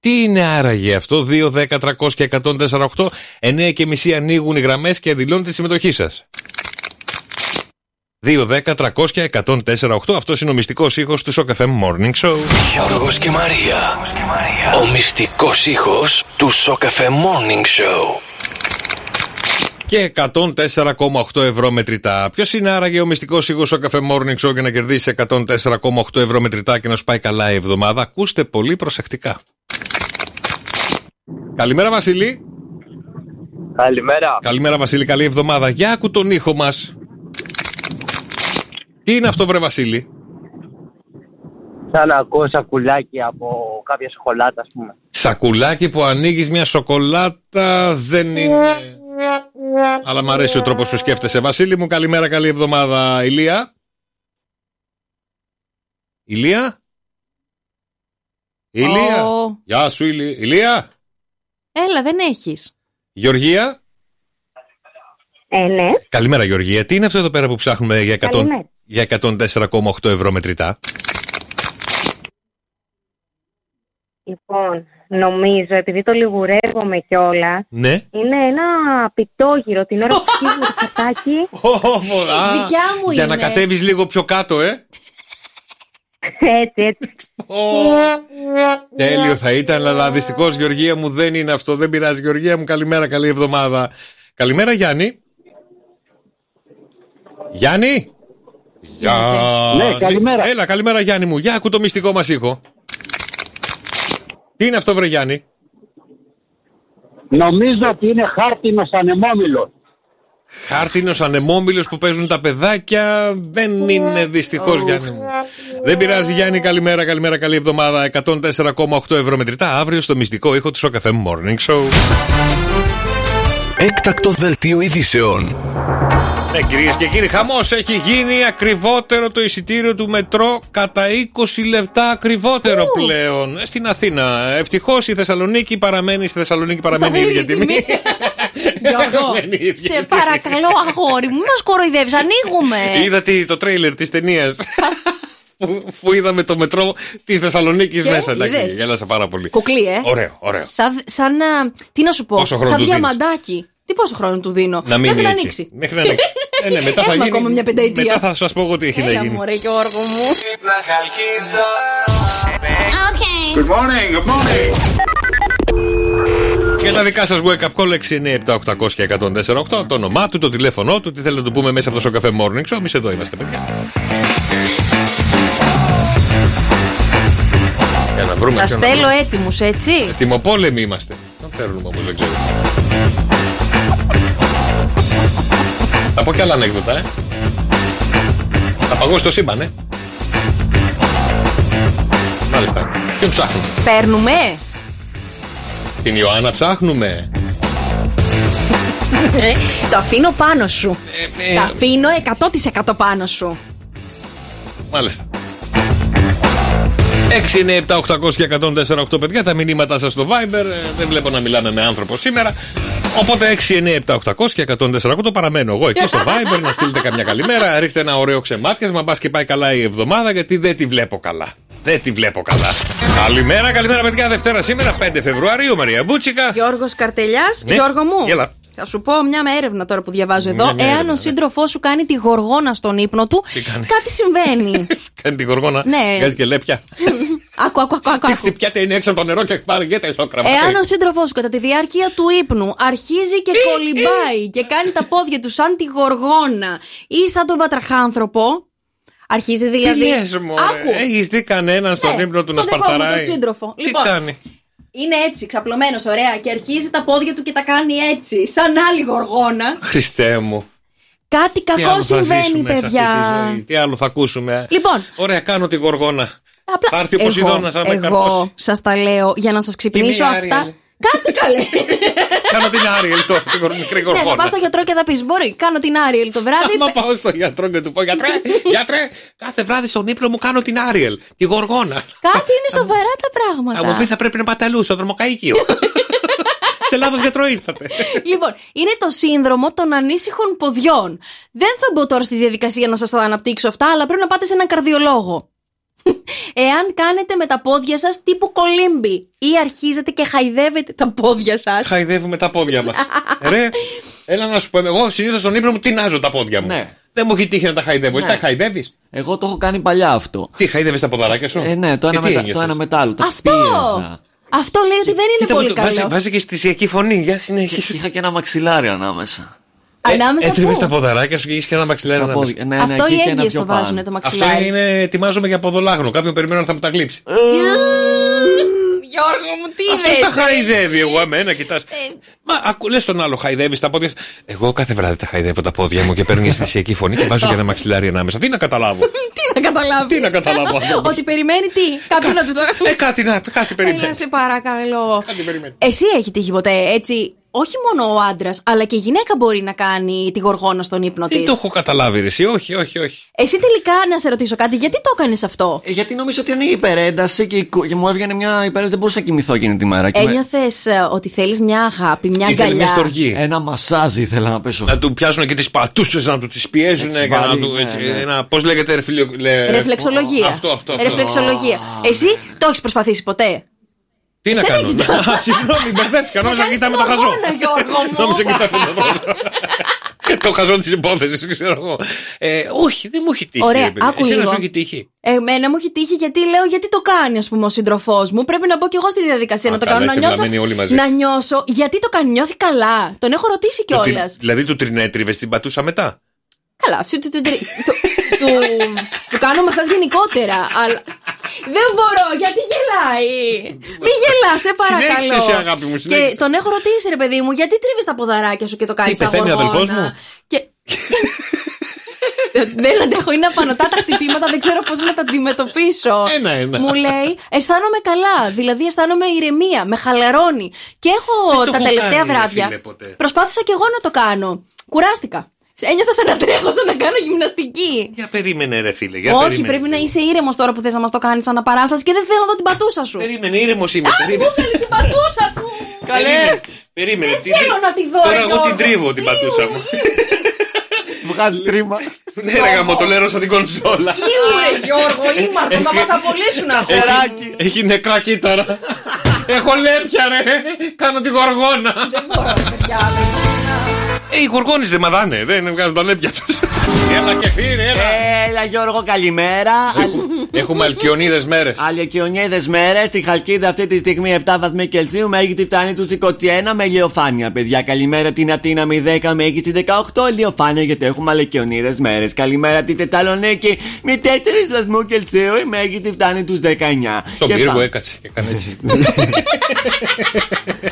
C: Τι είναι άραγε αυτό, 2, 10, 300 και 148, 9 και μισή ανοίγουν οι γραμμές και δηλώνετε τη συμμετοχή σας. 2, 10, 300 και 148, αυτός είναι ο μυστικός ήχος του Σοκαφέ Morning Show.
E: Γιώργος και Μαρία. Ο μυστικός ήχος του Σοκαφέ Morning Show.
C: Και 104,8 ευρώ μετρητά. Ποιος είναι άραγε ο μυστικός ήχος ο καφέ Morning Show για να κερδίσει 104,8 ευρώ μετρητά και να σου πάει καλά η εβδομάδα; Ακούστε πολύ προσεκτικά. Καλημέρα, Βασίλη.
O: Καλημέρα.
C: Καλημέρα, Βασίλη. Καλή εβδομάδα. Για άκου τον ήχο μας. Τι είναι αυτό, βρε Βασίλη;
O: Σαν να ακούω σακουλάκι από κάποια σοκολάτα, ας πούμε.
C: Σακουλάκι που ανοίγεις μια σοκολάτα δεν είναι. Αλλά μου αρέσει ο τρόπος που σκέφτεσαι. Βασίλη μου, καλημέρα, καλή εβδομάδα. Ηλία; Ηλία; Ηλία;
B: Ω.
C: Γεια σου, Ηλία. Ηλία;
B: Έλα, δεν έχεις.
C: Γεωργία;
Q: Ε, ναι.
C: Καλημέρα, Γεωργία. Τι είναι αυτό εδώ πέρα που ψάχνουμε για, 100,
Q: Καλημέρα.
C: Για 104,8 ευρώ μετρητά.
Q: Λοιπόν, νομίζω, επειδή το λιγουρεύομαι κιόλα,
C: Ναι.
Q: είναι ένα πιτόγυρο την ώρα που σκύβουμε το χαρτάκι.
C: Α,
Q: Δικιά μου
C: για
Q: είναι.
C: να κατέβεις λίγο πιο κάτω, ε.
Q: έτσι, έτσι.
C: Τέλειο θα ήταν, αλλά δυστυχώς Γεωργία μου δεν είναι αυτό. Δεν πειράζει, Γεωργία μου. Καλημέρα, καλή εβδομάδα. Καλημέρα, Γιάννη. Γιάννη. Γιάννη.
O: Ναι, καλημέρα.
C: Έλα, καλημέρα, Γιάννη μου. Για ακού το μυστικό μας ήχο. Τι είναι αυτό, βρε Γιάννη;
O: Νομίζω ότι είναι χάρτινος ανεμόμυλος.
C: Χάρτινος ανεμόμυλος που παίζουν τα παιδάκια. Δεν είναι δυστυχώς, Γιάννη μου. Δεν πειράζει, Γιάννη. Καλημέρα, καλημέρα, καλή εβδομάδα. 104,8 ευρώ μετρητά αύριο στο μυστικό ήχο του Σοκαφέ Morning Show.
E: Έκτακτο δελτίο ειδήσεων.
C: Ναι, κυρίες και κύριοι, χαμός έχει γίνει ακριβότερο το εισιτήριο του μετρό κατά 20 λεπτά ακριβότερο πλέον. Ε, Στην Αθήνα. Ευτυχώς η Θεσσαλονίκη παραμένει στη Θεσσαλονίκη, παραμένει η ίδια τιμή.
B: Γιώργο,
C: Δεν είναι η ίδια
B: σε παρακαλώ, αγόρι μου, μην μας κοροϊδεύεις, ανοίγουμε.
C: Είδατε το τρέιλερ της ταινίας. που, που είδαμε το μετρό της Θεσσαλονίκης
B: Και,
C: μέσα. Εντάξει,
B: είδες;
C: γέλασα πάρα πολύ.
B: Κουκλί, ε.
C: Ωραίο, ωραίο.
B: Σαν, σαν α, τι να σου πω,
C: Πόσο χρόνο
B: σαν
C: του δίνεις;
B: διαμαντάκι. Τι πόσο χρόνο του δίνω;
C: Να μείνει
B: Μέχρι να
C: έτσι.
B: ανοίξει.
C: Μέχρι να ανοίξει. ε, ναι, μετά θα
B: Έχουμε
C: γίνει.
B: ακόμα μια πενταετία.
C: Μετά θα σας πω εγώ τι έχει να
B: Έλα,
C: γίνει.
B: μωρέ, Γιώργο μου.
D: Good morning, good morning.
C: Για τα δικά σας wake up call 697-800 και 148. Το όνομά του, το τηλέφωνό του, τι θέλετε να του πούμε μέσα από το σοκαφέ morning show. Εμείς εδώ είμαστε, παιδιά. Για να βρούμε
B: Σας
C: ποιον να
B: θέλω
C: βρούμε.
B: έτοιμους, έτσι.
C: Τιμοπόλεμοι είμαστε. Δεν θέλουμε όμως, δεν ξέρω. Θα πω κι άλλα ανέκδοτα, ε. Θα παγώσει το σύμπαν, ε. Μάλιστα. Ποιον ψάχνουμε;
B: Παίρνουμε.
C: Την Ιωάννα ψάχνουμε.
B: Ε, το αφήνω πάνω σου.
C: ε.
B: Το αφήνω 100% πάνω σου.
C: Μάλιστα. 6, 9, 7, 800 και 148 παιδιά. Τα μηνύματά σας στο Viber. Ε, Δεν βλέπω να μιλάμε με άνθρωπο σήμερα. Οπότε 6, 9, 7, 800 και 148 παραμένω εγώ εκεί στο Viber να στείλετε καμιά καλημέρα. Ρίχτε ένα ωραίο ξεμάτιασμα. Μπας και πάει καλά η εβδομάδα γιατί δεν τη βλέπω καλά. Δεν τη βλέπω καλά. Καλημέρα, καλημέρα παιδιά. Δευτέρα σήμερα 5 Φεβρουαρίου. Μαρία Μπούτσικα.
B: Γιώργος Καρτελιάς,
C: Ναι.
B: Γιώργο μου.
C: Έλα.
B: Θα σου πω μια έρευνα τώρα που διαβάζω εδώ.
C: Μια- μια
B: Εάν
C: έρευνα,
B: ο
C: ναι.
B: σύντροφός σου κάνει τη γοργόνα στον ύπνο του,
C: Τι κάνει;
B: κάτι συμβαίνει.
C: Κάνει την κοργόνα.
B: Ναι.
C: Βγάζει και λέπια.
B: άκου, άκου, άκου, άκου.
C: Τι χτυπιάται είναι έξω από το νερό και παρηγέται στο κρεβάτι.
B: Εάν ο σύντροφός σου κατά τη διάρκεια του ύπνου αρχίζει και κολυμπάει και κάνει τα πόδια του σαν τη γοργόνα ή σαν τον βατραχάνθρωπο. Αρχίζει δηλαδή.
C: Τι λες μωρέ,
B: Άκου.
C: έχεις δει κανέναν στον
B: Ναι,
C: ύπνο του να
B: τον δικό μου,
C: σπαρταράει;
B: τον σύντροφο.
C: Τι
B: Λοιπόν,
C: κάνει;
B: Είναι έτσι, ξαπλωμένος, ωραία, και αρχίζει τα πόδια του και τα κάνει έτσι, σαν άλλη γοργόνα.
C: Χριστέ μου.
B: Κάτι
C: Τι
B: κακό
C: άλλο θα
B: συμβαίνει,
C: ζήσουμε σε αυτή
B: παιδιά.
C: τη ζωή; Τι άλλο θα ακούσουμε;
B: Λοιπόν.
C: Ωραία, κάνω τη γοργόνα.
B: Απλά
C: Θα έρθει ο Ποσειδώνας να με
B: εγώ
C: καρφώσει.
B: σας τα λέω για να σας ξυπνήσω
C: Είμαι η
B: αυτά.
C: Άριελ.
B: Κάτσε καλέ.
C: Κάνω την Άριελ τώρα, την γορ- μικρή
B: ναι, θα
C: γοργόνα.
B: πας στο γιατρό και θα πεις: Μπορεί, κάνω την Άριελ το βράδυ.
C: Άμα πάω στο γιατρό και του πω γιατρέ, γιατρέ, κάθε βράδυ στον ύπνο μου κάνω την Άριελ, τη γοργόνα.
B: Κάτσε, είναι σοβαρά τα
C: Θα μου πει
B: πράγματα.
C: θα πρέπει να πάτε αλλού, στο δρομοκαίκιο. Σε λάθος γιατρό ήρθατε.
B: λοιπόν, είναι το σύνδρομο των ανήσυχων ποδιών. Δεν θα μπω τώρα στη διαδικασία να σας τα αναπτύξω αυτά, αλλά πρέπει να πάτε σε έναν καρδιολόγο. Εάν κάνετε με τα πόδια σας τύπου κολύμπι ή αρχίζετε και χαϊδεύετε τα πόδια σας.
C: Χαϊδεύουμε τα πόδια μας. Ρε, έλα να σου πω, εγώ συνήθως στον ύπνο μου τεινάζω τα πόδια μου.
I: Ναι.
C: Δεν μου έχει τύχει να τα χαϊδεύω. Εσύ
I: Ναι.
C: τα χαϊδεύεις;
I: Εγώ το έχω κάνει παλιά αυτό.
C: Τι χαϊδεύεις τα ποδαράκια σου;
I: Ε, ναι, το
C: Και
I: ένα,
C: τι
I: μετά,
C: ένιωθες;
I: το ένα μετά άλλο. Τα
B: Αυτό!
I: πίεζα.
B: Αυτό λέει ότι δεν είναι
C: Κοίτα μου,
B: πολύ
C: το-
B: καλό.
C: βάζει, βάζει και αισθησιακή φωνή. Για συνέχισε.
I: Είχα και ένα μαξιλάρι ανάμεσα.
B: Ανάμεσα
C: Έτριβε
B: πού;
C: τα ποδαράκια σου και είχε και ένα μαξιλάρι
I: Στα
C: ανάμεσα.
I: πόδια. Ναι, ναι,
B: Αυτό
I: εκεί
B: οι
I: και ένα
B: έγκυες
I: πιο
B: το
I: πάνω.
B: βάζουν το
C: Αυτό
B: μαξιλάρι.
C: είναι, ετοιμάζομαι για ποδολάγνο. Κάποιον περιμένω να θα μου τα γλύψει.
B: Γιώργο μου, τι
C: Αυτό
B: είδες,
C: τα
B: ε;
C: χαϊδεύει, εγώ εμένα, κοιτάς. Μα λες τον άλλο, χαϊδεύεις τα πόδια. Εγώ κάθε βράδυ τα χαϊδεύω τα πόδια μου και παίρνω μια αισθησιακή φωνή και βάζω και ένα μαξιλάρι ανάμεσα. Τι να καταλάβω;
B: Τι να καταλάβεις;
C: Τι να καταλάβω, άνθρωπος;
B: Ότι περιμένει τι; Κάποιον να του το.
C: Ε, κάτι να, κάτι
B: Έλα,
C: περιμένει.
B: σε παρακαλώ.
C: Κάτι περιμένει.
B: Εσύ έχεις τύχει ποτέ έτσι. Όχι μόνο ο άντρας, αλλά και η γυναίκα μπορεί να κάνει τη γοργόνα στον ύπνο της.
C: Δεν το έχω καταλάβει, ρε, εσύ. Όχι, όχι, όχι.
B: Εσύ τελικά να σε ρωτήσω κάτι, γιατί το έκανες αυτό;
I: Ε, γιατί νομίζω ότι είναι υπερένταση και, η κο- και μου έβγαινε μια υπερένταση. Δεν μπορούσα να κοιμηθώ εκείνη τη μέρα. Και με-
B: Ένιωθες ότι θέλεις μια αγάπη, μια
C: Ήθελε μια
B: αγκαλιά.
C: στοργή.
I: Ένα μασάζ ήθελα να πέσω.
C: Να του πιάσουν και τις πατούσες, να του τις πιέζουν
I: Έτσι
C: και να
I: βάλει,
C: του.
I: ναι,
C: Έτσι,
I: ναι.
C: ένα, πώς λέγεται, ρεφιλιο, λε-
B: Ρεφλεξολογία.
C: Αυτό, αυτό. αυτό.
B: Ρεφλεξολογία. Εσύ το έχεις προσπαθήσει ποτέ;
C: Τι να
B: Εσένα
C: κάνω;
B: κοιτάω.
C: Α, Συγγνώμη, μπερδεύτηκα. Νόμιζα να
B: κάνεις
C: κοιτάμε το
B: τη
C: χαζό.
B: γοργόνα, Γιώργο μου.
C: Νόμιζα να κοιτάμε το χαζό. Το χαζό της υπόθεσης, ξέρω εγώ. Ε, Όχι, δεν μου έχει τύχει.
B: Ωραία,
C: ρε παιδί.
B: άκου
C: Εσένα
B: λίγο.
C: σου έχει τύχει.
B: Εμένα μου έχει τύχει γιατί λέω γιατί το κάνει, ας πούμε, ο σύντροφός μου. Πρέπει να μπω κι εγώ στη διαδικασία
C: Α,
B: να το
C: καλά,
B: κάνω. Να
C: είστε
B: νιώσω,
C: βλαμμένοι όλοι μαζί.
B: να νιώσω γιατί το κάνει. Νιώθει καλά. Τον έχω ρωτήσει
C: Το
B: κιόλας.
C: τρι- Δηλαδή του τρινέτριβε την πατούσα μετά;
B: Καλά, αυτού του, του, του, του, του κάνω μασάζ γενικότερα. Αλλά δεν μπορώ, γιατί γελάει. Μη γελά, σε παρακαλώ.
C: Συνέχισε εσύ, αγάπη μου,
B: Και
C: συνέχισε.
B: τον έχω ρωτήσει, ρε παιδί μου, γιατί τρίβεις τα ποδαράκια σου και το κάνεις
C: Τι, πεθαίνει ο αδελφός μου;
B: Και... δεν αντέχω, είναι απανοτά τα χτυπήματα, δεν ξέρω πώς να τα αντιμετωπίσω.
C: Ένα-ένα.
B: Μου λέει, αισθάνομαι καλά. Δηλαδή, αισθάνομαι ηρεμία, με χαλαρώνει. Και έχω
C: Δεν το
B: τα
C: έχω
B: τελευταία
C: κάνει, ρε
B: βράδια.
C: φίλε, ποτέ.
B: Προσπάθησα κι εγώ να το κάνω. Κουράστηκα. Ένιωθα σαν να τρέχω, σαν να κάνω γυμναστική.
C: Για περίμενε, ρε φίλε. Για
B: Όχι,
C: περίμενε.
B: πρέπει να είσαι ήρεμος τώρα που θες να μας το κάνεις σαν παράσταση και δεν θέλω να δω την πατούσα σου.
C: Περίμενε, ήρεμος είμαι.
B: Α,
C: περίμενε.
B: μου έβγαλε την πατούσα του!
C: Περίμενε. Περίμενε. τι-
B: θέλω να τη δω,
C: Τώρα
B: ρε,
C: εγώ
B: Γιώργο.
C: την τρίβω την πατούσα μου.
I: Βγάζει τρίμα.
C: Ναι, ρε γαμώ, το λέω σαν την κονσόλα.
B: Ιούρε, Γιώργο, ήμαρτο, θα μας απολύσουν αυτό.
C: Έχει, έχει νεκρά κύτταρα. Έχω λέπια, ρε. Κάνω τη γοργόνα.
B: Δεν μπορώ, παιδιά.
C: Ε, οι γοργόνες δεν μαδάνε, δεν βγάζουν τα λέπια τους. Έλα και φύρε, έλα.
I: Έλα Γιώργο, καλημέρα.
C: Έχουμε αλκιονίδες μέρες.
I: Αλκιονίδες μέρες, στη Χαλκίδα αυτή τη στιγμή 7 βαθμοί Κελσίου, μέγιστη φτάνει τους 21 με ηλιοφάνεια. Παιδιά, καλημέρα την Ατίνα με 10, μέγιστη 18 ηλιοφάνεια γιατί έχουμε αλκιονίδες μέρες. Καλημέρα την Τεταλονίκη με 4 βαθμού Κελσίου, η μέγιστη φτάνει τους 19.
C: Στον
I: Και
C: πύργο
I: πάμε.
C: έκατσε και έκανε έτσι.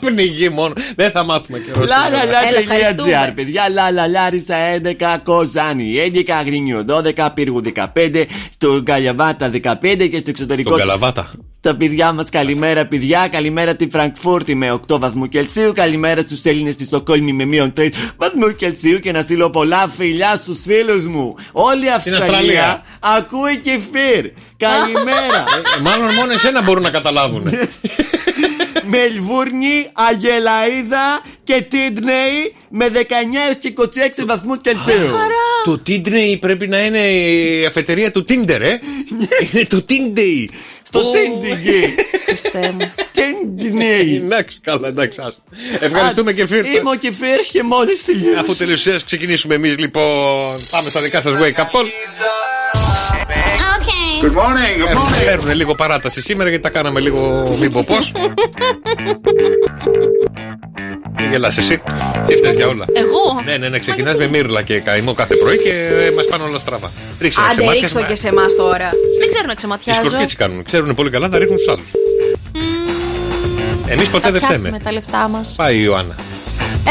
C: Πνιγεί μόνο. Δεν θα μάθουμε καιρό.
I: Λαλαλα.gr παιδιά, λαλαλάρισα 11 Κοζάνη, 11 Αγρινιού, 12 Πύργου 15, στο Καλιαβάτα 15 και στο εξωτερικό.
C: Τον Καλαβάτα.
I: Τα παιδιά μας, καλημέρα, παιδιά. Καλημέρα τη Φραγκφούρτη με 8 βαθμού Κελσίου. Καλημέρα στους Έλληνες στη Στοκόλμη με μείον 3 βαθμού Κελσίου. Και να στείλω πολλά φιλιά στους φίλους μου. Όλη η Αυστραλία
C: Αυστραλία.
I: ακούει κεφίρ. Καλημέρα.
C: Ε, Μάλλον μόνο εσένα μπορούν να καταλάβουν.
I: Μελβούρνη, Αγελαίδα και Τίτνεϊ με 19 έως και 26 βαθμού Κελσίου.
C: Το Tinder πρέπει να είναι η αφετερία του Tinder, ε. Είναι το Tinder.
I: Στο Tinder.
B: Χριστέ μου.
I: Tinder.
C: Εντάξει, καλά, εντάξει. άστο. Ευχαριστούμε και φίλοι.
I: Είμαι ο Κεφίρ και μόλις τελείωσε.
C: Αφού τελειωσίας ξεκινήσουμε εμείς, λοιπόν. Πάμε στα δικά σας wake up call.
K: Okay.
C: Good morning, good morning. Παίρνουν λίγο παράταση σήμερα γιατί τα κάναμε λίγο μη πω πώ. Μην γελάς εσύ; Εσύ φταίς για όλα;
B: Εγώ;
C: Ναι, ναι, ναι, ξεκινάς με μύρλα και καημό κάθε πρωί και μας πάνε όλα στραβά. Ρίξε ένα
B: Άντε, ρίξω
C: ξεμάτιασμα.
B: και σε εμάς τώρα. Δεν ξέρω να
C: Οι
B: ξεματιάζω.
C: σκορπιοί έτσι κάνουν. Ξέρουν πολύ καλά, θα ρίχνουν τους άλλους. Εμείς ποτέ
B: Θα
C: δεν
B: πιάσουμε
C: φταίμε.
B: τα λεφτά μας.
C: Πάει η Ιωάννα.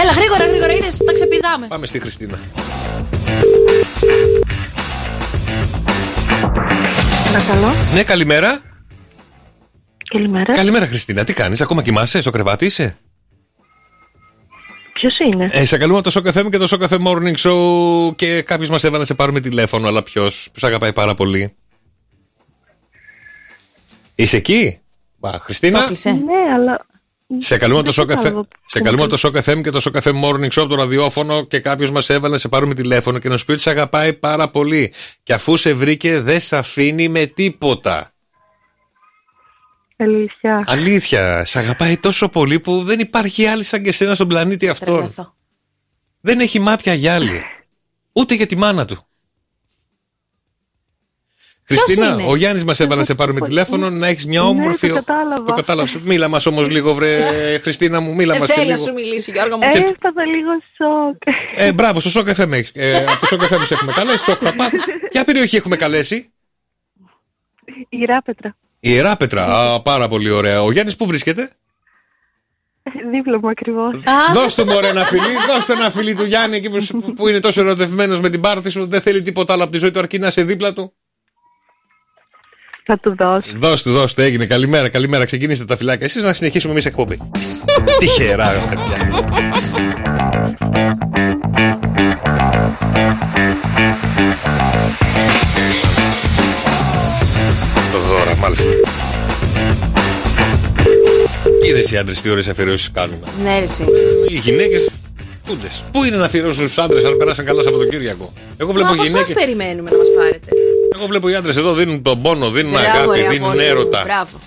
B: Έλα, γρήγορα, γρήγορα, είδε, τα ξεπηδάμε.
C: Πάμε στη Χριστίνα.
S: Παρακαλώ.
C: Ναι, καλημέρα.
S: Καλημέρα.
C: Καλημέρα, Χριστίνα. Τι κάνεις, ακόμα κοιμάσαι, στο κρεβάτι είσαι;
S: Ποιος είναι;
C: Ε, σε καλούμε από το Shock FM και το Shock FM Morning Show και κάποιος μας έβαλε να σε πάρουμε τηλέφωνο, αλλά ποιος, που σε αγαπάει πάρα πολύ. Είσαι εκεί, Μπα, Χριστίνα;
S: Ναι, αλλά.
C: Σε καλούμε από το
S: Δεν
C: Shock FM,
S: κατάλαβα
C: σε
S: που
C: καλούμε
S: μου
C: από το Shock FM και το Shock FM Morning Show από το ραδιόφωνο και κάποιος μας έβαλε να σε πάρουμε τηλέφωνο και να σου πει ότι σε αγαπάει πάρα πολύ. Και αφού σε βρήκε, δεν σε αφήνει με τίποτα.
S: Αλήθεια.
C: Αλήθεια, σε αγαπάει τόσο πολύ που δεν υπάρχει άλλη σαν και σένα στον πλανήτη αυτόν.
B: Τρελαθώ.
C: Δεν έχει μάτια για άλλη. Ούτε για τη μάνα του. Χριστίνα,
S: είναι;
C: ο Γιάννης μας έβαλε να σε πάρουμε τηλέφωνο να έχεις μια
S: Ναι,
C: όμορφη.
S: το κατάλαβα.
C: Το κατάλαβες. Μίλα μας όμως λίγο, βρε Χριστίνα μου, μίλα
B: Δεν
C: μας και
B: θέλει να
C: λίγο.
B: σου μιλήσει, Γιώργο μου.
S: Έπαθα λίγο σοκ.
C: Ε, μπράβο, στο Σοκ FM έχεις. Ε, από το Σοκ FM σε έχουμε καλέσει. Σοκ θα πάθεις. Ποια περιοχή έχουμε καλέσει,
S: Η Ράπετρα.
C: Η Ιεράπετρα. Α, πάρα πολύ ωραία. Ο Γιάννης που βρίσκεται;
S: Δίπλα μου ακριβώς.
C: Δώστε μου ωραία ένα φιλί, δώστε ένα φιλί του Γιάννη εκεί που, που είναι τόσο ερωτευμένος με την πάρτη σου. Δεν θέλει τίποτα άλλο από τη ζωή του αρκεί να είσαι δίπλα του.
S: Θα του δώσω.
C: Δώστε, δώστε, έγινε. Καλημέρα, καλημέρα. Ξεκινήστε τα φιλάκια. Εσείς να συνεχίσουμε εμείς εκπομπή. Τυχερά, ρε παιδιά. Μάλιστα. Είδες οι άντρες τι ωραίες αφιερώσεις κάνουν.
B: Ναι, ρε, εσύ.
C: Οι γυναίκες. Πού είναι να αφιερώσουν στους άντρες αν περάσαν καλά Σαββατοκύριακο; Εγώ βλέπω
B: Μα από
C: γυναίκε.
B: εσάς περιμένουμε να μας πάρετε.
C: Εγώ βλέπω οι άντρες εδώ δίνουν τον πόνο, δίνουν
B: Μπράβο,
C: αγάπη,
B: ρε,
C: δίνουν
B: αγόρι μου.
C: έρωτα.
B: Μπράβο.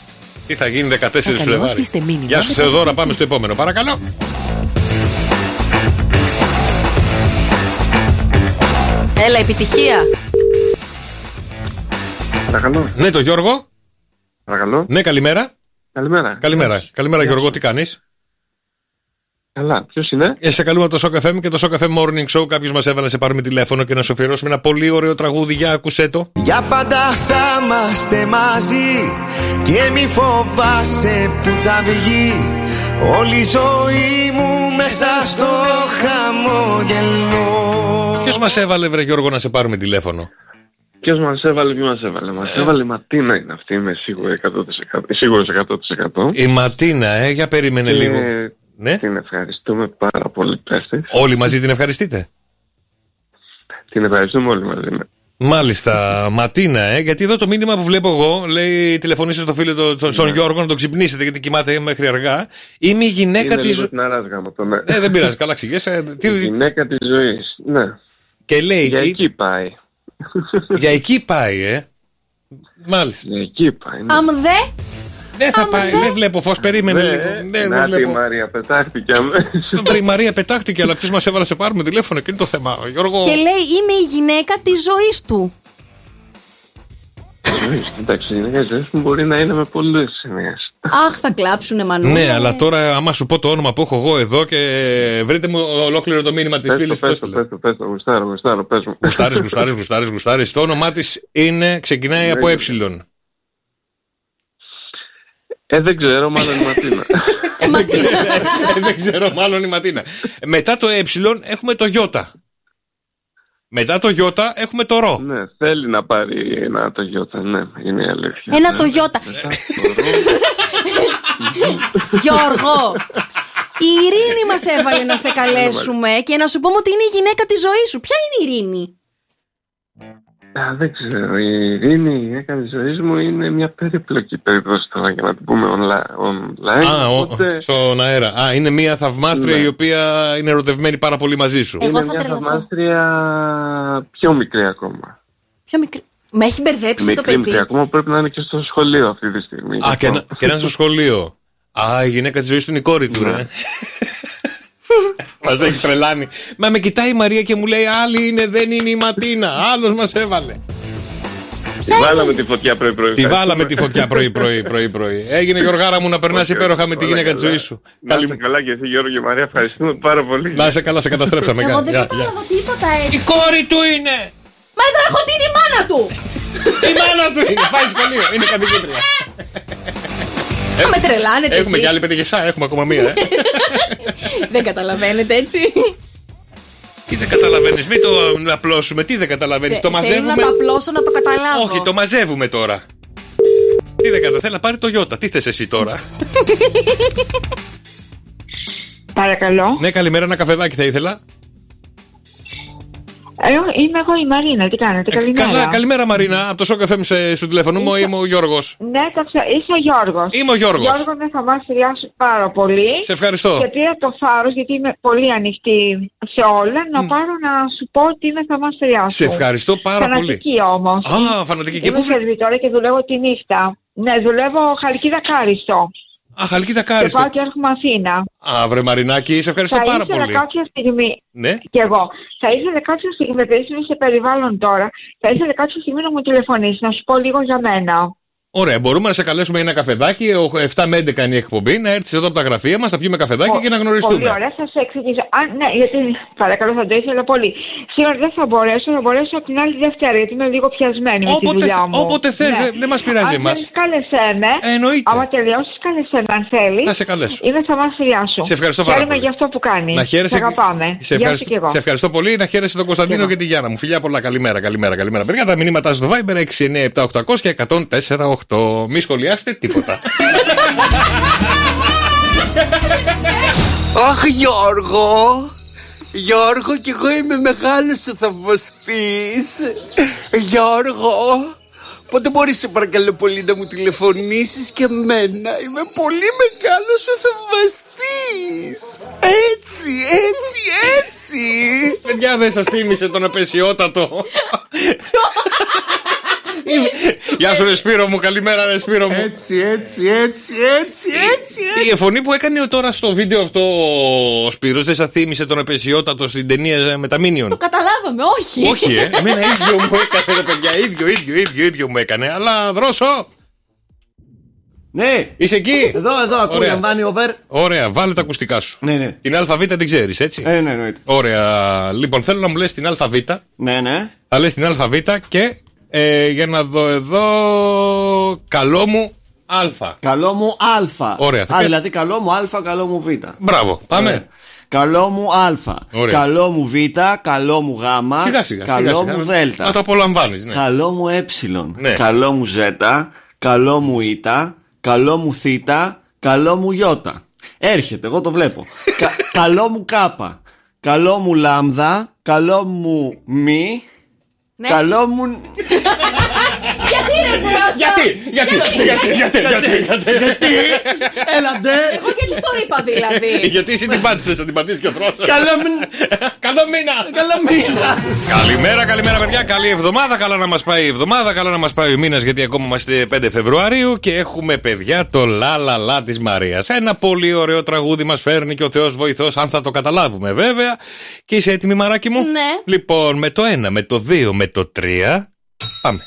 C: Τι θα γίνει 14 Φλεβάρι;
S: αφήστε μήνυμα.
C: Γεια σου Θεοδόρα, πάμε στο επόμενο. Παρακαλώ.
B: Έλα, επιτυχία.
P: Παρακαλώ.
C: Ναι, το Γιώργο.
P: Παρακαλώ.
C: Ναι, καλημέρα.
P: Καλημέρα.
C: Καλημέρα. Καλημέρα, Γιώργο, τι κάνεις;
P: Καλά, ποιος είναι;
C: Ε, σε καλούμε από το Shock FM και το Shock FM Morning Show. Κάποιος μας έβαλε να σε πάρουμε τηλέφωνο και να σου αφιερώσουμε ένα πολύ ωραίο τραγούδι. Για ακούσέ το.
M: Για πάντα θα είμαστε μαζί και μη φοβάσαι που θα βγει όλη η ζωή μου μέσα στο χαμόγελο.
C: Ποιος μας έβαλε, βρε Γιώργο, να σε πάρουμε τηλέφωνο;
P: Ποιος μας έβαλε, ποιος μας έβαλε. Μας έβαλε η Ματίνα είναι αυτή, είμαι σίγουρη 100%. Σίγουρος 100%.
C: Η Ματίνα, ε, για περίμενε
P: Και
C: λίγο. Ναι.
P: Την ευχαριστούμε πάρα πολύ, πέστε.
C: Όλοι μαζί την ευχαριστείτε;
P: Την ευχαριστούμε όλοι μαζί. ναι.
C: Μάλιστα, Ματίνα, ε, γιατί εδώ το μήνυμα που βλέπω εγώ λέει τηλεφωνήστε στο φίλο του, τον- στον Γιώργο να τον ξυπνήσετε γιατί κοιμάται μέχρι αργά. Είμαι η γυναίκα
P: Είναι
C: της.
P: λίγο στην αράσγα το ναι.
C: Ε, δεν πειράζει, καλά ξηγέσαι. Τι...
P: Η γυναίκα της ζωής. Ναι.
C: Και λέει.
P: Για εκεί πάει.
C: Για εκεί πάει, ε. Μάλιστα.
P: Για εκεί πάει. ναι.
B: Αμ δε.
C: Δεν θα πάει, δεν βλέπω φως, περίμενε
P: Ναι,
C: λίγο.
P: ε,
C: Ναι, δεν
P: να τη
C: βλέπω.
P: Μαρία, πετάχτηκε αμέσως.
C: Βρε, η Μαρία πετάχτηκε, αλλά ποιο μας έβαλε να σε πάρουμε τηλέφωνο και είναι το θέμα. Γιώργο.
B: Και λέει, είμαι η γυναίκα της ζωής του.
P: ζωή. Εντάξει, οι γυναίκε ζωής μου μπορεί να είναι με πολλές έννοιε.
B: Αχ, θα κλάψουνε μανούλα.
C: Ναι, αλλά τώρα άμα σου πω το όνομα που έχω εγώ εδώ και βρείτε μου ολόκληρο το μήνυμα της
P: Πες
C: φίλης
P: το, πες το, πες το, πες το, γουστάρω, γουστάρω, πες μου.
C: Γουστάρεις, γουστάρεις, γουστάρεις, γουστάρεις. Το όνομά της είναι, ξεκινάει από ε.
P: Ε, δεν ξέρω, μάλλον η Ματίνα.
C: Ε, δεν ξέρω, μάλλον η Ματίνα. Μετά το ε έχουμε το Ι. Μετά το Ι έχουμε το Ρο.
P: Ναι, θέλει να πάρει ένα το Ι, ναι, είναι η αλήθεια.
B: Ένα
P: Ναι.
B: το Ιώτα. Γιώργο, η Ειρήνη μας έβαλε να σε καλέσουμε και να σου πούμε ότι είναι η γυναίκα της ζωής σου. Ποια είναι η Ειρήνη;
P: Α, δεν ξέρω. Η Ειρήνη, η γυναίκα τη ζωή μου, είναι μια περίπλοκη περίπτωση τώρα για να την πούμε online. online
C: Α, ο-
P: οπότε
C: στον αέρα. Α, είναι μια θαυμάστρια
P: Ναι.
C: η οποία είναι ερωτευμένη πάρα πολύ μαζί σου.
P: είναι μια θαυμάστρια πιο μικρή ακόμα.
B: Πιο μικρή. Με έχει μπερδέψει το
P: Μικρή,
B: παιδί.
P: μικρή. Ακόμα πρέπει να είναι και στο σχολείο αυτή τη στιγμή.
C: Α, και, να, και να είναι στο σχολείο. Α, η γυναίκα της ζωής του είναι η κόρη του,
P: Ναι.
C: ρε. Μας έχει τρελάνει. Μα με κοιτάει η Μαρία και μου λέει: Άλλη είναι, δεν είναι η Ματίνα. Άλλος μας έβαλε.
P: Τη βάλαμε τη φωτιά πρωί-πρωί.
C: Τη βάλαμε τη φωτιά πρωί-πρωί. πρωί, πρωί. Έγινε Γιωργάρα μου να περνάς
P: Όχι,
C: υπέροχα με τη
P: όλα
C: γυναίκα της
P: καλά.
C: ζωής σου.
P: Να είσαι καλά και εσύ Γιώργο και Μαρία, ευχαριστούμε πάρα πολύ.
C: Να είσαι καλά, σε καταστρέψαμε.
B: Εγώ
C: Γεια,
B: δεν
C: γεια,
B: κατάλαβα
C: γεια.
B: τίποτα έτσι.
C: Η κόρη του είναι!
B: Μα εδώ έχω την η μάνα του!
C: Η μάνα του είναι! Πάει σχολείο, είναι καθηγήτρια.
B: Θα με τρελάνετε
C: Έχουμε
B: εσείς.
C: και άλλη πεντηγεσά, έχουμε ακόμα μία. ε.
B: Δεν καταλαβαίνετε έτσι.
C: Τι δεν καταλαβαίνεις, μην το απλώσουμε. Τι δεν καταλαβαίνεις, το
B: Θέλω να
C: μαζεύουμε;
B: το απλώσω να το καταλάβω.
C: Όχι, το μαζεύουμε τώρα. Τι δεν καταλαβαίνει, θέλει να πάρει το Ιώτα. Τι θες εσύ τώρα;
T: Παρακαλώ.
C: ναι, καλημέρα, ένα καφεδάκι θα ήθελα.
T: Ε, είμαι εγώ η Μαρίνα, τι κάνετε, καλημέρα.
C: Καλά, καλημέρα Μαρίνα. Από το Σοκ FM σε- σου τηλεφωνούμε, είμαι ο Γιώργος.
T: Ναι, το ξα... είσαι ο Γιώργος.
C: Είμαι ο Γιώργος.
T: Γιώργο, με θαυμάστριά σου πάρα πολύ.
C: Σε ευχαριστώ.
T: Και πήρα το θάρρος, γιατί είμαι πολύ ανοιχτή σε όλα, να πάρω να σου πω ότι είμαι θαυμάστριά σου.
C: Σε ευχαριστώ πάρα πολύ.
T: Φανατική όμως.
C: Α, φανατική. Και
T: Είμαι
C: πού βρε-
T: σερβιτόρα και δουλεύω τη νύχτα. Ναι, δουλεύω χαλκίδα κάριστο.
C: Α, χαλκίδα
T: Και
C: κάριστο.
T: πάω και έρχομαι Αθήνα.
C: Α, βρε Μαρινάκη, σε ευχαριστώ
T: θα
C: πάρα
T: ήθελα
C: πολύ.
T: κάποια στιγμή.
C: Ναι.
T: Και εγώ. Θα ήθελα κάποια στιγμή, επειδή είμαι σε περιβάλλον τώρα, θα ήθελα κάποια στιγμή να μου τηλεφωνήσεις, να σου πω λίγο για μένα.
C: Ωραία, μπορούμε να σε καλέσουμε για ένα καφεδάκι. ο- 7 με 11 είναι η εκπομπή. Να έρθεις εδώ από τα γραφεία μας, να πιούμε καφεδάκι και να γνωριστούμε.
T: Πολύ ωραία, θα σε εξηγήσω. Α, ναι, γιατί παρακαλώ θα το ήθελα πολύ. Σήμερα δεν θα μπορέσω, θα μπορέσω από την άλλη Δευτέρα, γιατί είμαι λίγο πιασμένη με τη
C: Όποτε,
T: δουλειά μου.
C: όποτε θες,
T: Ναι.
C: δεν μας πειράζει
T: Αν
C: εμάς.
T: θέλεις, κάλεσέ με.
C: εννοείται.
T: Άμα τελειώσεις, κάλεσέ με αν θέλεις.
C: Θα σε καλέσω.
T: Είμαι θαυμάστριά σου.
C: Σε ευχαριστώ πάρα
T: Χαίρομαι
C: πολύ.
T: για αυτό που κάνεις.
C: Να χαίρεσαι.
T: Σε αγαπάμε.
C: Σε
T: Γεια σου
C: ευχαριστώ,
T: και εγώ.
C: σε ευχαριστώ πολύ. Να χαίρεσαι τον Κωνσταντίνο και τη Γιάννα μου. Φιλιά πολλά. Καλημέρα, καλημέρα, καλημέρα. Παιδιά, τα μηνύματά στο Viber 697-800 και 104-8. Μη σχολιάσετε τίποτα.
U: Αχ Γιώργο Γιώργο και εγώ είμαι μεγάλος σου θαυμαστής Γιώργο Πότε μπορείς σε παρακαλώ πολύ να μου τηλεφωνήσεις και εμένα; Είμαι πολύ μεγάλος σου θαυμαστής Έτσι, έτσι, έτσι
C: Παιδιά, δεν σας θύμισε τον απεσιότατο. Γεια σου, ρε Σπύρο μου, καλημέρα, ρε Σπύρο μου.
U: Έτσι, έτσι, έτσι, έτσι, έτσι,
C: Η φωνή που έκανε τώρα στο βίντεο αυτό ο Σπύρος δεν σας θύμισε τον απεσιότατο στην ταινία με τα Minion;
B: Το καταλάβαμε, όχι.
C: Όχι, ε. Εμένα ίδιο μου έκανε, ρε παιδιά. ίδιο, ίδιο, ίδιο, ίδιο μου έκανε. Αλλά δρόσο.
I: Ναι.
C: Είσαι εκεί;
I: Εδώ, εδώ, ακούω,
C: Ωραία.
I: λαμβάνει over.
C: Ωραία, βάλε τα ακουστικά σου.
I: Ναι, ναι.
C: Την ΑΒ την ξέρεις, έτσι;
I: Ε, ναι, εννοείται.
C: Ωραία. Λοιπόν, θέλω να μου λες την ΑΒ.
I: Ναι, ναι.
C: Θα λες την ΑΒ και ε, για να δω εδώ. Καλό μου Α.
I: Καλό μου Α.
C: Ωραία, θα
I: Α,
C: κα-
I: δηλαδή καλό μου Α, καλό μου Β.
C: Μπράβο, πάμε.
I: Ωραία. Καλό μου Α.
C: Ωραία.
I: Καλό μου Β. Καλό μου Γ.
C: Σιγά σιγά.
I: Καλό
C: σιγά,
I: μου
C: σιγά.
I: Δ.
C: Να το απολαμβάνει. Ναι.
I: Καλό μου Ε.
C: Ναι.
I: Καλό μου Ζ. Καλό μου Ι. Καλό μου Θ. Καλό μου Ι. Έρχεται, εγώ το βλέπω. Κα- καλό μου Κ. Καλό μου Λάμδα. Καλό μου Μη.
B: Ναι.
I: Καλό μου.
B: Γιατί ρε Μπρόσο
C: Γιατί, γιατί, γιατί, γιατί, γιατί, γιατί.
I: Έλαντε.
B: Εγώ γιατί το είπα δηλαδή;
C: Γιατί εσύ την πάτησες, θα την πατήσεις και ο Θρόσο.
I: Καλό μου.
C: Καλό μήνα.
I: Καλό μήνα.
C: Καλημέρα, καλημέρα παιδιά. Καλή εβδομάδα. Καλά να μας πάει η εβδομάδα. Καλά να μας πάει ο μήνας γιατί ακόμα είμαστε 5 Φεβρουαρίου και έχουμε παιδιά το λα λα λα της Μαρίας. Ένα πολύ ωραίο τραγούδι μας φέρνει και ο Θεός βοηθός, αν θα το καταλάβουμε βέβαια. Και είσαι έτοιμη, μαράκι μου;
B: Ναι.
C: Λοιπόν, με το 1, με το 2, με το 3. Πάμε.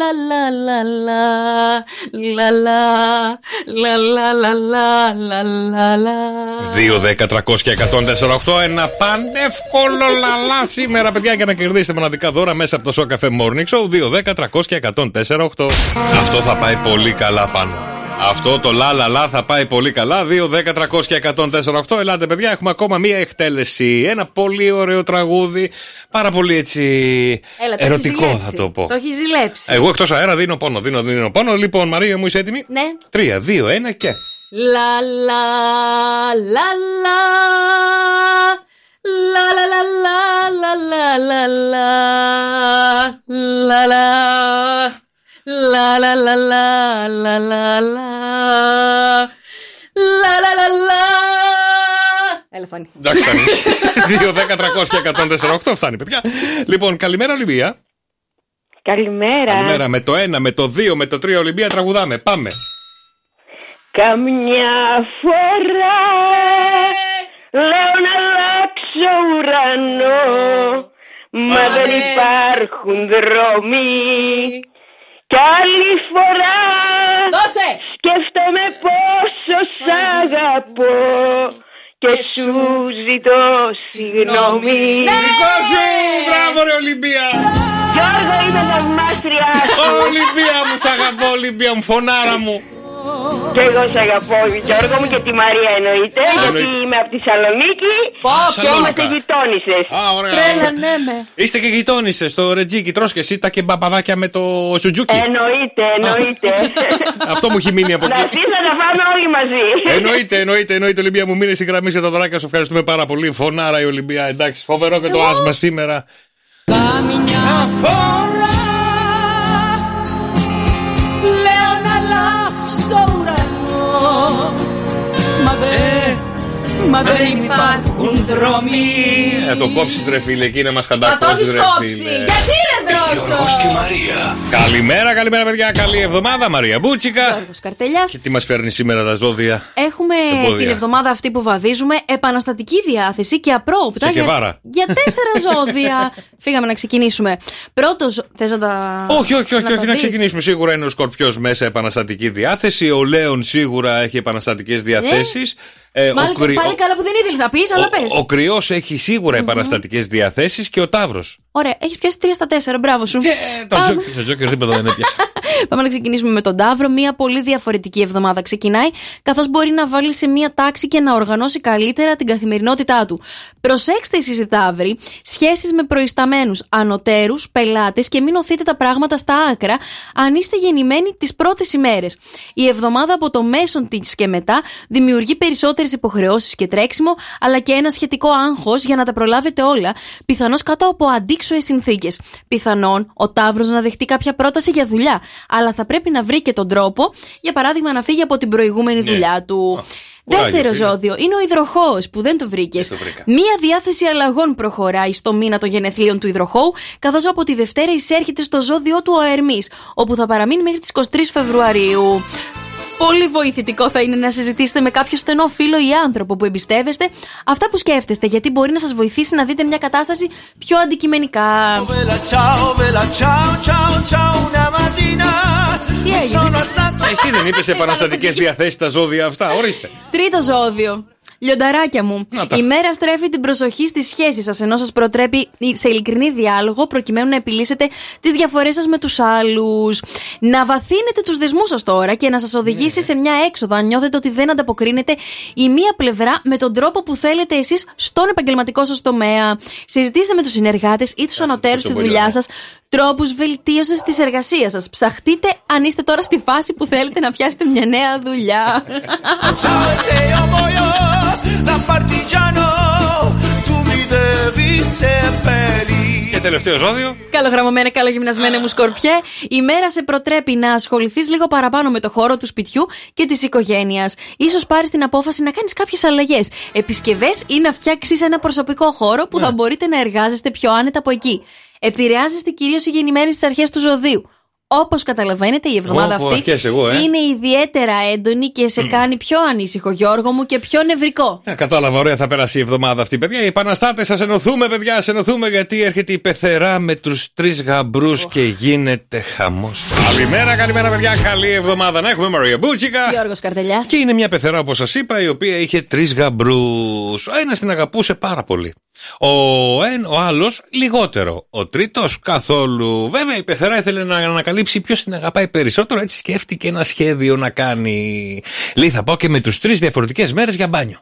B: la la la la. La la. La la la la la la la.
C: 2, 10, 300 και 148. Ένα πανεύκολο λαλά σήμερα, παιδιά, για να κερδίσετε μοναδικά δώρα μέσα από το Show Cafe Morning Show. 2, 10, 300 και 148. Αυτό θα πάει πολύ καλά πάνω. Αυτό το λα λα λα θα πάει πολύ καλά. 2, 10, 300 και 148. Ελάτε, παιδιά, έχουμε ακόμα μία εκτέλεση. Ένα πολύ ωραίο τραγούδι. Πάρα πολύ έτσι.
B: Έλα, το έχεις
C: ερωτικό
B: ζηλέψει.
C: θα το πω.
B: Το έχεις ζηλέψει.
C: Εγώ εκτός αέρα δίνω πόνο, δίνω, δίνω πόνο. Λοιπόν, Μαρία μου, είσαι έτοιμη;
B: Ναι.
C: 3, 2, 1 και.
B: La la la la La la la la la la la la la la La la la la la la la La la la la Έλα φάνη.
C: Εντάξει, φτάνει. 2, 10, 300 και 148 φτάνει, παιδιά. Λοιπόν, καλημέρα, Ολυμπία.
Q: Καλημέρα.
C: Καλημέρα. Με το 1, με το 2, με το 3 Ολυμπία τραγουδάμε. Πάμε.
Q: Καμιά φορά λέω να αλλάξω ουρανό Μα δεν υπάρχουν δρόμοι Κι άλλη φορά σκέφτομαι πόσο σ' αγαπώ Και σου ζητώ συγγνώμη
C: Δικό σου! Μπράβο, ρε Ολυμπία!
Q: Γιώργο είμαι θαυμάστρια
C: Ολυμπία μου, σ' αγαπώ, Ολυμπία μου, φωνάρα μου.
Q: Και εγώ σε αγαπώ, Γιώργο μου και τη Μαρία εννοείται,
C: Α,
Q: γιατί
C: εννοείται.
Q: είμαι από τη Θεσσαλονίκη και
C: Σαλόνικα.
Q: είμαστε γειτόνισες.
C: Α, ωραία.
B: Τρέλανέ με.
C: Είστε και γειτόνισες στο Ρετζίκι, τρως και εσύ τα και μπαπαδάκια με το σουτζούκι.
Q: Εννοείται, εννοείται.
C: Αυτό μου έχει μείνει από
Q: Να
C: εκεί.
Q: έρθεις να τα φάμε όλοι μαζί.
C: Εννοείται, εννοείται, εννοείται, Ολυμπία μου μείνει η γραμμή για τα δωράκια σου. Ευχαριστούμε πάρα πολύ. Φωνάρα η Ολυμπία, εντάξει. Φοβερό και το άσμα σήμερα.
K: Καμιά Eh. Μα δεν υπάρχουν δρόμοι
C: Ε, το κόψεις ρε φίλε, εκεί είναι μα
B: Μα το
C: χαντακώσει
B: έχεις
C: ρε
B: κόψει.
C: φίλε.
B: Γιατί ρε δρόσο;
E: Μαρία.
C: Καλημέρα, καλημέρα παιδιά. Καλή εβδομάδα, Μαρία Μπούτσικα.
B: Γιώργος Καρτελιάς.
C: Και τι μας φέρνει σήμερα τα ζώδια;
B: Έχουμε
C: Εμπόδια.
B: την εβδομάδα αυτή που βαδίζουμε επαναστατική διάθεση και απρόοπτα
C: Σε
B: για,
C: Κεβάρα.
B: για τέσσερα ζώδια. Φύγαμε να ξεκινήσουμε. Πρώτος, θες να τα.
C: Όχι, όχι, όχι,
B: να
C: όχι,
B: τα
C: να
B: δεις;
C: ξεκινήσουμε. Σίγουρα είναι ο Σκορπιός μέσα επαναστατική διάθεση. Ο Λέων σίγουρα έχει επαναστατικές διαθέσεις. Ε, ο,
B: Μάλιστα,
C: κρυ-
B: πάλι καλά που δεν ήθελες να πεις, αλλά πες.
C: ο, ο κρυός έχει σίγουρα επαναστατικές διαθέσεις και ο Ταύρος.
B: Ωραία, έχεις πιάσει τρία στα τέσσερα, μπράβο σου.
C: Το Τζόκερ- το Τζόκερ τίποτα δεν έπιασε.
B: Πάμε να ξεκινήσουμε με τον Ταύρο. Μία πολύ διαφορετική εβδομάδα ξεκινάει, καθώς μπορεί να βάλει σε μία τάξη και να οργανώσει καλύτερα την καθημερινότητά του. Προσέξτε εσείς οι Ταύροι, σχέσεις με προϊσταμένους, ανωτέρους, πελάτες και μην οθείτε τα πράγματα στα άκρα αν είστε γεννημένοι τις πρώτες ημέρες. Η εβδομάδα από το μέσον της και μετά δημιουργεί περισσότερες υποχρεώσεις και τρέξιμο, αλλά και ένα σχετικό άγχος για να τα προλάβετε όλα, πιθανώς κάτω από αντίξωε συνθήκες. Πιθανόν ο Ταύρος να δεχτεί κάποια πρόταση για δουλειά, αλλά θα πρέπει να βρει και τον τρόπο, για παράδειγμα, να φύγει από την προηγούμενη δουλειά του. Δεύτερο
K: Κουράγιο, φίλε.
B: ζώδιο είναι ο υδροχό που δεν το βρήκες. Μία διάθεση αλλαγών προχωράει στο μήνα των γενεθλίων του υδροχώου, καθώς από τη Δευτέρα εισέρχεται στο ζώδιο του ο Ερμής, όπου θα παραμείνει μέχρι τις 23 Φεβρουαρίου. Πολύ βοηθητικό θα είναι να συζητήσετε με κάποιο στενό φίλο ή άνθρωπο που εμπιστεύεστε αυτά που σκέφτεστε, γιατί μπορεί να σας βοηθήσει να δείτε μια κατάσταση πιο αντικειμενικά. Τι έγινε;
C: Εσύ δεν είπες επαναστατικές διαθέσεις τα ζώδια αυτά, ορίστε.
B: Τρίτο ζώδιο. Λιονταράκια μου.
C: τα.
B: Η μέρα στρέφει την προσοχή στις σχέσεις σας, ενώ σας προτρέπει σε ειλικρινή διάλογο προκειμένου να επιλύσετε τις διαφορές σας με τους άλλους. Να βαθύνετε τους δεσμούς σας τώρα και να σας οδηγήσει σε μια έξοδο αν νιώθετε ότι δεν ανταποκρίνεται η μία πλευρά με τον τρόπο που θέλετε εσείς στον επαγγελματικό σας τομέα. Συζητήστε με τους συνεργάτες ή τους ανωτέρους στη
K: πολύ
B: δουλειά
K: ωραία.
B: σας τρόπους βελτίωσης της εργασίας σας. Ψαχτείτε αν είστε τώρα στη φάση που θέλετε να πιάσετε μια νέα δουλειά.
K: Da partigiano tu mi devi seppellire
C: Και τελευταίο ζώδιο.
B: Καλογραμμωμένα, καλογυμνασμένα μου σκορπιέ. Η μέρα σε προτρέπει να ασχοληθείς λίγο παραπάνω με το χώρο του σπιτιού και της οικογένειας. σω πάρεις την απόφαση να κάνεις κάποιες αλλαγές. Επισκευές ή να φτιάξεις ένα προσωπικό χώρο που θα μπορείτε να εργάζεστε πιο άνετα από εκεί. Επηρεάζεστε κυρίως οι γεννημένοι στις αρχές του ζωδίου. Όπως καταλαβαίνετε, η εβδομάδα
C: Ω,
B: αυτή
C: αρχές εγώ, ε.
B: είναι ιδιαίτερα έντονη και σε κάνει πιο ανήσυχο, Γιώργο μου, και πιο νευρικό.
C: Ε, κατάλαβα, ωραία θα περάσει η εβδομάδα αυτή, παιδιά. Οι επαναστάτες, σας ενωθούμε, παιδιά, σας ενωθούμε γιατί έρχεται η πεθερά με τους τρεις γαμπρούς και γίνεται χαμός. Καλημέρα, καλημέρα, παιδιά. Καλή εβδομάδα να έχουμε, Μαρία Μπούτσικα.
B: Γιώργος Καρτελιάς.
C: Και είναι μια πεθερά, όπως σας είπα, η οποία είχε τρεις γαμπρούς. Ο ένα την αγαπούσε πάρα πολύ. Ο, εν, ο άλλος λιγότερο. Ο τρίτος καθόλου. Βέβαια, η πεθερά ήθελε να ανακαλύψει ποιος την αγαπάει περισσότερο. Έτσι σκέφτηκε ένα σχέδιο να κάνει. Λέει, θα πάω και με τους τρεις διαφορετικές μέρες για μπάνιο.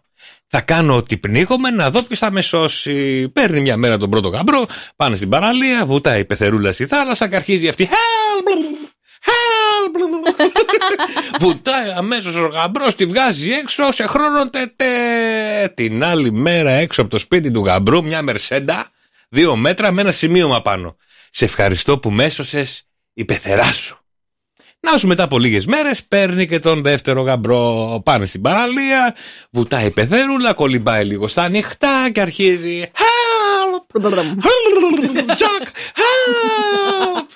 C: Θα κάνω ότι πνίγομαι να δω ποιος θα με σώσει. Παίρνει μια μέρα τον πρώτο γαμπρό, πάνε στην παραλία, βουτάει η πεθερούλα στη θάλασσα και αρχίζει αυτή. Help! Help! Βουτάει αμέσως ο γαμπρός, τη βγάζει έξω σε χρόνο τετέ. Την άλλη μέρα έξω από το σπίτι του γαμπρού, μια μερσέντα, δύο μέτρα με ένα σημείωμα πάνω. Σε ευχαριστώ που μέσωσε η πεθερά σου. Να σου μετά από λίγες μέρες παίρνει και τον δεύτερο γαμπρό. Πάνε στην παραλία, βουτάει η πεθερούλα, κολυμπάει λίγο στα ανοιχτά και αρχίζει. Help! Jack! Help!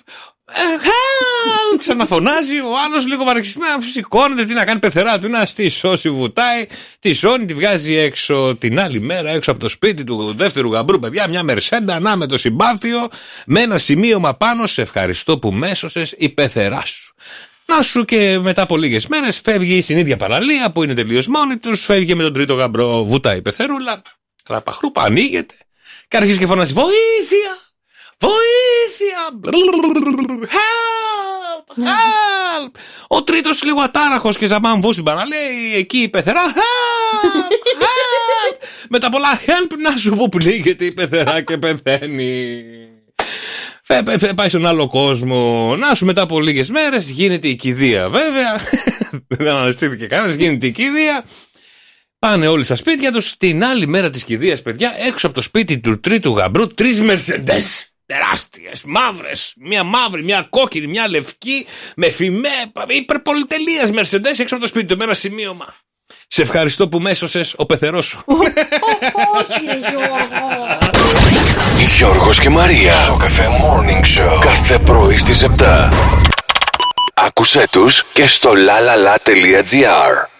C: Help! Ξαναφωνάζει, ο άλλος λίγο βαρεξιστικά σηκώνεται. Τι να κάνει, πεθερά του να στη σώσει, βουτάει, τη σώνει, τη βγάζει έξω την άλλη μέρα, έξω από το σπίτι του δεύτερου γαμπρού, παιδιά. Μια μερσέντα, να με το συμπάθειο, με ένα σημείωμα πάνω. Σε ευχαριστώ που μέσωσες η πεθερά σου. Να σου και μετά από λίγες μέρες φεύγει στην ίδια παραλία που είναι τελείως μόνη τους, φεύγει με τον τρίτο γαμπρό, βουτάει η πεθερούλα, κλαπαχρούπα, ανοίγεται και αρχίζει και φωνάζει Βοήθεια! Βοήθεια! Help! Help! Ο τρίτος λίγο ατάραχος και ζαμάμβο στην παραλία, εκεί η πεθερά. Help! Help! Με τα πολλά help να σου πω πνίγεται η πεθερά και πεθαίνει. Φε, φε, φε, πάει στον άλλο κόσμο. Να σου μετά από λίγες μέρες γίνεται η κηδεία. Βέβαια, δεν αναστήθηκε κανένας, γίνεται η κηδεία. Πάνε όλοι στα σπίτια τους. Την άλλη μέρα της κηδείας, παιδιά, έξω από το σπίτι του τρίτου γαμπρού, τρεις μερσεντέ. Τεράστιες, μαύρες. Μια μαύρη, μια κόκκινη, μια λευκή, με φημέ, υπερπολιτελεία μερσεντέ έξω από το σπίτι του. Με ένα σημείωμα. Σε ευχαριστώ που μέσωσες ο πεθερός σου.
B: Όχι, ρε Γιώργο.
E: Γιώργος και Μαρία. Σοκαφέ Morning Show. Κάθε πρωί στις 7. Άκουσέ τους και στο lalala.gr.